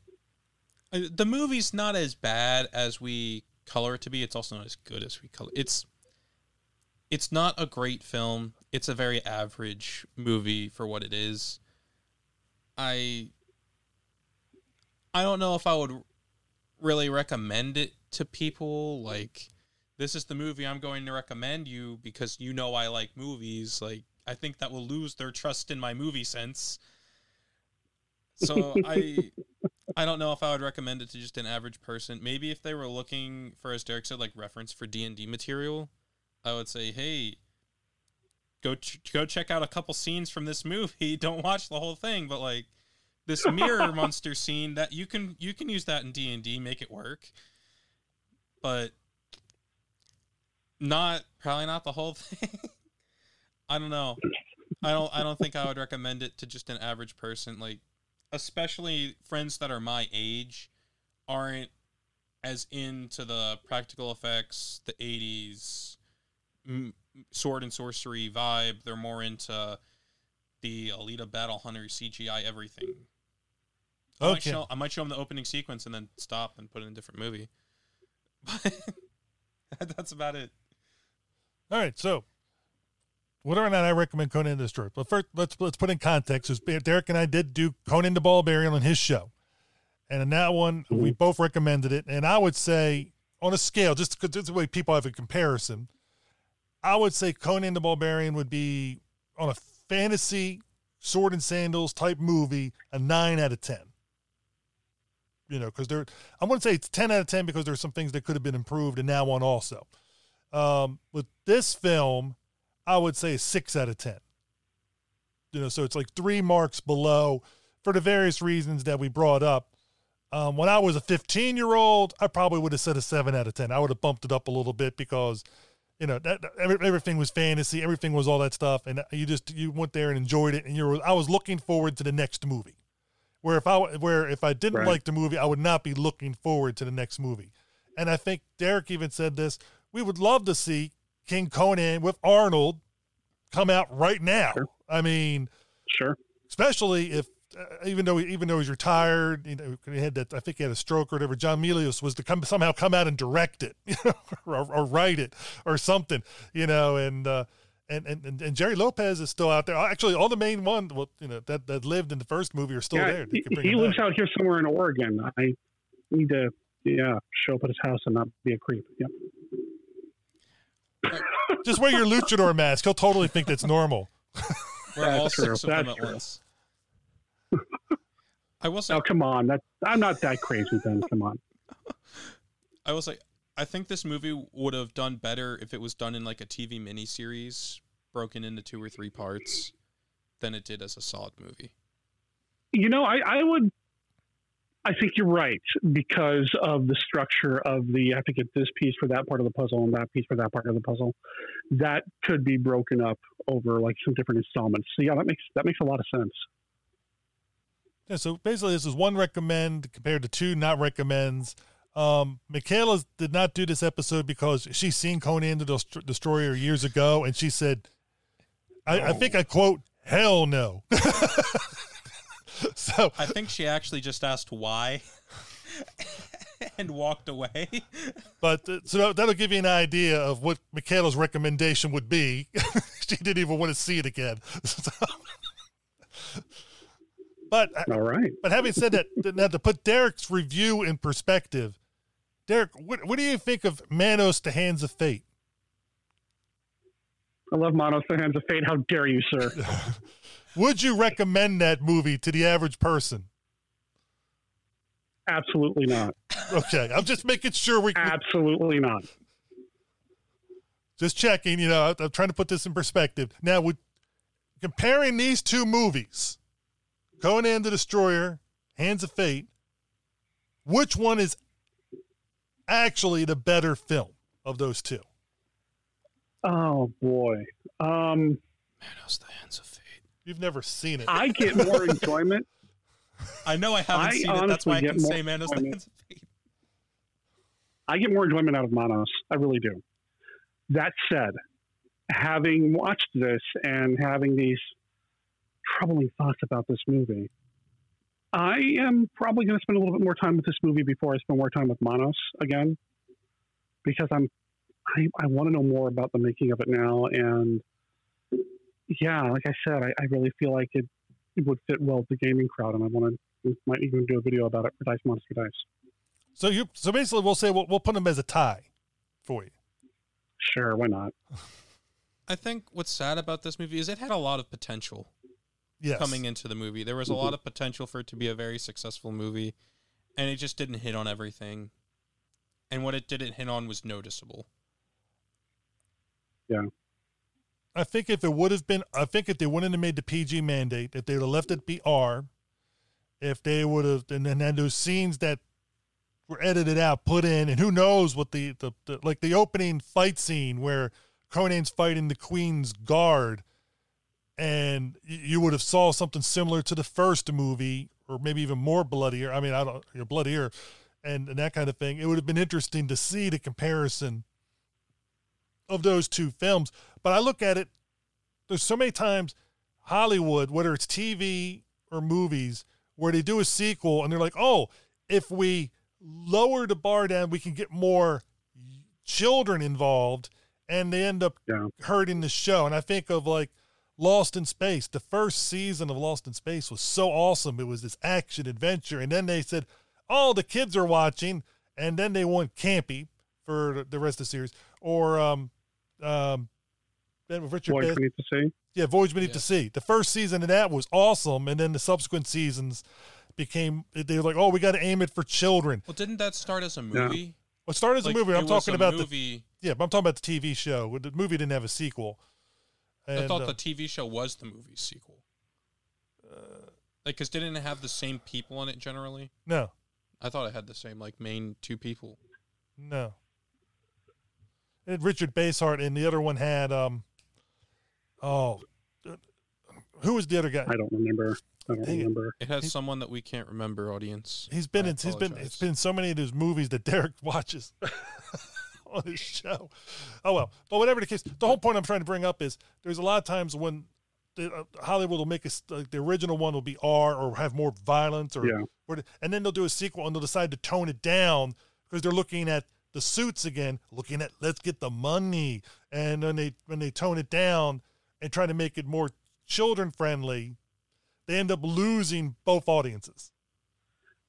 Speaker 3: I the movie's not as bad as we color it to be. It's also not as good as we color. It's it's not a great film. It's a very average movie for what it is. I I don't know if I would really recommend it to people like this is the movie I'm going to recommend you because you know I like movies. Like I think that will lose their trust in my movie sense. So <laughs> I I don't know if I would recommend it to just an average person. Maybe if they were looking for, as Derek said, like reference for D and D material, I would say, hey, go ch- go check out a couple scenes from this movie. <laughs> Don't watch the whole thing, but like this mirror <laughs> monster scene that you can you can use that in D and D, make it work. But Not probably not the whole <laughs> thing. I don't know. I don't I don't think I would recommend it to just an average person like especially friends that are my age aren't as into the practical effects, the 80s m- sword and sorcery vibe. They're more into the Alita Battle Hunter CGI everything. I, might
Speaker 1: Okay.
Speaker 3: show, I might show them the opening sequence and then stop and put it in a different movie. <laughs> But that's about it.
Speaker 1: All right, so whether or not I recommend Conan the Destroyer, but first let's let's put in context. 'cause Derek and I did do Conan the Ball Barbarian on his show, and in that one we mm-hmm. both recommended it. And I would say on a scale, just because it's the way people have a comparison, I would say Conan the Barbarian would be on a fantasy sword and sandals type movie a nine out of ten. You know, because there, I wouldn't say it's ten out of ten because there's some things that could have been improved and now on also. Um, with this film, I would say six out of ten. You know, so it's like three marks below for the various reasons that we brought up. Um, when I was a 15 year old, I probably would have said a seven out of 10. I would have bumped it up a little bit because, you know, that, that- every, everything was fantasy, everything was all that stuff, and you just you went there and enjoyed it, and you were I was looking forward to the next movie. Where if I where if I didn't
Speaker 2: Right.
Speaker 1: like the movie, I would not be looking forward to the next movie. And I think Derek even said this. We would love to see King Conan with Arnold come out right now.
Speaker 2: Sure.
Speaker 1: I mean,
Speaker 2: Sure.
Speaker 1: especially if even though even though he's retired, you know, he had that I think he had a stroke or whatever. John Milius was to come somehow come out and direct it, <laughs> you know, or, or write it or something, you know, and. uh and, and, and, and Gerry Lopez is still out there. Actually, all the main ones, well, you know, that, that lived in the first movie are still
Speaker 2: yeah,
Speaker 1: there.
Speaker 2: He, he lives
Speaker 1: back.
Speaker 2: out here somewhere in Oregon. I need to, yeah, show up at his house and not be a creep. Yep.
Speaker 1: Just wear your luchador mask. He'll totally think that's normal.
Speaker 3: We're all
Speaker 2: true.
Speaker 3: six of them
Speaker 2: That's
Speaker 3: at
Speaker 2: true.
Speaker 3: once. I will say
Speaker 2: Oh, come on. That I'm not that crazy then. Come on. <laughs>
Speaker 3: I will say, I think this movie would have done better if it was done in like a TV miniseries, broken into two or three parts, than it did as a solid movie.
Speaker 2: You know, I, I would. I think you're right because of the structure of the. I have to get this piece for that part of the puzzle and that piece for that part of the puzzle. That could be broken up over like some different installments. So yeah, that makes that makes a lot of sense.
Speaker 1: Yeah, so basically, this is one recommend compared to two not recommends. Um, Michaela did not do this episode because she's seen Conan the Dest- Destroyer years ago, and she said, I, I think I quote, hell no. <laughs> so,
Speaker 3: I think she actually just asked why <laughs> and walked away.
Speaker 1: but uh, so that'll give you an idea of what Michaela's recommendation would be. <laughs> she didn't even want to see it again. So- but uh,
Speaker 2: All right.
Speaker 1: But having said that, now to put Derek's review in perspective, Derek, what, what do you think of Manos: The Hands of Fate?
Speaker 2: I love Manos the Hands of Fate. How dare you, sir? <laughs>
Speaker 1: Would you recommend that movie to the average person?
Speaker 2: Absolutely not.
Speaker 1: Okay, I'm just making sure we
Speaker 2: Absolutely not.
Speaker 1: just checking. You know, I'm trying to put this in perspective. Now, would comparing these two movies, Conan the Destroyer, Hands of Fate, which one is actually the better film of those two?
Speaker 2: Oh boy. Um,
Speaker 3: Manos, the hands of fate.
Speaker 1: You've never seen it.
Speaker 2: I get more <laughs> enjoyment.
Speaker 3: I know I haven't
Speaker 2: I
Speaker 3: seen it. That's why I can
Speaker 2: get
Speaker 3: say
Speaker 2: more
Speaker 3: Manos, the hands of fate.
Speaker 2: I get more enjoyment out of Manos. I really do. That said, having watched this and having these troubling thoughts about this movie, I am probably going to spend a little bit more time with this movie before I spend more time with Manos again, because I'm I, I want to know more about the making of it now. And yeah, like I said, I, I really feel like it, it would fit well with the gaming crowd, and I want to might even do a video about it for Dice Monster Dice.
Speaker 1: So you so basically we'll say we'll, we'll put them as a tie for you.
Speaker 2: Sure, why not? <laughs>
Speaker 3: I think what's sad about this movie is it had a lot of potential
Speaker 1: Yes.
Speaker 3: coming into the movie. There was a mm-hmm. lot of potential for it to be a very successful movie, and it just didn't hit on everything. And what it didn't hit on was noticeable. Yeah.
Speaker 1: I think if it would have been, I think if they wouldn't have made the PG mandate, if they would have left it be R, if they would have, and then had those scenes that were edited out, put in, and who knows what the, the, the like the opening fight scene where Conan's fighting the Queen's guard, and you would have saw something similar to the first movie, or maybe even more bloodier. I mean, I don't, you know, bloodier, and, and that kind of thing. It would have been interesting to see the comparison of those two films. But I look at it, there's so many times Hollywood, whether it's TV or movies, where they do a sequel and they're like, oh, if we lower the bar down, we can get more children involved, and they end up
Speaker 2: Yeah.
Speaker 1: hurting the show. And I think of like Lost in Space. The first season of Lost in Space was so awesome. It was this action adventure, and then they said, "Oh, the kids are watching," and then they went campy for the rest of the series. Or um, um, then with Richard
Speaker 2: Voice
Speaker 1: Beth-
Speaker 2: we need to see.
Speaker 1: yeah, Voyage Beneath
Speaker 3: Yeah.
Speaker 1: the Sea. The first season of that was awesome, and then the subsequent seasons became they were like, oh, we got to aim it for children.
Speaker 3: Well, didn't that start as a movie?
Speaker 1: Well, it started as
Speaker 3: Like,
Speaker 1: a movie. I'm talking
Speaker 3: a
Speaker 1: about the yeah, but I'm talking about the TV show. The movie didn't have a sequel.
Speaker 3: I thought
Speaker 1: uh,
Speaker 3: the TV show was the movie sequel. like, cause didn't it have the same people in it generally?
Speaker 1: no,
Speaker 3: I thought it had the same like main two people.
Speaker 1: no. It had Richard Basehart, and the other one had um, oh, uh, who was the other guy?
Speaker 2: I don't remember. I don't
Speaker 1: Dang
Speaker 2: remember.
Speaker 3: It has someone that we can't remember. Audience.
Speaker 1: He's been
Speaker 3: I
Speaker 1: in. He's been. It's been so many of those movies that Derek <laughs> watches <laughs> on his show. Oh well, but whatever the case, the whole point I'm trying to bring up is there's a lot of times when the, uh, Hollywood will make a like the original one will be R or have more violence or,
Speaker 2: Yeah.
Speaker 1: or and then they'll do a sequel and they'll decide to tone it down because they're looking at the suits again, looking at let's get the money, and then they when they tone it down and try to make it more children friendly, they end up losing both audiences.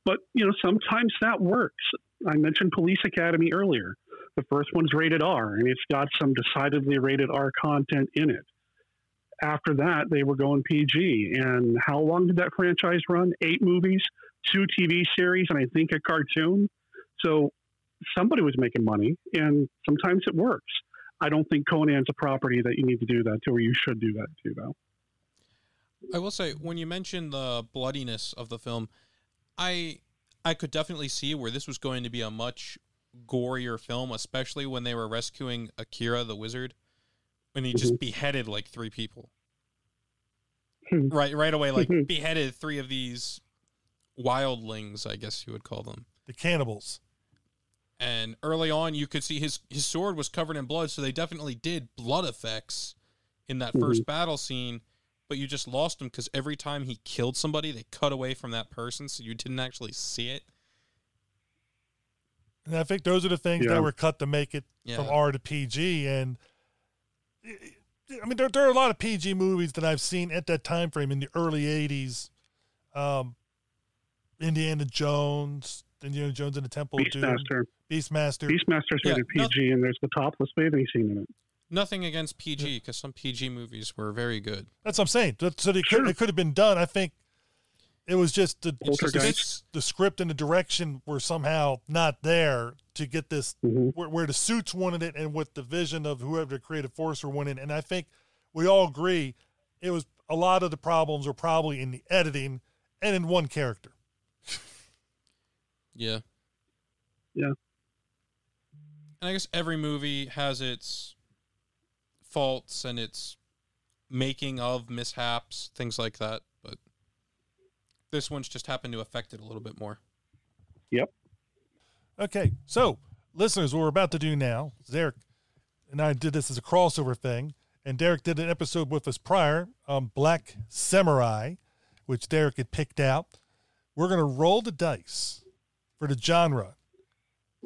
Speaker 2: But you know, sometimes that works. I mentioned Police Academy earlier. The first one's rated R, and it's got some decidedly rated R content in it. After that, they were going PG. And how long did that franchise run? Eight movies, two TV series, and I think a cartoon. So somebody was making money, and sometimes it works. I don't think Conan's a property that you need to do that to, or you should do that to, though.
Speaker 3: I will say when you mentioned the bloodiness of the film, I I could definitely see where this was going to be a much gorier film, especially when they were rescuing Akiro the wizard, when he just beheaded like three people.
Speaker 2: Hmm.
Speaker 3: right, right away, like
Speaker 2: Mhm.
Speaker 3: beheaded three of these wildlings, I guess you would call them.
Speaker 1: The cannibals.
Speaker 3: And early on, you could see his his sword was covered in blood, so they definitely did blood effects in that 1st battle scene. But you just lost him because every time he killed somebody, they cut away from that person, so you didn't actually see it.
Speaker 1: And I think those are the things
Speaker 2: Yeah.
Speaker 1: that were cut to make it from R to PG. And I mean, there, there are a lot of PG movies that I've seen at that time frame in the early '80s. Um, Indiana Jones, Indiana Jones and the Temple of Doom,
Speaker 2: Beastmaster.
Speaker 1: Beastmaster.
Speaker 2: Beastmaster's
Speaker 3: Yeah,
Speaker 2: rated
Speaker 3: no-
Speaker 2: PG, and there's the topless bathing scene in it.
Speaker 3: Nothing against PG because some PG movies were very good.
Speaker 1: That's what I'm saying. So so they could,
Speaker 2: Sure.
Speaker 1: it could have been done. I think it was just the,
Speaker 3: It's just-
Speaker 1: the script and the direction were somehow not there to get this
Speaker 2: Mhm.
Speaker 1: where, where the suits wanted it and what the vision of whoever the creative force were wanted. And I think we all agree it was a lot of the problems were probably in the editing and in one character.
Speaker 3: Yeah.
Speaker 2: Yeah.
Speaker 3: And I guess every movie has its faults and its making of mishaps, things like that. But this one's just happened to affect it a little bit more. Yep.
Speaker 1: Okay, so listeners, what we're about to do now, Derek and I did this as a crossover thing, and Derek did an episode with us prior, um, Black Samurai, which Derek had picked out. We're going to roll the dice for the genre.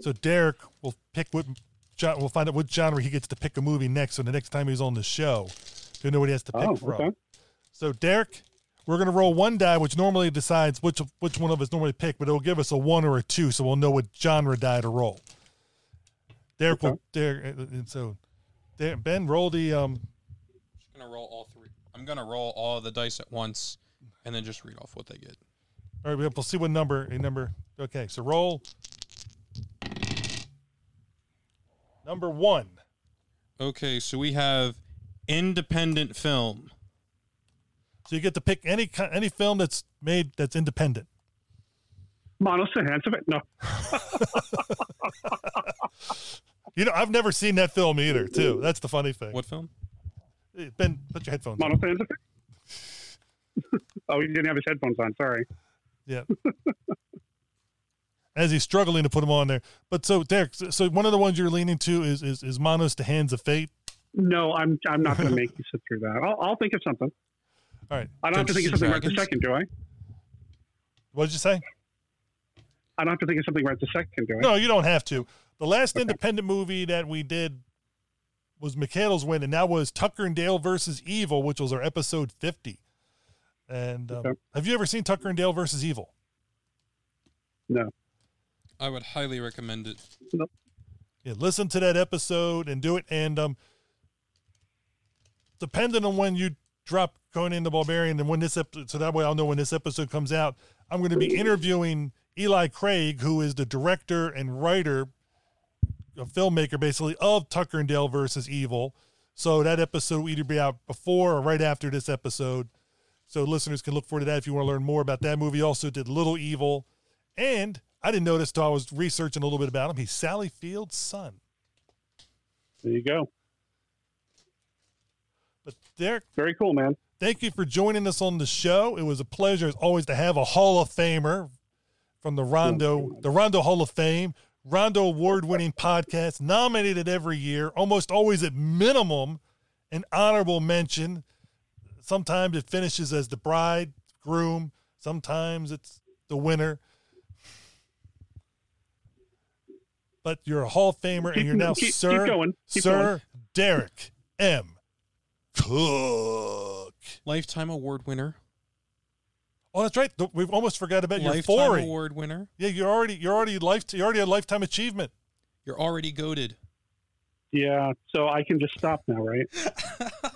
Speaker 1: So Derek will pick what, gen- we'll find out what genre he gets to pick a movie next. So the next time he's on the show, he'll know what he has to pick
Speaker 2: Oh,
Speaker 1: from. So Derek, we're gonna roll one die, which normally decides which which one of us normally pick, but it'll give us a one or a two, so we'll know what genre die to roll. Derek will Derek, uh, and so Der- Ben roll the um.
Speaker 3: I'm gonna roll all three. I'm gonna roll all the dice at once, and then just read off what they get.
Speaker 1: All right, we'll see what number a number. Okay, so roll number one.
Speaker 3: Okay, so we have independent film.
Speaker 1: So you get to pick any any film that's made that's independent.
Speaker 2: Manos the hands of it. No. <laughs>
Speaker 1: You know, I've never seen that film either. Too. That's the funny thing.
Speaker 3: What film?
Speaker 1: Eh, ben, put your headphones. on.
Speaker 2: Manos the hands of it. oh, he didn't have his headphones on. Sorry.
Speaker 1: Yeah. As he's struggling to put them on there, but so Derek, so- so one of the ones you're leaning to is is, is Manos the Hands of Fate.
Speaker 2: No, I'm I'm not going to make you sit through that. I'll, I'll think of something.
Speaker 1: All right.
Speaker 2: I don't have to think of something
Speaker 3: and
Speaker 2: right this second, do I?
Speaker 1: What did you say?
Speaker 2: I don't have to think of something right this second, do I?
Speaker 1: No, you don't have to. The last
Speaker 2: Okay.
Speaker 1: independent movie that we did was Michaela's win, and that was Tucker and Dale versus Evil, which was our episode 50. And um,
Speaker 2: Okay.
Speaker 1: have you ever seen Tucker and Dale versus Evil?
Speaker 2: No.
Speaker 3: I would highly recommend it.
Speaker 1: Yeah, listen to that episode and do it. And um, depending on when you drop Conan the Barbarian and when this episode, so that way I'll know when this episode comes out, I'm going to be interviewing Eli Craig, who is the director and writer, a filmmaker basically of Tucker and Dale versus Evil. So that episode will either be out before or right after this episode. So listeners can look forward to that if you want to learn more about that movie. Also did Little Evil, and I didn't notice till I was researching a little bit about him. He's Sally Field's son.
Speaker 2: There you go.
Speaker 1: Derek,
Speaker 2: Very cool, man.
Speaker 1: thank you for joining us on the show. It was a pleasure as always to have a Hall of Famer from the Rondo, the Rondo Hall of Fame, Rondo award-winning podcast, nominated every year, almost always at minimum an honorable mention. Sometimes it finishes as the bride, groom. Sometimes it's the winner. But you're a Hall of Famer, and you're now
Speaker 2: keep- keep
Speaker 1: Sir
Speaker 2: going. Keep
Speaker 1: Sir
Speaker 2: going.
Speaker 1: Derek M. Koch.
Speaker 3: Lifetime award winner.
Speaker 1: Oh, that's right. We've almost forgot about your
Speaker 3: Lifetime
Speaker 1: foray.
Speaker 3: award winner.
Speaker 1: Yeah, you're already you're already life you already a lifetime achievement.
Speaker 3: You're already goaded.
Speaker 2: Yeah, so I can just stop now, right? <laughs>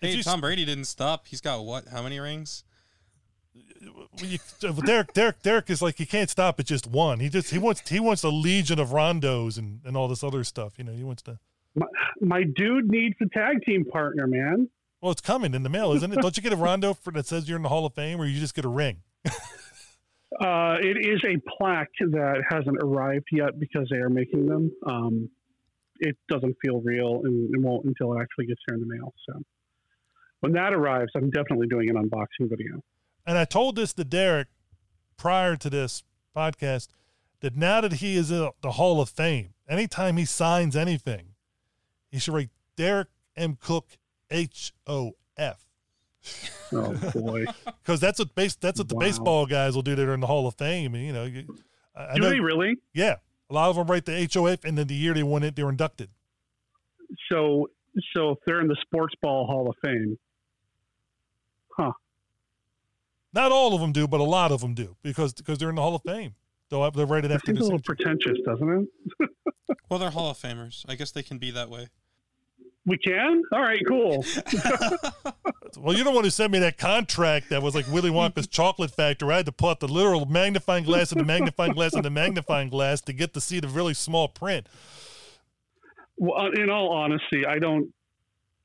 Speaker 3: Hey,
Speaker 1: you
Speaker 3: Tom Brady didn't stop. He's got what? How many rings?
Speaker 1: You- uh, Derek Derek Derek is like he can't stop at just one. He just he wants he wants a legion of rondos and, and all this other stuff. You know, he wants to.
Speaker 2: My, my dude needs a tag team partner, man.
Speaker 1: Well, it's coming in the mail, isn't it? Don't you get a rondo for that says you're in the Hall of Fame, or you just get a ring? <laughs>
Speaker 2: Uh, it is a plaque that hasn't arrived yet because they are making them. Um, it doesn't feel real and it won't until it actually gets here in the mail. So when that arrives, I'm definitely doing an unboxing video.
Speaker 1: And I told this to Derek prior to this podcast that now that he is in the Hall of Fame, anytime he signs anything, he should write Derek M. Koch H O F.
Speaker 2: Oh boy, <laughs>
Speaker 1: Because that's what base that's what the
Speaker 2: Wow.
Speaker 1: baseball guys will do that are in the Hall of Fame. And you know, you, I, I
Speaker 2: do
Speaker 1: know,
Speaker 2: they really?
Speaker 1: yeah, a lot of them write the H O F, and then the year they won it, they're inducted.
Speaker 2: So, so if they're in the Sports Ball Hall of Fame, huh?
Speaker 1: Not all of them do, but a lot of them do because because they're in the Hall of Fame. They'll they're rated
Speaker 2: That
Speaker 1: after
Speaker 2: seems
Speaker 1: the
Speaker 2: a little pretentious, doesn't it? <laughs>
Speaker 3: Well, they're Hall of Famers. I guess they can be that way.
Speaker 2: We can. All right, cool. <laughs>
Speaker 1: Well, you're the one who sent me that contract that was like Willy Wonka's <laughs> chocolate factory. I had to pull out the literal magnifying glass and the magnifying glass and the magnifying glass to get to see the really small print.
Speaker 2: Well, uh, in all honesty, I don't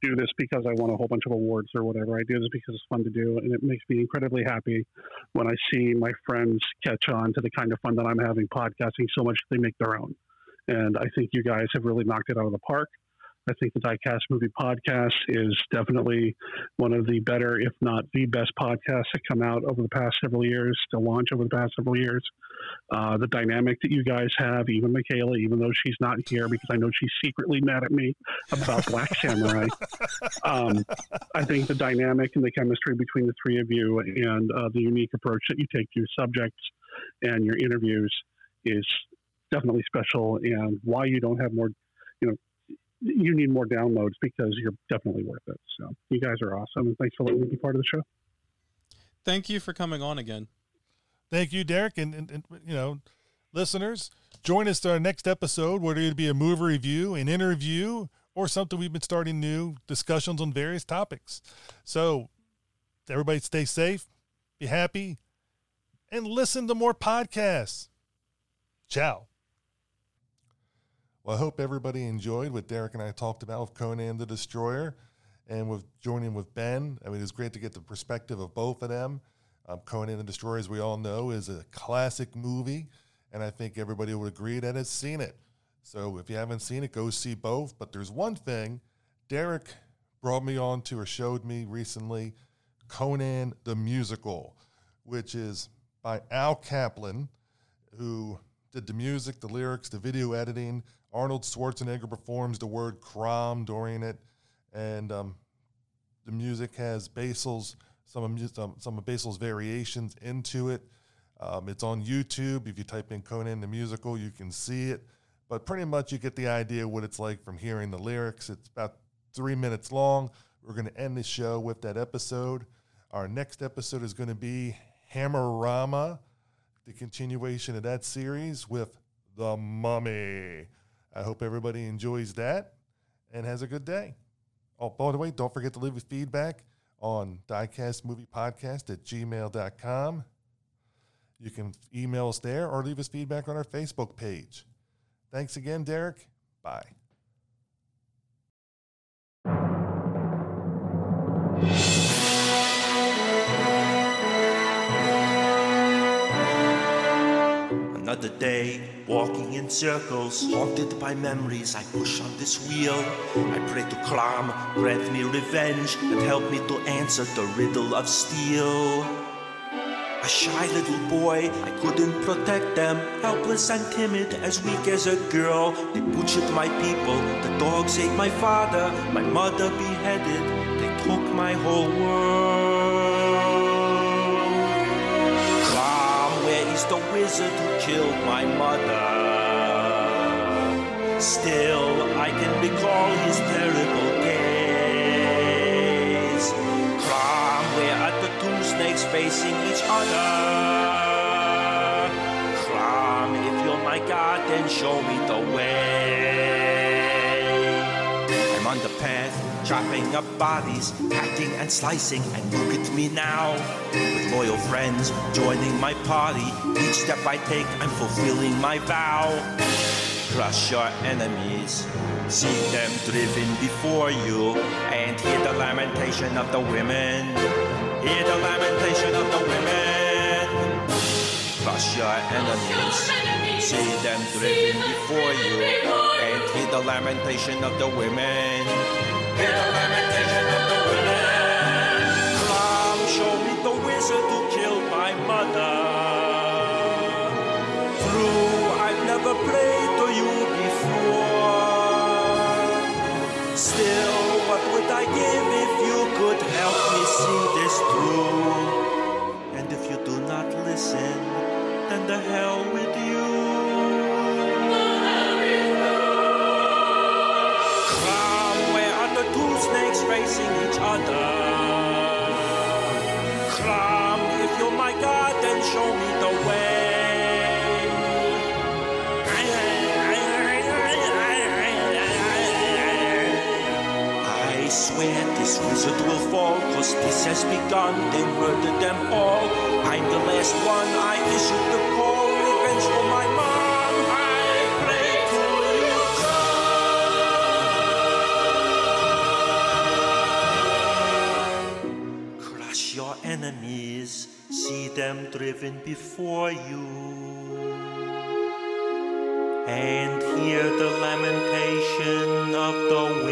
Speaker 2: do this because I won a whole bunch of awards or whatever. I do this because it's fun to do, and it makes me incredibly happy when I see my friends catch on to the kind of fun that I'm having podcasting so much they make their own. And I think you guys have really knocked it out of the park. I think the Diecast Movie Podcast is definitely one of the better, if not the best podcasts that come out over the past several years, to launch over the past several years. Uh, the dynamic that you guys have, even Michaela, even though she's not here because I know she's secretly mad at me about Black Samurai. <laughs> Um, I think the dynamic and the chemistry between the three of you and uh, the unique approach that you take to your subjects and your interviews is definitely special and why you don't have more, you know, you need more downloads because you're definitely worth it. So you guys are awesome. And thanks for letting me be part of the show.
Speaker 3: Thank you for coming on again.
Speaker 1: Thank you, Derek, and, and, and you know, listeners, join us to our next episode, whether it be a movie review, an interview, or something we've been starting new discussions on various topics. So, everybody, stay safe, be happy, and listen to more podcasts. Ciao.
Speaker 7: Well, I hope everybody enjoyed what Derek and I talked about with Conan the Destroyer and with joining with Ben. I mean, it's great to get the perspective of both of them.
Speaker 1: Um, Conan the Destroyer, as we all know, is a classic movie, and I think everybody would agree that has seen it. So if you haven't seen it, go see both. But there's one thing Derek brought me on to or showed me recently Conan the Musical, which is by Al Kaplan, who did the music, the lyrics, the video editing. Arnold Schwarzenegger performs the word Crom during it. And um, the music has Basil's some of some, some of Basil's variations into it. Um, it's on YouTube. If you type in Conan the musical, you can see it. But pretty much, you get the idea what it's like from hearing the lyrics. It's about three minutes long. We're going to end the show with that episode. Our next episode is going to be Hammerama, the continuation of that series with The Mummy. I hope everybody enjoys that and has a good day. Oh, by the way, don't forget to leave us feedback on diecastmoviepodcast at gmail.com. You can email us there or leave us feedback on our Facebook page. Thanks again, Derek. Bye.
Speaker 8: Another day, walking in circles, haunted by memories. I push on this wheel. I pray to Crom, grant me revenge, and help me to answer the riddle of steel. A shy little boy, I couldn't protect them. Helpless and timid, as weak as a girl. They butchered my people, the dogs ate my father, my mother beheaded. They took my whole world. Wizard who killed my mother? Still, I can recall his terrible gaze. Crom, where are the two snakes facing each other? Crom, if you're my god, then show me the way. I'm on the path, chopping up bodies, hacking and slicing, and look at me now. With loyal friends joining my party, each step I take, I'm fulfilling my vow. Crush your enemies, see them driven before you, and hear the lamentation of the women. Hear the lamentation of the women. Crush your enemies, see them driven before you, and hear the lamentation of the women. Hear the lamentation of the women. Come, show me the wizard who killed my mother. True, I've never prayed to you before. Still, what would I give if you could help me see this through? And if you do not listen, then the hell with you. Facing each other? Crom, if you're my god, then show me the way. I swear this wizard will fall, cause this has begun, they murdered them all. I'm the last one, I issued the call, revenge for my driven before you and hear the lamentation of the.